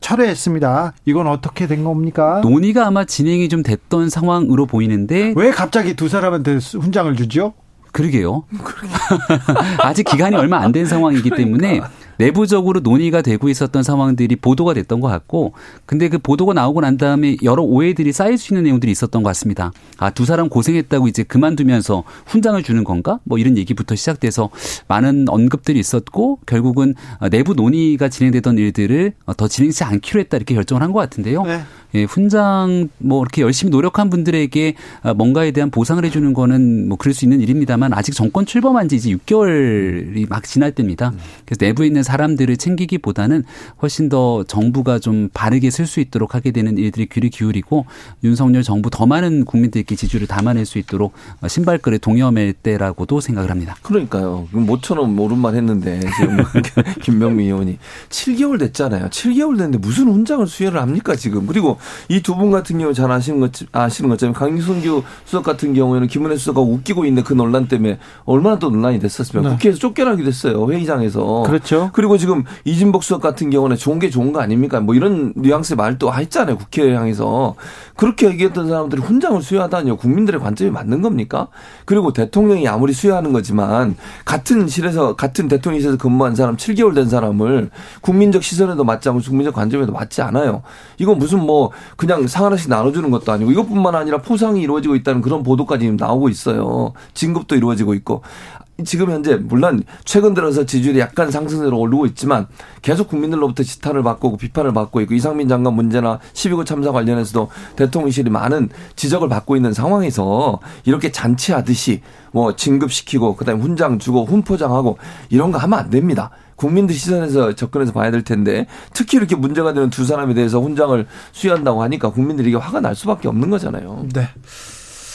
철회했습니다. 이건 어떻게 된 겁니까? 논의가 아마 진행이 좀 됐던 상황으로 보이는데 왜 갑자기 두 사람한테 훈장을 주죠? 그러게요. [laughs] 아직 기간이 얼마 안 된 상황이기 때문에 내부적으로 논의가 되고 있었던 상황들이 보도가 됐던 것 같고 근데 그 보도가 나오고 난 다음에 여러 오해들이 쌓일 수 있는 내용들이 있었던 것 같습니다. 아, 두 사람 고생했다고 이제 그만두면서 훈장을 주는 건가? 뭐 이런 얘기부터 시작돼서 많은 언급들이 있었고 결국은 내부 논의가 진행되던 일들을 더 진행치 않기로 했다 이렇게 결정을 한 것 같은데요. 네. 예, 훈장 뭐 이렇게 열심히 노력한 분들에게 뭔가에 대한 보상을 해주는 거는 뭐 그럴 수 있는 일입니다만 아직 정권 출범한 지 이제 6개월이 막 지날 때입니다. 그래서 내부에 있는 사람들을 챙기기보다는 훨씬 더 정부가 좀 바르게 쓸 수 있도록 하게 되는 일들이 귀를 기울이고 윤석열 정부 더 많은 국민들께 지지를 담아낼 수 있도록 신발끈에 동여맬 때라고도 생각을 합니다. 그러니까요. 모처럼 옳은 말 했는데 지금 [laughs] 김병민 의원이 7개월 됐잖아요. 7개월 됐는데 무슨 훈장을 수여를 합니까 지금? 그리고 이 두 분 같은 경우 잘 아시는 것 아시는 것처럼 강승규 수석 같은 경우에는 김은혜 수석가 웃기고 있는 그 논란 때문에 얼마나 또 논란이 됐었습니까? 네. 국회에서 쫓겨나기도 했어요 회의장에서. 그렇죠. 그리고 지금 이진복 수석 같은 경우는 좋은 게 좋은 거 아닙니까? 뭐 이런 뉘앙스의 말도 했잖아요. 국회를 향해서. 그렇게 얘기했던 사람들이 훈장을 수여하다니요. 국민들의 관점이 맞는 겁니까? 그리고 대통령이 아무리 수여하는 거지만 같은 실에서 같은 대통령실에서 근무한 사람 7개월 된 사람을 국민적 시선에도 맞지 않고 국민적 관점에도 맞지 않아요. 이건 무슨 뭐 그냥 상 하나씩 나눠주는 것도 아니고 이것뿐만 아니라 포상이 이루어지고 있다는 그런 보도까지 나오고 있어요. 진급도 이루어지고 있고 지금 현재 물론 최근 들어서 지지율이 약간 상승세로 오르고 있지만 계속 국민들로부터 지탄을 받고 비판을 받고 있고 이상민 장관 문제나 12구 참사 관련해서도 대통령실이 많은 지적을 받고 있는 상황에서 이렇게 잔치하듯이 뭐 진급시키고 그다음에 훈장 주고 훈포장하고 이런 거 하면 안 됩니다. 국민들 시선에서 접근해서 봐야 될 텐데 특히 이렇게 문제가 되는 두 사람에 대해서 훈장을 수여한다고 하니까 국민들이 이게 화가 날 수밖에 없는 거잖아요. 네.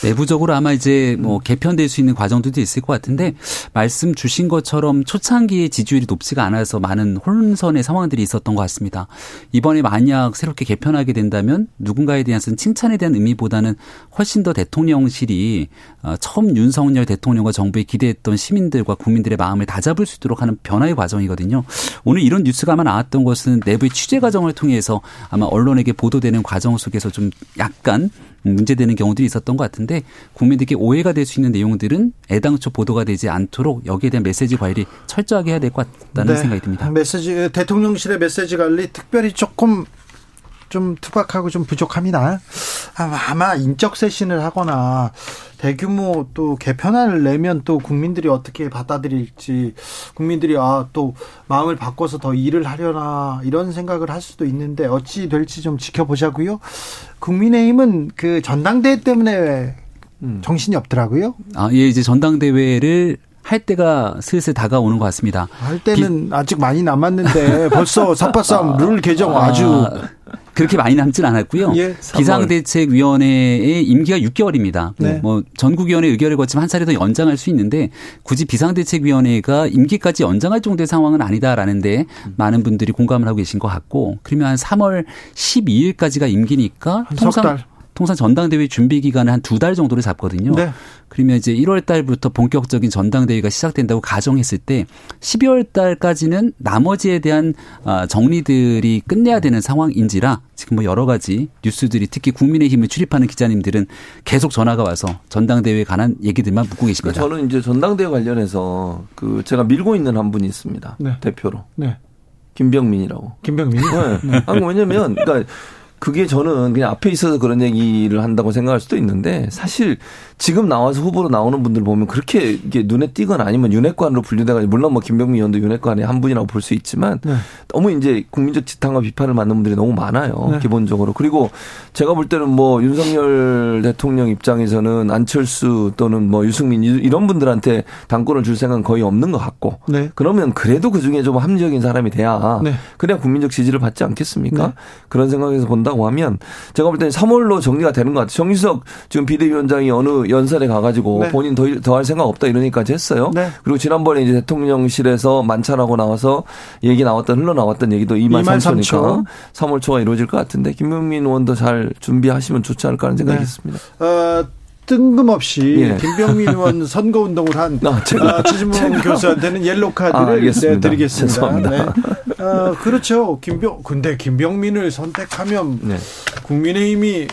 내부적으로 아마 이제 뭐 개편될 수 있는 과정들도 있을 것 같은데 말씀 주신 것처럼 초창기에 지지율이 높지가 않아서 많은 혼선의 상황들이 있었던 것 같습니다. 이번에 만약 새롭게 개편하게 된다면 누군가에 대한 칭찬에 대한 의미보다는 훨씬 더 대통령실이 어, 처음 윤석열 대통령과 정부에 기대했던 시민들과 국민들의 마음을 다잡을 수 있도록 하는 변화의 과정이거든요. 오늘 이런 뉴스가 아마 나왔던 것은 내부의 취재 과정을 통해서 아마 언론에게 보도되는 과정 속에서 좀 약간 문제되는 경우들이 있었던 것 같은데 국민들께 오해가 될 수 있는 내용들은 애당초 보도가 되지 않도록 여기에 대한 메시지 관리 철저하게 해야 될 것 같다는 네. 생각이 듭니다. 메시지 대통령실의 메시지 관리 특별히 조금 좀 투박하고 좀 부족합니다. 아마, 아마 인적 쇄신을 하거나 대규모 또 개편안을 내면 또 국민들이 어떻게 받아들일지 국민들이 아 또 마음을 바꿔서 더 일을 하려나 이런 생각을 할 수도 있는데 어찌 될지 좀 지켜보자고요. 국민의힘은 그 전당대회 때문에 정신이 없더라고요. 아, 예, 이제 전당대회를 할 때가 슬슬 다가오는 것 같습니다. 할 때는 아직 많이 남았는데 벌써 [laughs] 삿바싸움 룰 개정 아주 그렇게 많이 남진 않았고요. 예, 비상대책위원회의 임기가 6개월입니다. 네. 뭐 전국위원회 의결을 거치면 한 차례 더 연장할 수 있는데 굳이 비상대책위원회가 임기까지 연장할 정도의 상황은 아니다라는데 많은 분들이 공감을 하고 계신 것 같고 그러면 한 3월 12일까지가 임기니까 석 통상 달. 통상 전당대회 준비 기간은 한두 달 정도를 잡거든요. 네. 그러면 이제 1월 달부터 본격적인 전당대회가 시작된다고 가정했을 때 12월 달까지는 나머지에 대한 아, 정리들이 끝내야 되는 상황인지라 지금 뭐 여러 가지 뉴스들이 특히 국민의힘을 출입하는 기자님들은 계속 전화가 와서 전당대회에 관한 얘기들만 묻고 계십니다. 저는 이제 전당대회 관련해서 그 제가 밀고 있는 한 분이 있습니다. 네. 대표로. 네. 김병민이라고. 김병민. 네. 아니, 왜냐면, 그러니까 그게 저는 그냥 앞에 있어서 그런 얘기를 한다고 생각할 수도 있는데 사실 지금 나와서 후보로 나오는 분들 보면 그렇게 이게 눈에 띄거나 아니면 윤핵관으로 분류돼가지고 물론 뭐 김병민 의원도 윤핵관의 한 분이라고 볼 수 있지만 네. 너무 이제 국민적 지탄과 비판을 받는 분들이 너무 많아요. 네. 기본적으로. 그리고 제가 볼 때는 뭐 윤석열 대통령 입장에서는 안철수 또는 뭐 유승민 이- 이런 분들한테 당권을 줄 생각은 거의 없는 것 같고 네. 그러면 그래도 그 중에 좀 합리적인 사람이 돼야 네. 그래야 국민적 지지를 받지 않겠습니까? 네. 그런 생각에서 본다고 하면 제가 볼 때는 3월로 정리가 되는 것 같아요. 정유석 지금 비대위원장이 어느 연설에 가가지고 네. 본인 더, 더할 생각 없다 이러니까지 했어요. 네. 그리고 지난번에 이제 대통령실에서 만찬하고 나와서 얘기 나왔던 흘러나왔던 얘기도 2만 2만 3초니까 3초. 3월 초가 이루어질 것 같은데 김명민 의원도 잘 준비하시면 좋지 않을까 하는 생각이 네. 있습니다. 어, 뜬금없이 예. 김병민 의원 [laughs] 선거 운동을 한 아, 제가- 아, 최진봉 제가- 교수한테는 옐로 아, 카드를. 네, 드리겠습니다. 죄송합니다. 네. 어, 그렇죠. 김병 근데 김병민을 선택하면 네. 국민의힘이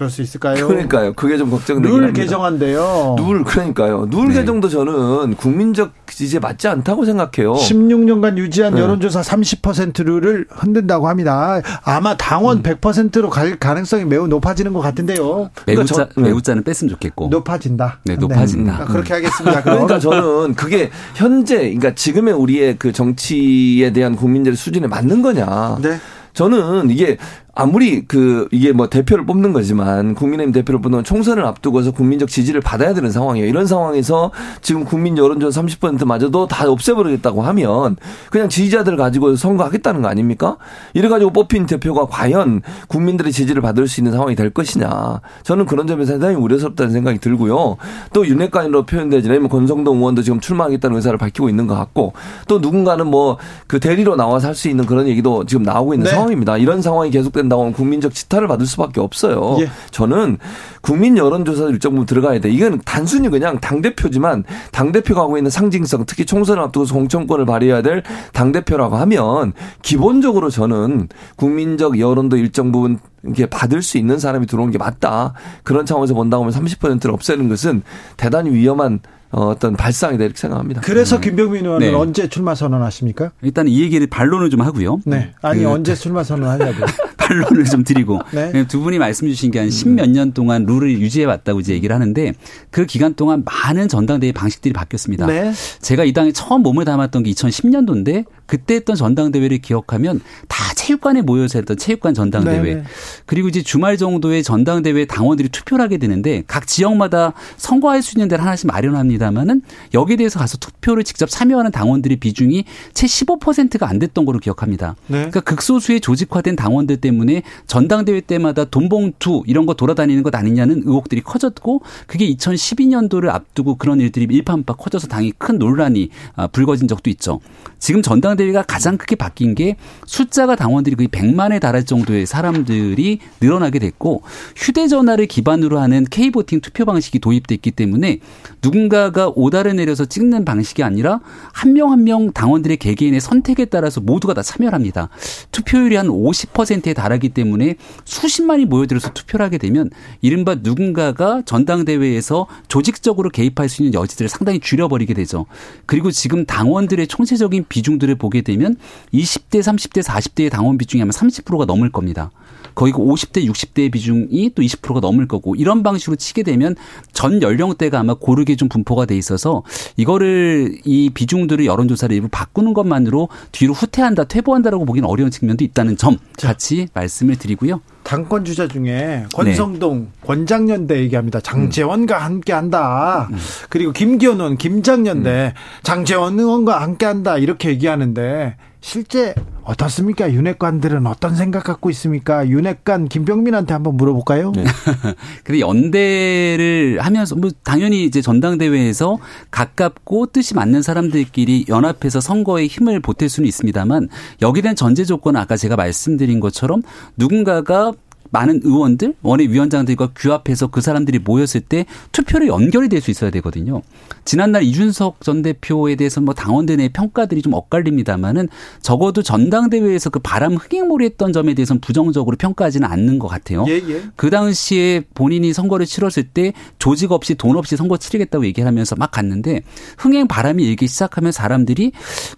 그럴 수 있을까요? 그러니까요. 그게 좀 걱정되긴 룰 합니다. 개정한대요. 룰 그러니까요. 룰 네. 개정도 저는 국민적 지지에 맞지 않다고 생각해요. 16년간 유지한 네. 여론조사 30%를 흔든다고 합니다. 아마 음. 당원 100%로 갈 가능성이 매우 높아지는 것 같은데요. 매우자 그러니까 저- 네. 매우자는 뺐으면 좋겠고. 높아진다. 네, 높아진다. 아, 그렇게 하겠습니다. [laughs] 그럼. 그러니까 저는 그게 현재, 그러니까 지금의 우리의 그 정치에 대한 국민들의 수준에 맞는 거냐. 네. 저는 이게 아무리 그 이게 뭐 대표를 뽑는 거지만 국민의힘 대표를 뽑는 총선을 앞두고서 국민적 지지를 받아야 되는 상황이에요. 이런 상황에서 지금 국민 여론조사 30%마저도 다 없애버리겠다고 하면 그냥 지지자들 가지고 선거하겠다는 거 아닙니까? 이래 가지고 뽑힌 대표가 과연 국민들의 지지를 받을 수 있는 상황이 될 것이냐. 저는 그런 점에서 상당히 우려스럽다는 생각이 들고요. 또 윤핵관으로 표현되지 않으면 권성동 의원도 지금 출마하겠다는 의사를 밝히고 있는 것 같고 또 누군가는 뭐 그 대리로 나와서 할 수 있는 그런 얘기도 지금 나오고 있는 네. 상황입니다. 이런 상황이 계속 지속된다고 하면 국민적 지탄을 받을 수밖에 없어요. 예. 저는 국민 여론조사 일정 부분 들어가야 돼. 이건 단순히 그냥 당 대표지만 당 대표가 하고 있는 상징성, 특히 총선을 앞두고서 공천권을 발휘해야 될 당 대표라고 하면 기본적으로 저는 국민적 여론도 일정 부분 이렇게 받을 수 있는 사람이 들어온 게 맞다. 그런 차원에서 본다고 하면 30%를 없애는 것은 대단히 위험한 어, 어떤 발상이다 이렇게 생각합니다. 그래서 김병민 의원은 네. 언제 출마 선언하십니까? 일단 이 얘기를 반론을 좀 하고요. 네. 아니 그- 언제 출마 선언하냐고. [laughs] 반론을 좀 드리고 [laughs] 네. 두 분이 말씀 주신 게 한 십몇 년 동안 룰을 유지해 왔다고 이제 얘기를 하는데 그 기간 동안 많은 전당대회 방식들이 바뀌었습니다. 네. 제가 이 당에 처음 몸을 담았던 게 2010년도인데 그때 했던 전당대회를 기억하면 다 체육관에 모여서 했던 체육관 전당대회. 네, 네. 그리고 이제 주말 정도에 전당대회 당원들이 투표를 하게 되는데 각 지역마다 선거할 수 있는 데를 하나씩 마련합니다만은 여기에 대해서 가서 투표를 직접 참여하는 당원들의 비중이 채 15%가 안 됐던 걸로 기억합니다. 네. 그러니까 극소수의 조직화된 당원들 때문에 전당대회 때마다 돈봉투 이런 거 돌아다니는 것 아니냐는 의혹들이 커졌고 그게 2012년도를 앞두고 그런 일들이 일파만파 커져서 당이 큰 논란이 아, 불거진 적도 있죠. 지금 전당대회 가 가장 크게 바뀐 게 숫자가 당원들이 거의 100만에 달할 정도의 사람들이 늘어나게 됐고 휴대전화를 기반으로 하는 K보팅 투표 방식이 도입됐기 때문에 누군가가 오다를 내려서 찍는 방식이 아니라 한 명 한 명 당원들의 개개인의 선택에 따라서 모두가 다 참여를 합니다. 투표율이 한 50%에 달하기 때문에 수십만이 모여들어서 투표를 하게 되면 이른바 누군가가 전당대회에서 조직적으로 개입할 수 있는 여지들을 상당히 줄여버리게 되죠. 그리고 지금 당원들의 총체적인 비중들을 보게 되면 20대, 30대, 40대의 당원 비중이 아마 30%가 넘을 겁니다. 거의 그 50대, 60대의 비중이 또 20%가 넘을 거고 이런 방식으로 치게 되면 전 연령대가 아마 고르게 좀 분포가 돼 있어서 이거를 이 비중들을 여론조사를 일부 바꾸는 것만으로 뒤로 후퇴한다, 퇴보한다라고 보기는 어려운 측면도 있다는 점 같이 말씀을 드리고요. 당권 주자 중에 권성동 권장연대 얘기합니다. 장재원과 함께한다. 그리고 김기현, 김장연대 장재원 의원과 함께한다 이렇게 얘기하는데 실제 어떻습니까? 윤핵관들은 어떤 생각 갖고 있습니까? 윤핵관 김병민한테 한번 물어볼까요? [laughs] 근데 연대를 하면서 뭐 당연히 이제 전당대회에서 가깝고 뜻이 맞는 사람들끼리 연합해서 선거에 힘을 보탤 수는 있습니다만 여기에 대한 전제 조건은 아까 제가 말씀드린 것처럼 누군가가 많은 의원들, 원외위원장들과 규합해서 그 사람들이 모였을 때 투표로 연결이 될 수 있어야 되거든요. 지난날 이준석 전 대표에 대해서 뭐 당원들 내 평가들이 좀 엇갈립니다만은 적어도 전당대회에서 그 바람 흥행몰이 했던 점에 대해서는 부정적으로 평가하지는 않는 것 같아요. 예, 예. 그 당시에 본인이 선거를 치렀을 때 조직 없이 돈 없이 선거 치르겠다고 얘기를 하면서 막 갔는데 흥행 바람이 일기 시작하면 사람들이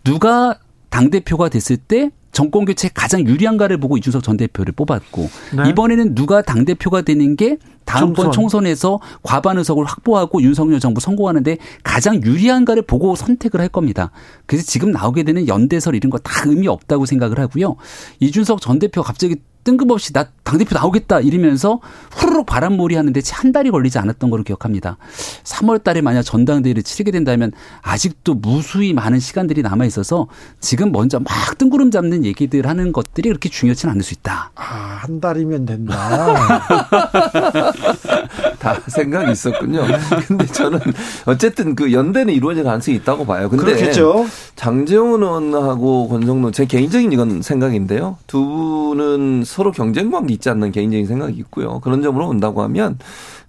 누가 당대표가 됐을 때 정권 교체에 가장 유리한가를 보고 이준석 전 대표를 뽑았고 네. 이번에는 누가 당 대표가 되는 게 다음번 총선. 총선에서 과반 의석을 확보하고 윤석열 정부 성공하는데 가장 유리한가를 보고 선택을 할 겁니다. 그래서 지금 나오게 되는 연대설 이런 거 다 의미 없다고 생각을 하고요. 이준석 전 대표가 갑자기 뜬금없이 나 당대표 나오겠다 이러면서 후루룩 바람몰이 하는데 채 한 달이 걸리지 않았던 걸로 기억합니다. 3월 달에 만약 전당대회를 치르게 된다면 아직도 무수히 많은 시간들이 남아 있어서 지금 먼저 막 뜬구름 잡는 얘기들 하는 것들이 그렇게 중요치는 않을 수 있다. 아, 한 달이면 된다. [laughs] [laughs] 다 생각이 있었군요. 근데 저는 어쨌든 그 연대는 이루어질 가능성이 있다고 봐요. 근데 그렇겠죠. 장재훈 의원하고 권성동 제 개인적인 이건 생각인데요. 두 분은 서로 경쟁 관계 있지 않는 개인적인 생각이 있고요. 그런 점으로 본다고 하면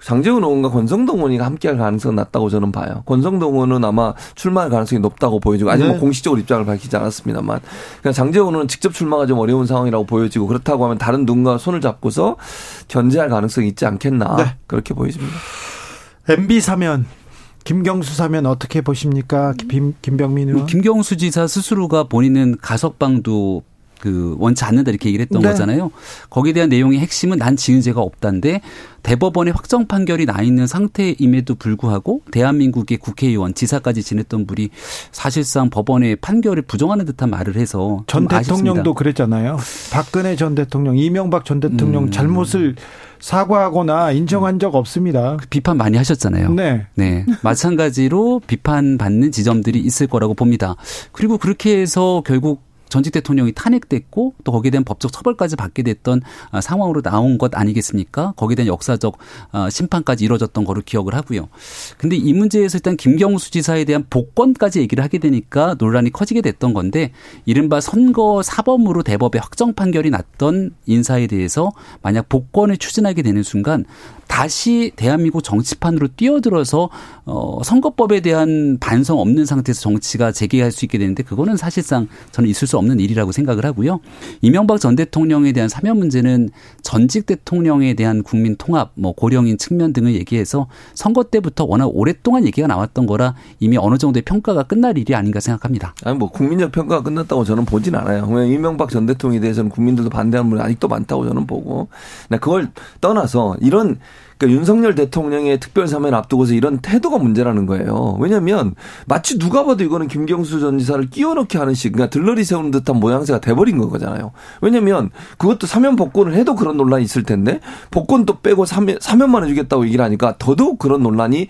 장재훈 의원과 권성동 의원이 함께할 가능성은 낮다고 저는 봐요. 권성동 의원은 아마 출마할 가능성이 높다고 보여지고 아직 뭐 네. 공식적으로 입장을 밝히지 않았습니다만 그냥 장재훈 의원은 직접 출마가 좀 어려운 상황이라고 보여지고 그렇다고 하면 다른 누군가 손을 잡고서 견제할 가능성이 있지 않겠나 네. 그렇게 보여집니다. MB 사면 김경수 사면 어떻게 보십니까? 김, 김병민 의원. 뭐 김경수 지사 스스로가 본인은 가석방도 그 원치 않는다 이렇게 얘기를 했던 네. 거잖아요. 거기에 대한 내용의 핵심은 난 지은 죄가 없다인데 대법원에 확정 판결이 나 있는 상태임에도 불구하고 대한민국의 국회의원 지사까지 지냈던 분이 사실상 법원의 판결을 부정하는 듯한 말을 해서 전 아쉽습니다. 대통령도 그랬잖아요. 박근혜 전 대통령, 이명박 전 대통령 음. 잘못을 사과하거나 인정한 적 없습니다. 비판 많이 하셨잖아요. 네. 네. 마찬가지로 비판받는 지점들이 있을 거라고 봅니다. 그리고 그렇게 해서 결국 전직 대통령이 탄핵됐고 또 거기에 대한 법적 처벌까지 받게 됐던 아, 상황으로 나온 것 아니겠습니까? 거기에 대한 역사적 아, 심판까지 이루어졌던 거로 기억을 하고요. 근데 이 문제에서 일단 김경수 지사에 대한 복권까지 얘기를 하게 되니까 논란이 커지게 됐던 건데 이른바 선거 사범으로 대법에 확정 판결이 났던 인사에 대해서 만약 복권을 추진하게 되는 순간 다시 대한민국 정치판으로 뛰어들어서 어 선거법에 대한 반성 없는 상태에서 정치가 재개할 수 있게 되는데 그거는 사실상 저는 있을 수 없는 일이라고 생각을 하고요. 이명박 전 대통령에 대한 사면 문제는 전직 대통령에 대한 국민 통합, 뭐 고령인 측면 등을 얘기해서 선거 때부터 워낙 오랫동안 얘기가 나왔던 거라 이미 어느 정도의 평가가 끝날 일이 아닌가 생각합니다. 아니 뭐 국민적 평가가 끝났다고 저는 보진 않아요. 왜냐 이명박 전 대통령에 대해서는 국민들도 반대하는 분이 아직도 많다고 저는 보고. 그걸 떠나서 이런 그러니까 윤석열 대통령의 특별 사면 앞두고서 이런 태도가 문제라는 거예요. 왜냐하면 마치 누가 봐도 이거는 김경수 전 지사를 끼워넣게 하는 식, 그러니까 들러리 세우는 듯한 모양새가 돼버린 거잖아요. 왜냐하면 그것도 사면 복권을 해도 그런 논란이 있을 텐데 복권도 빼고 사면 사면만 해주겠다고 얘기를 하니까 더더욱 그런 논란이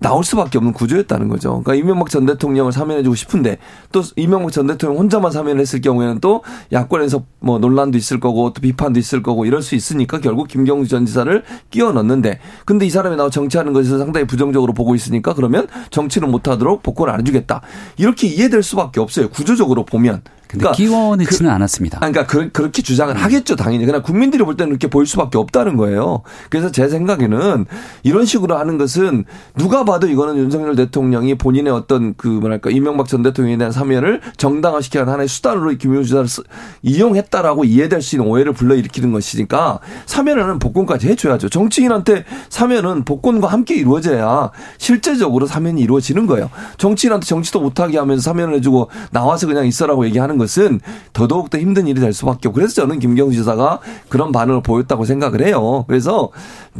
나올 수밖에 없는 구조였다는 거죠. 그러니까 이명박 전 대통령을 사면해주고 싶은데 또 이명박 전 대통령 혼자만 사면을 했을 경우에는 또 야권에서 뭐 논란도 있을 거고 또 비판도 있을 거고 이럴 수 있으니까 결국 김경수 전 지사를 끼워 넣는데 근데 이 사람이 나와 정치하는 것에서 상당히 부정적으로 보고 있으니까 그러면 정치를 못하도록 복권을 안 해주겠다 이렇게 이해될 수밖에 없어요. 구조적으로 보면. 근데 그러니까 끼워 넣지는 그, 않았습니다. 그러니까 그, 렇게 주장을 하겠죠, 당연히. 그러나 국민들이 볼 때는 이렇게 보일 수밖에 없다는 거예요. 그래서 제 생각에는 이런 식으로 하는 것은 누가 봐도 이거는 윤석열 대통령이 본인의 어떤 그 뭐랄까 이명박 전 대통령에 대한 사면을 정당화시키는 하나의 수단으로 김용 주사를 이용했다라고 이해될 수 있는 오해를 불러일으키는 것이니까 사면은 복권까지 해줘야죠. 정치인한테 사면은 복권과 함께 이루어져야 실제적으로 사면이 이루어지는 거예요. 정치인한테 정치도 못하게 하면서 사면을 해주고 나와서 그냥 있어라고 얘기하는 것은 더더욱 더 힘든 일이 될 수밖에 없고 그래서 저는 김경수 지사가 그런 반응을 보였다고 생각을 해요. 그래서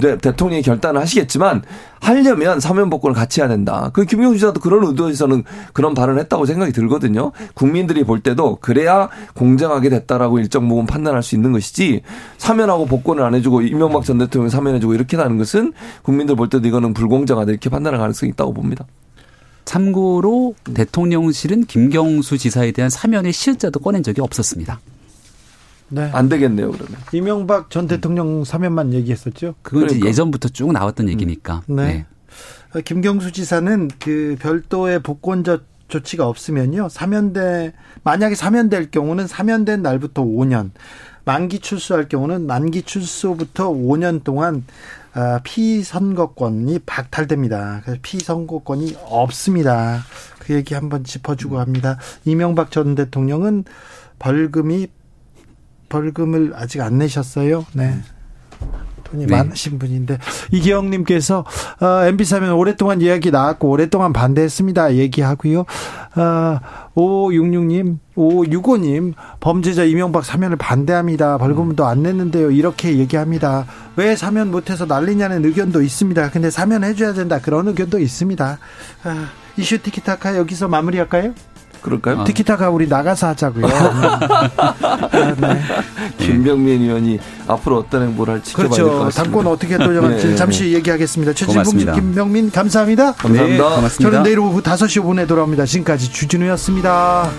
대통령이 결단을 하시겠지만 하려면 사면 복권을 같이 해야 된다. 그 김경수 지사도 그런 의도에서는 그런 발언을 했다고 생각이 들거든요. 국민들이 볼 때도 그래야 공정하게 됐다라고 일정 부분 판단할 수 있는 것이지 사면하고 복권을 안 해주고 이명박 전 대통령 사면해주고 이렇게 하는 것은 국민들 볼 때도 이거는 불공정하다 이렇게 판단할 가능성이 있다고 봅니다. 참고로 음. 대통령실은 김경수 지사에 대한 사면의 실자도 꺼낸 적이 없었습니다. 네. 안 되겠네요, 그러면. 이명박 전 대통령 사면만 얘기했었죠? 그건 그러니까. 이제 예전부터 쭉 나왔던 음. 얘기니까. 네. 네. 어, 김경수 지사는 그 별도의 복권 조치가 없으면요. 사면대 만약에 사면될 경우는 사면된 날부터 5년, 만기 출소할 경우는 만기 출소부터 5년 동안 아, 피선거권이 박탈됩니다. 그래서 피선거권이 없습니다. 그 얘기 한번 짚어주고 합니다. 이명박 전 대통령은 벌금이 벌금을 아직 안 내셨어요. 네. 돈이 네. 많으신 분인데 이기영님께서 어, MB 사면 오랫동안 이야기 나왔고 오랫동안 반대했습니다. 얘기하고요. 어, 5566님, 5565님 범죄자 이명박 사면을 반대합니다. 벌금도 안 냈는데요. 이렇게 얘기합니다. 왜 사면 못해서 난리냐는 의견도 있습니다. 근데 사면 해줘야 된다. 그런 의견도 있습니다. 아, 이슈 티키타카 여기서 마무리할까요? 그럴까요? 티키타카 우리 나가서 하자고요. [laughs] 아, 네. 김병민 의원이 앞으로 어떤 행보를 할지 지켜봐야 그렇죠. 될것 같습니다. 당권 어떻게 돌려갈지 네. 잠시 얘기하겠습니다. 최진봉 김병민 감사합니다. 감사합니다. 네. 저는 내일 오후 5시 5분에 돌아옵니다. 지금까지 주진우였습니다.